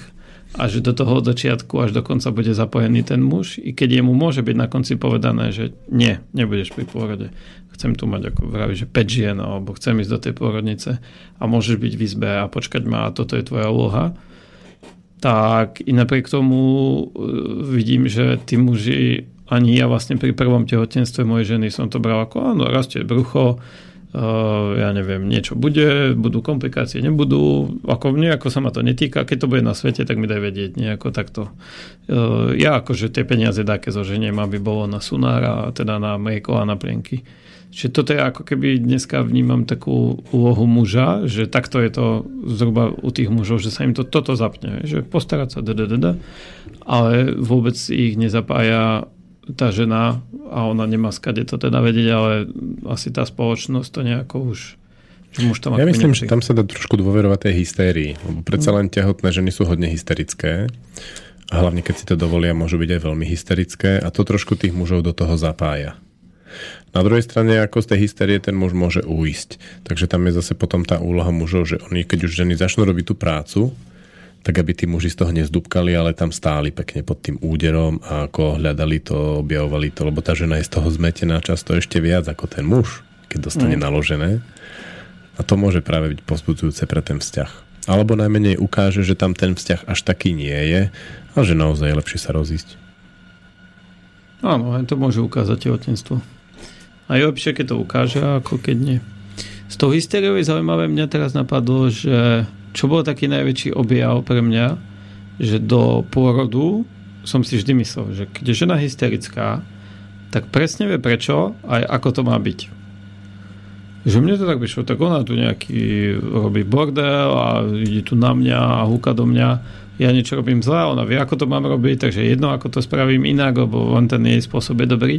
a že do toho začiatku až do konca bude zapojený ten muž, i keď jemu môže byť na konci povedané, že nie, nebudeš pri pôrode. Chcem tu mať, ako vraví, že 5 žien, alebo chcem ísť do tej pôrodnice a môžeš byť v izbe a počkať ma a toto je tvoja úloha tak i napriek tomu e, vidím, že tí muži, ani ja vlastne pri prvom tehotenstve mojej ženy som to bral ako, áno, rastie brucho, Uh, ja neviem, niečo bude, budú komplikácie, nebudú, ako nejako sa ma to netýka, keď to bude na svete, tak mi daj vedieť nejako takto. Uh, ja akože tie peniaze dáke zoženiem, aby bolo na sunára, teda na mlieko a na plienky. Čiže toto je ako keby dneska vnímam takú úlohu muža, že takto je to zhruba u tých mužov, že sa im to toto zapne, že postarať sa, dadadada, ale vôbec ich nezapája tá žena a ona nemá skade to teda vedieť, ale asi tá spoločnosť to nejako už že muž tam ja myslím, že tam sa dá trošku dôverovať tej hystérii, lebo predsa len tehotné ženy sú hodne hysterické. A hlavne keď si to dovolia, môžu byť aj veľmi hysterické. A to trošku tých mužov do toho zapája. Na druhej strane, ako z tej hysterie ten muž môže uísť. Takže tam je zase potom tá úloha mužov, že oni, keď už ženy začnú robiť tú prácu, tak aby tí muži z toho nezdúbkali, ale tam stáli pekne pod tým úderom a ako hľadali to, objavovali to, lebo tá žena je z toho zmetená často ešte viac ako ten muž, keď dostane mm. naložené. A to môže práve byť pozbudzujúce pre ten vzťah. Alebo najmenej ukáže, že tam ten vzťah až taký nie je a že naozaj je lepšie sa rozísť. Áno, aj to môže ukázať tehotenstvo. A keď to ukáže, ako keď nie. Z toho hysteriou je zaujímavé, mňa teraz napadlo, že čo bol taký najväčší objav pre mňa, že do pôrodu som si vždy myslel, že keď je žena hysterická, tak presne vie prečo aj ako to má byť. Že mne to tak vyšlo, tak ona tu nejaký robí bordel a ide tu na mňa a húka do mňa. Ja niečo robím zle, ona vie, ako to mám robiť, takže jedno, ako to spravím inak, lebo len ten jej spôsob je dobrý.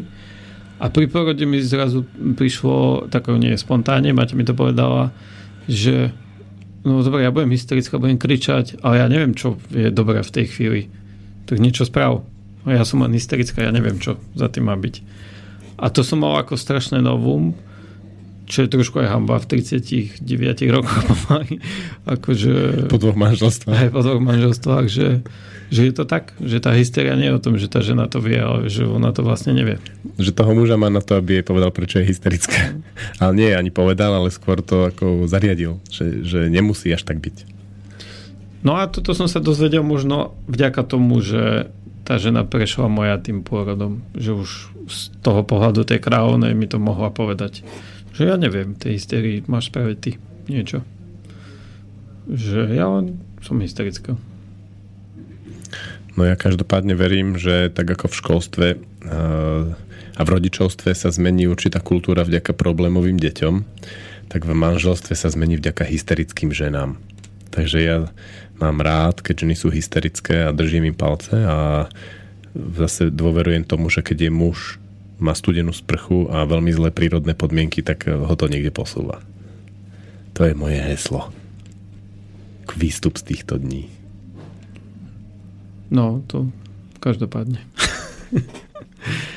A pri porode mi zrazu prišlo, tak nie spontánne, Maťa mi to povedala, že no dobre, ja budem hysterická, budem kričať, ale ja neviem, čo je dobré v tej chvíli. Tak niečo sprav. A ja som len hysterická, ja neviem, čo za tým má byť. A to som mal ako strašné novum, čo je trošku aj hamba v 39 rokoch <laughs> pomaly. akože, po dvoch manželstvách. Aj po dvoch manželstvách, že, že je to tak, že tá hysteria nie je o tom, že tá žena to vie, ale že ona to vlastne nevie. Že toho muža má na to, aby jej povedal, prečo je hysterická. ale nie, ani povedal, ale skôr to ako zariadil, že, že nemusí až tak byť. No a toto som sa dozvedel možno vďaka tomu, že tá žena prešla moja tým pôrodom, že už z toho pohľadu tej kráľovnej mi to mohla povedať. Že ja neviem, tej hysterii máš spraviť ty niečo. Že ja len som hysterická. No ja každopádne verím, že tak ako v školstve eh, a v rodičovstve sa zmení určitá kultúra vďaka problémovým deťom, tak v manželstve sa zmení vďaka hysterickým ženám. Takže ja mám rád, keď ženy sú hysterické a držím im palce a zase dôverujem tomu, že keď je muž má studenú sprchu a veľmi zlé prírodné podmienky, tak ho to niekde posúva. To je moje heslo. K výstup z týchto dní. No, to každopádne. <laughs>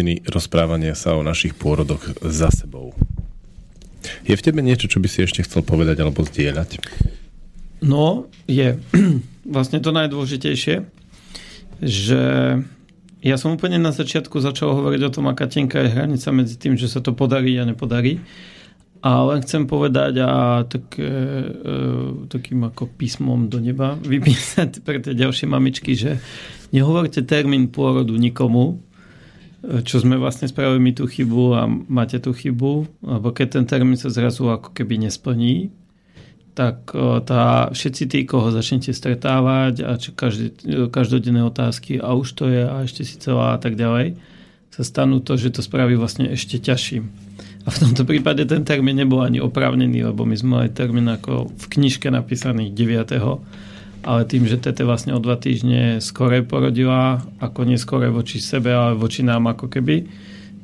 hodiny rozprávania sa o našich pôrodoch za sebou. Je v tebe niečo, čo by si ešte chcel povedať alebo zdieľať? No, je. <clears throat> Vlastne to najdôležitejšie, že ja som úplne na začiatku začal hovoriť o tom, aká tenká je hranica medzi tým, že sa to podarí a nepodarí. A len chcem povedať a tak, e, takým ako písmom do neba <laughs> vypísať pre tie ďalšie mamičky, že nehovorte termín pôrodu nikomu, čo sme vlastne spravili my tú chybu a máte tú chybu, lebo keď ten termín sa zrazu ako keby nesplní, tak tá, všetci tí, koho začnete stretávať a čo každý, každodenné otázky a už to je a ešte si celá a tak ďalej, sa stanú to, že to spraví vlastne ešte ťažším. A v tomto prípade ten termín nebol ani oprávnený, lebo my sme mali termín ako v knižke napísaný 9 ale tým, že Tete vlastne o dva týždne skore porodila, ako neskore voči sebe, ale voči nám ako keby,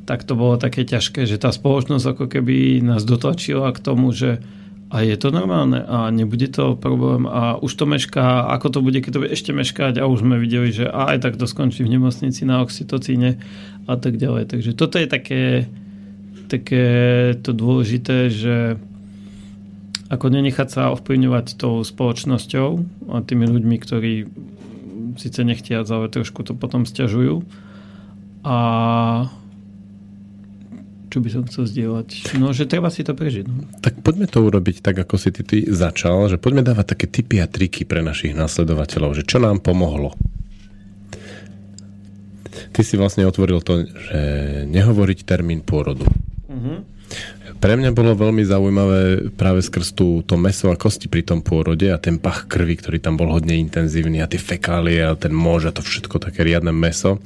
tak to bolo také ťažké, že tá spoločnosť ako keby nás dotlačila k tomu, že a je to normálne a nebude to problém a už to mešká, ako to bude, keď to bude ešte meškať a už sme videli, že aj tak to skončí v nemocnici na oxytocíne a tak ďalej. Takže toto je také, také to dôležité, že ako nenechať sa ovplyvňovať tou spoločnosťou a tými ľuďmi, ktorí síce nechtia, ale trošku to potom stiažujú. A čo by som chcel zdieľať? No, že treba si to prežiť. No. Tak poďme to urobiť tak, ako si ty, ty začal, že poďme dávať také typy a triky pre našich následovateľov, že čo nám pomohlo. Ty si vlastne otvoril to, že nehovoriť termín pôrodu. Uh-huh. Pre mňa bolo veľmi zaujímavé práve skrz tú, to meso a kosti pri tom pôrode a ten pach krvi, ktorý tam bol hodne intenzívny a tie fekálie a ten môž a to všetko také riadne meso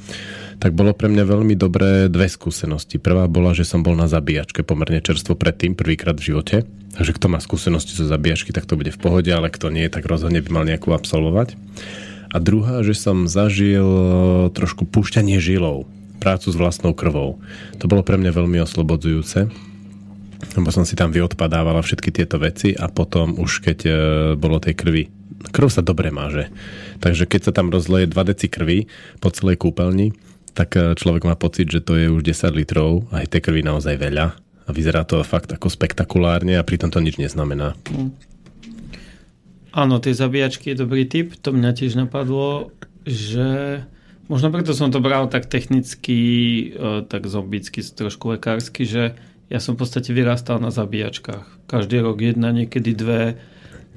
tak bolo pre mňa veľmi dobré dve skúsenosti. Prvá bola, že som bol na zabíjačke pomerne čerstvo predtým, prvýkrát v živote. Takže kto má skúsenosti zo zabíjačky, tak to bude v pohode, ale kto nie, tak rozhodne by mal nejakú absolvovať. A druhá, že som zažil trošku púšťanie žilov, prácu s vlastnou krvou. To bolo pre mňa veľmi oslobodzujúce lebo som si tam vyodpadávala všetky tieto veci a potom už keď e, bolo tej krvi krv sa dobre máže. Takže keď sa tam rozleje 2 deci krvi po celej kúpeľni, tak e, človek má pocit, že to je už 10 litrov a aj tej krvi naozaj veľa a vyzerá to fakt ako spektakulárne a pritom to nič neznamená. Mm. Áno, tie zabíjačky je dobrý tip. To mňa tiež napadlo, že možno preto som to bral tak technicky, e, tak zombicky, trošku lekársky, že ja som v podstate vyrastal na zabíjačkách. Každý rok jedna, niekedy dve.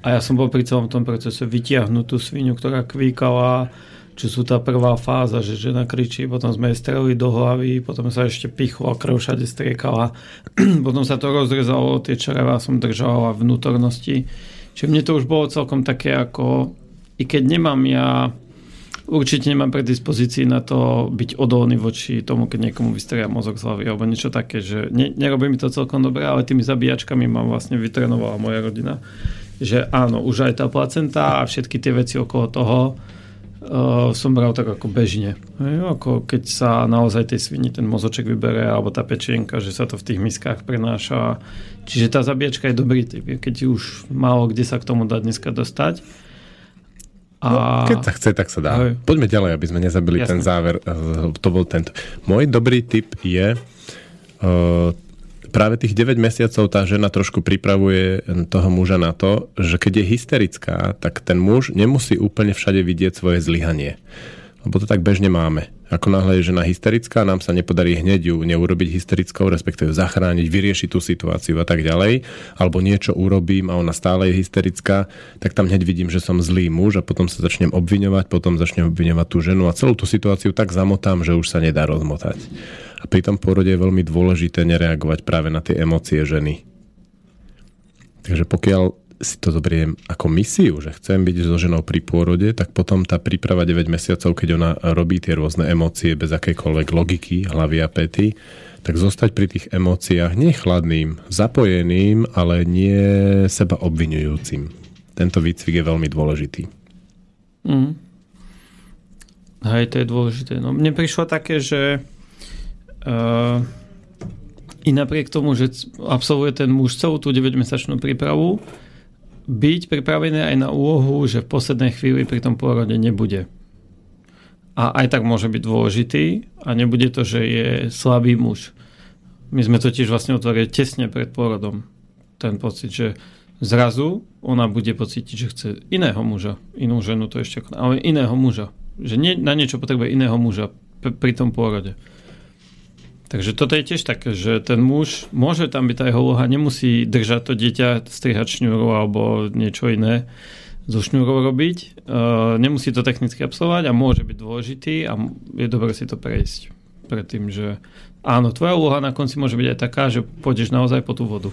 A ja som bol pri celom tom procese vytiahnutú svinu, ktorá kvíkala, čo sú tá prvá fáza, že žena kričí, potom sme jej strelili do hlavy, potom sa ešte pichlo, krv všade striekala, <clears throat> potom sa to rozrezalo, tie čreva som držala vnútornosti. Čiže mne to už bolo celkom také ako, i keď nemám ja, určite nemám predispozícii na to byť odolný voči tomu, keď niekomu vystrelia mozog z hlavy alebo niečo také, že ne, nerobí mi to celkom dobre, ale tými zabíjačkami ma vlastne vytrenovala moja rodina. Že áno, už aj tá placenta a všetky tie veci okolo toho, uh, som bral tak ako bežne. Hej, ako keď sa naozaj tej svini ten mozoček vybere, alebo tá pečienka, že sa to v tých miskách prenáša. Čiže tá zabíjačka je dobrý typ, keď už málo kde sa k tomu dá dneska dostať. A... No, keď sa chce, tak sa dá. Hej. Poďme ďalej, aby sme nezabili Jasne. ten záver. To bol tento. Môj dobrý tip je uh, práve tých 9 mesiacov tá žena trošku pripravuje toho muža na to, že keď je hysterická, tak ten muž nemusí úplne všade vidieť svoje zlyhanie. Lebo to tak bežne máme. Ako náhle je žena hysterická, nám sa nepodarí hneď ju neurobiť hysterickou, respektíve zachrániť, vyriešiť tú situáciu a tak ďalej, alebo niečo urobím a ona stále je hysterická, tak tam hneď vidím, že som zlý muž a potom sa začnem obviňovať, potom začnem obviňovať tú ženu a celú tú situáciu tak zamotám, že už sa nedá rozmotať. A pri tom pôrode je veľmi dôležité nereagovať práve na tie emócie ženy. Takže pokiaľ si to zoberiem ako misiu, že chcem byť so ženou pri pôrode, tak potom tá príprava 9 mesiacov, keď ona robí tie rôzne emócie bez akejkoľvek logiky, hlavy a pety, tak zostať pri tých emóciách nie chladným, zapojeným, ale nie seba obvinujúcim. Tento výcvik je veľmi dôležitý. Mm. Hej, to je dôležité. No, mne prišlo také, že Uh, I napriek tomu, že absolvuje ten muž celú tú 9-mesačnú prípravu, byť pripravený aj na úlohu, že v poslednej chvíli pri tom pôrode nebude. A aj tak môže byť dôležitý a nebude to, že je slabý muž. My sme totiž vlastne otvorili tesne pred pôrodom ten pocit, že zrazu ona bude pocítiť, že chce iného muža, inú ženu to ešte, ale iného muža. Že nie, na niečo potrebuje iného muža pri tom pôrode. Takže toto je tiež také, že ten muž môže tam byť tá jeho úloha, nemusí držať to dieťa, strihať šňúru alebo niečo iné zo šňúrou robiť. Uh, nemusí to technicky absolvovať a môže byť dôležitý a je dobré si to prejsť predtým, že áno, tvoja úloha na konci môže byť aj taká, že pôjdeš naozaj po tú vodu.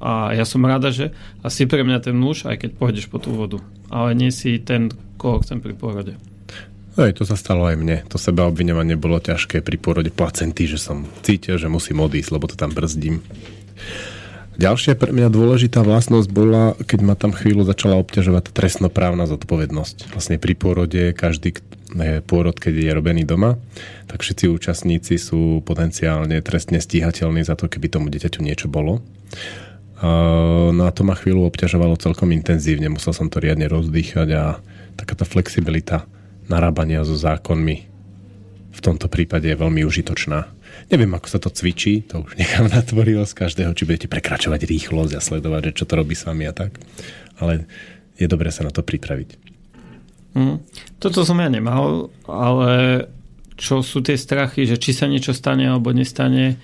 A ja som rada, že asi pre mňa ten muž, aj keď pôjdeš po tú vodu. Ale nie si ten, koho chcem pri porode. Hej, to sa stalo aj mne. To seba obviňovanie bolo ťažké pri pôrode placenty, že som cítil, že musím odísť, lebo to tam brzdím. Ďalšia pre mňa dôležitá vlastnosť bola, keď ma tam chvíľu začala obťažovať trestnoprávna zodpovednosť. Vlastne pri pôrode každý pôrod, keď je robený doma, tak všetci účastníci sú potenciálne trestne stíhateľní za to, keby tomu dieťaťu niečo bolo. No a to ma chvíľu obťažovalo celkom intenzívne. Musel som to riadne rozdýchať a taká tá flexibilita narábania so zákonmi v tomto prípade je veľmi užitočná. Neviem, ako sa to cvičí, to už nechám na tvorivosť každého, či budete prekračovať rýchlosť a sledovať, že čo to robí s vami a tak. Ale je dobré sa na to pripraviť. Mm. Toto som ja nemal, ale čo sú tie strachy, že či sa niečo stane alebo nestane,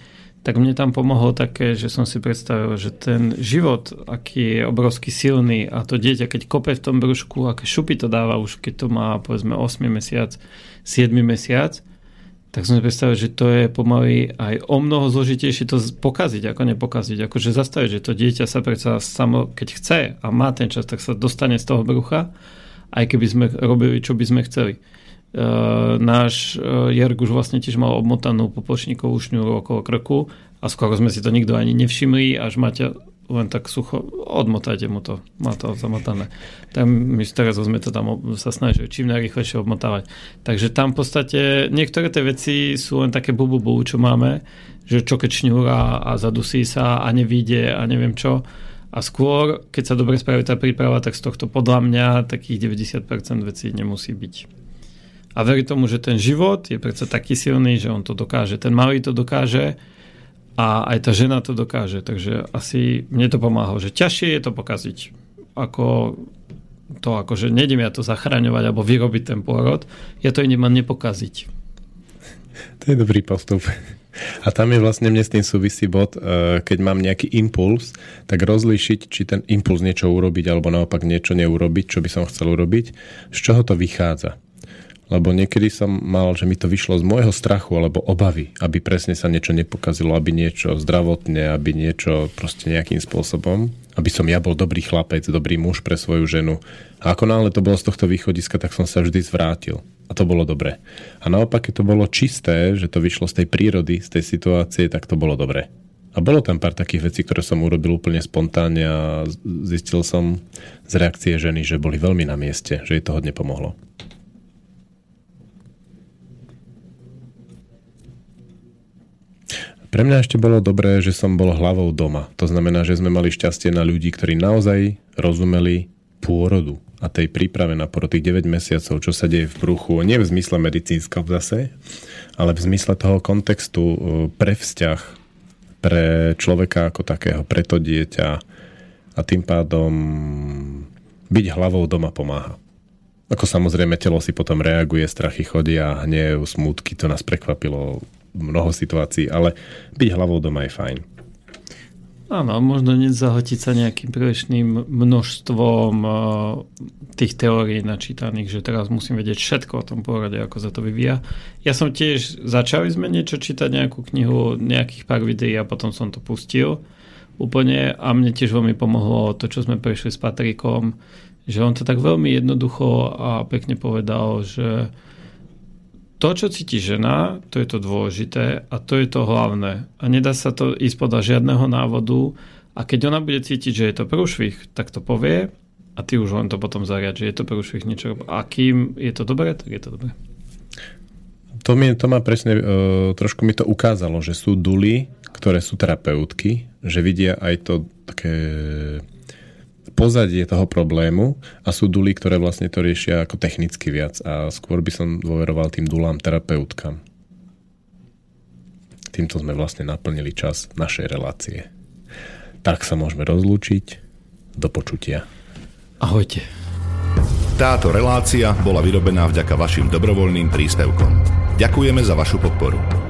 tak mne tam pomohlo také, že som si predstavil, že ten život, aký je obrovský silný a to dieťa, keď kope v tom brúšku, aké šupy to dáva už, keď to má povedzme 8 mesiac, 7 mesiac, tak som si predstavil, že to je pomaly aj o mnoho zložitejšie to pokaziť, ako nepokaziť. Akože zastaviť, že to dieťa sa predsa samo, keď chce a má ten čas, tak sa dostane z toho brucha, aj keby sme robili, čo by sme chceli. Uh, náš uh, Jerg už vlastne tiež mal obmotanú popočníkovú šňúru okolo krku a skoro sme si to nikto ani nevšimli, až máte len tak sucho, odmotajte mu to, má to zamotané. Tak my teraz sme to tam sa snažili čím najrychlejšie obmotávať. Takže tam v podstate niektoré tie veci sú len také bubu, bubu čo máme, že čo keď šňúra a zadusí sa a nevíde a neviem čo. A skôr, keď sa dobre spraví tá príprava, tak z tohto podľa mňa takých 90% vecí nemusí byť. A verí tomu, že ten život je predsa taký silný, že on to dokáže. Ten malý to dokáže a aj tá žena to dokáže. Takže asi mne to pomáha, že ťažšie je to pokaziť. Ako to, akože nejdem ja to zachraňovať alebo vyrobiť ten pôrod, ja to idem nepokaziť. To je dobrý postup. A tam je vlastne mne s tým súvisí bod, e, keď mám nejaký impuls, tak rozlíšiť, či ten impuls niečo urobiť alebo naopak niečo neurobiť, čo by som chcel urobiť, z čoho to vychádza. Lebo niekedy som mal, že mi to vyšlo z môjho strachu alebo obavy, aby presne sa niečo nepokazilo, aby niečo zdravotne, aby niečo proste nejakým spôsobom, aby som ja bol dobrý chlapec, dobrý muž pre svoju ženu. A ako náhle to bolo z tohto východiska, tak som sa vždy zvrátil. A to bolo dobré. A naopak, keď to bolo čisté, že to vyšlo z tej prírody, z tej situácie, tak to bolo dobré. A bolo tam pár takých vecí, ktoré som urobil úplne spontánne a zistil som z reakcie ženy, že boli veľmi na mieste, že jej to hodne pomohlo. Pre mňa ešte bolo dobré, že som bol hlavou doma. To znamená, že sme mali šťastie na ľudí, ktorí naozaj rozumeli pôrodu a tej príprave na porod tých 9 mesiacov, čo sa deje v bruchu, nie v zmysle medicínskom zase, ale v zmysle toho kontextu e, pre vzťah, pre človeka ako takého, pre to dieťa a tým pádom byť hlavou doma pomáha. Ako samozrejme telo si potom reaguje, strachy chodia, hnev, smútky, to nás prekvapilo mnoho situácií, ale byť hlavou doma je fajn. Áno, možno nezahotiť sa nejakým prílišným množstvom uh, tých teórií načítaných, že teraz musím vedieť všetko o tom pôrode, ako sa to vyvíja. Ja som tiež, začali sme niečo čítať, nejakú knihu, nejakých pár videí a potom som to pustil úplne a mne tiež veľmi pomohlo to, čo sme prešli s Patrikom, že on to tak veľmi jednoducho a pekne povedal, že to, čo cíti žena, to je to dôležité a to je to hlavné. A nedá sa to ísť podľa žiadneho návodu a keď ona bude cítiť, že je to prúšvih, tak to povie a ty už len to potom zariad, že je to prúšvih niečo. A kým je to dobré, tak je to dobré. To, mi, to ma presne, uh, trošku mi to ukázalo, že sú duly, ktoré sú terapeutky, že vidia aj to také pozadie toho problému a sú duly, ktoré vlastne to riešia ako technicky viac a skôr by som dôveroval tým dulám terapeutkám. Týmto sme vlastne naplnili čas našej relácie. Tak sa môžeme rozlúčiť. Do počutia. Ahojte. Táto relácia bola vyrobená vďaka vašim dobrovoľným príspevkom. Ďakujeme za vašu podporu.